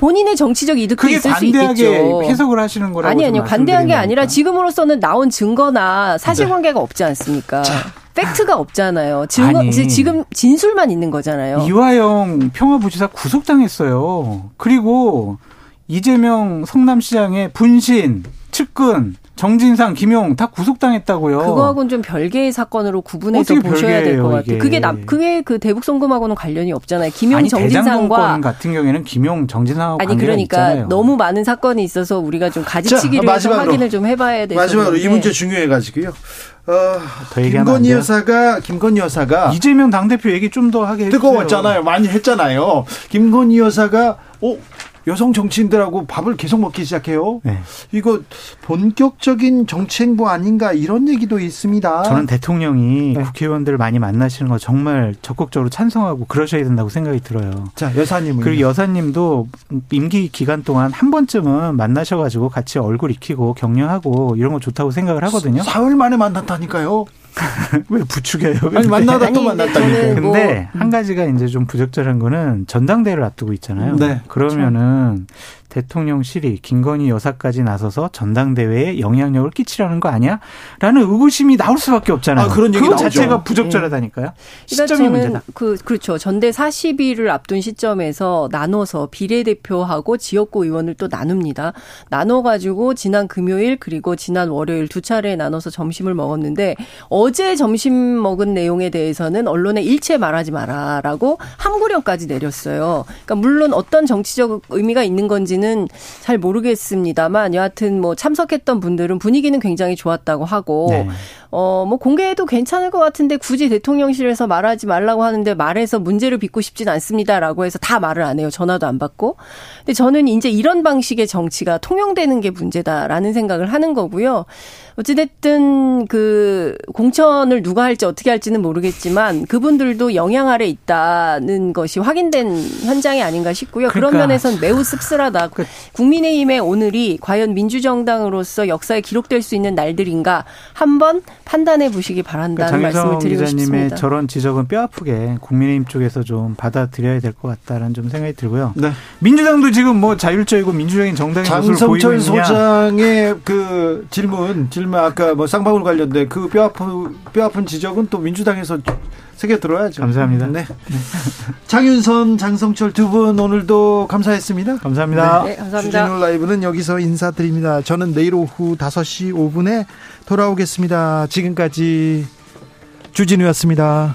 본인의 정치적 이득도 그게 있을 수 있겠죠. 해석을 하시는 거라고 아니 좀 아니요 관대한 게 아니라. 지금으로서는 나온 증거나 사실관계가 없지 않습니까? 팩트가 없잖아요. 증거 아니. 지금 진술만 있는 거잖아요. 이화영 평화부지사 구속당했어요. 그리고 이재명 성남시장의 분신, 측근, 정진상, 김용 다 구속당했다고요. 그거하고는 좀 별개의 사건으로 구분해서 보셔야 될 것 같아요. 그게 남, 그게 그 대북 송금하고는 관련이 없잖아요. 김용 아니 대장동권 정진상과 같은 경우에는 김용 정진상하고 아니 그러니까 있잖아요. 너무 많은 사건이 있어서 우리가 좀 가지치기를 자, 해서 마지막으로. 확인을 좀 해봐야 돼서 마지막으로 이 문제 중요해가지고요. 어, 김건희 돼요? 여사가 김건희 여사가 이재명 당 대표 얘기 좀 더 하게 해주세요. 뜨거웠잖아요. 많이 했잖아요. 김건희 여사가 어 여성 정치인들하고 밥을 계속 먹기 시작해요. 네. 이거 본격적인 정치 행보 아닌가 이런 얘기도 있습니다. 저는 대통령이 네. 국회의원들을 많이 만나시는 거 정말 적극적으로 찬성하고 그러셔야 된다고 생각이 들어요. 자 여사님은 그리고 여사님도 임기 기간 동안 한 번쯤은 만나셔가지고 같이 얼굴 익히고 격려하고 이런 거 좋다고 생각을 하거든요. 사흘 만에 만났다니까요. 왜 부추겨요? 아니 만나다 아니, 또 근데 만났다니까요. 저는 뭐- 근데 한 가지가 이제 좀 부적절한 거는 전당대회를 앞두고 있잖아요. 네, 그러면은 대통령실이 김건희 여사까지 나서서 전당대회에 영향력을 끼치라는 거 아니야? 라는 의구심이 나올 수밖에 없잖아요. 아, 그런 얘기 나오죠. 자체가 부적절하다니까요. 그러니까 시점이 문제다. 그 그렇죠. 전대 40일을 앞둔 시점에서 나눠서 비례대표하고 지역구 의원을 또 나눕니다. 나눠 가지고 지난 금요일 그리고 지난 월요일 두 차례 나눠서 점심을 먹었는데 어제 점심 먹은 내용에 대해서는 언론에 일체 말하지 마라라고 함구령까지 내렸어요. 그러니까 물론 어떤 정치적 의미가 있는 건지 는 어떤지는 잘 모르겠습니다만 여하튼 뭐 참석했던 분들은 분위기는 굉장히 좋았다고 하고 네. 어, 뭐 공개해도 괜찮을 것 같은데 굳이 대통령실에서 말하지 말라고 하는데 말해서 문제를 빚고 싶진 않습니다라고 해서 다 말을 안 해요. 전화도 안 받고. 근데 저는 이제 이런 방식의 정치가 통용되는 게 문제다라는 생각을 하는 거고요. 어찌됐든 그 공천을 누가 할지 어떻게 할지는 모르겠지만 그분들도 영향 아래 있다는 것이 확인된 현장이 아닌가 싶고요. 그런 그러니까. 면에선 매우 씁쓸하다. 국민의힘의 오늘이 과연 민주정당으로서 역사에 기록될 수 있는 날들인가 한번 판단해 보시기 바란다는 그러니까 말씀을 드리고 기자님의 싶습니다. 저런 지적은 뼈아프게 국민의힘 쪽에서 좀 받아들여야 될 것 같다라는 좀 생각이 들고요. 네. 민주당도 지금 뭐 자율적이고 민주적인 정당의 모습을 보이고 장성철. 소장의 그 질문, 질문 아까 뭐 쌍방울 관련된 그 뼈아픈 뼈아픈 지적은 또 민주당에서 새겨 들어야죠. 감사합니다. 네. 장윤선, 장성철 두 분 오늘도 감사했습니다. 감사합니다. 네, 감사합니다. 주진우 라이브는 여기서 인사드립니다. 저는 내일 오후 5시 5분에 돌아오겠습니다. 지금까지 주진우였습니다.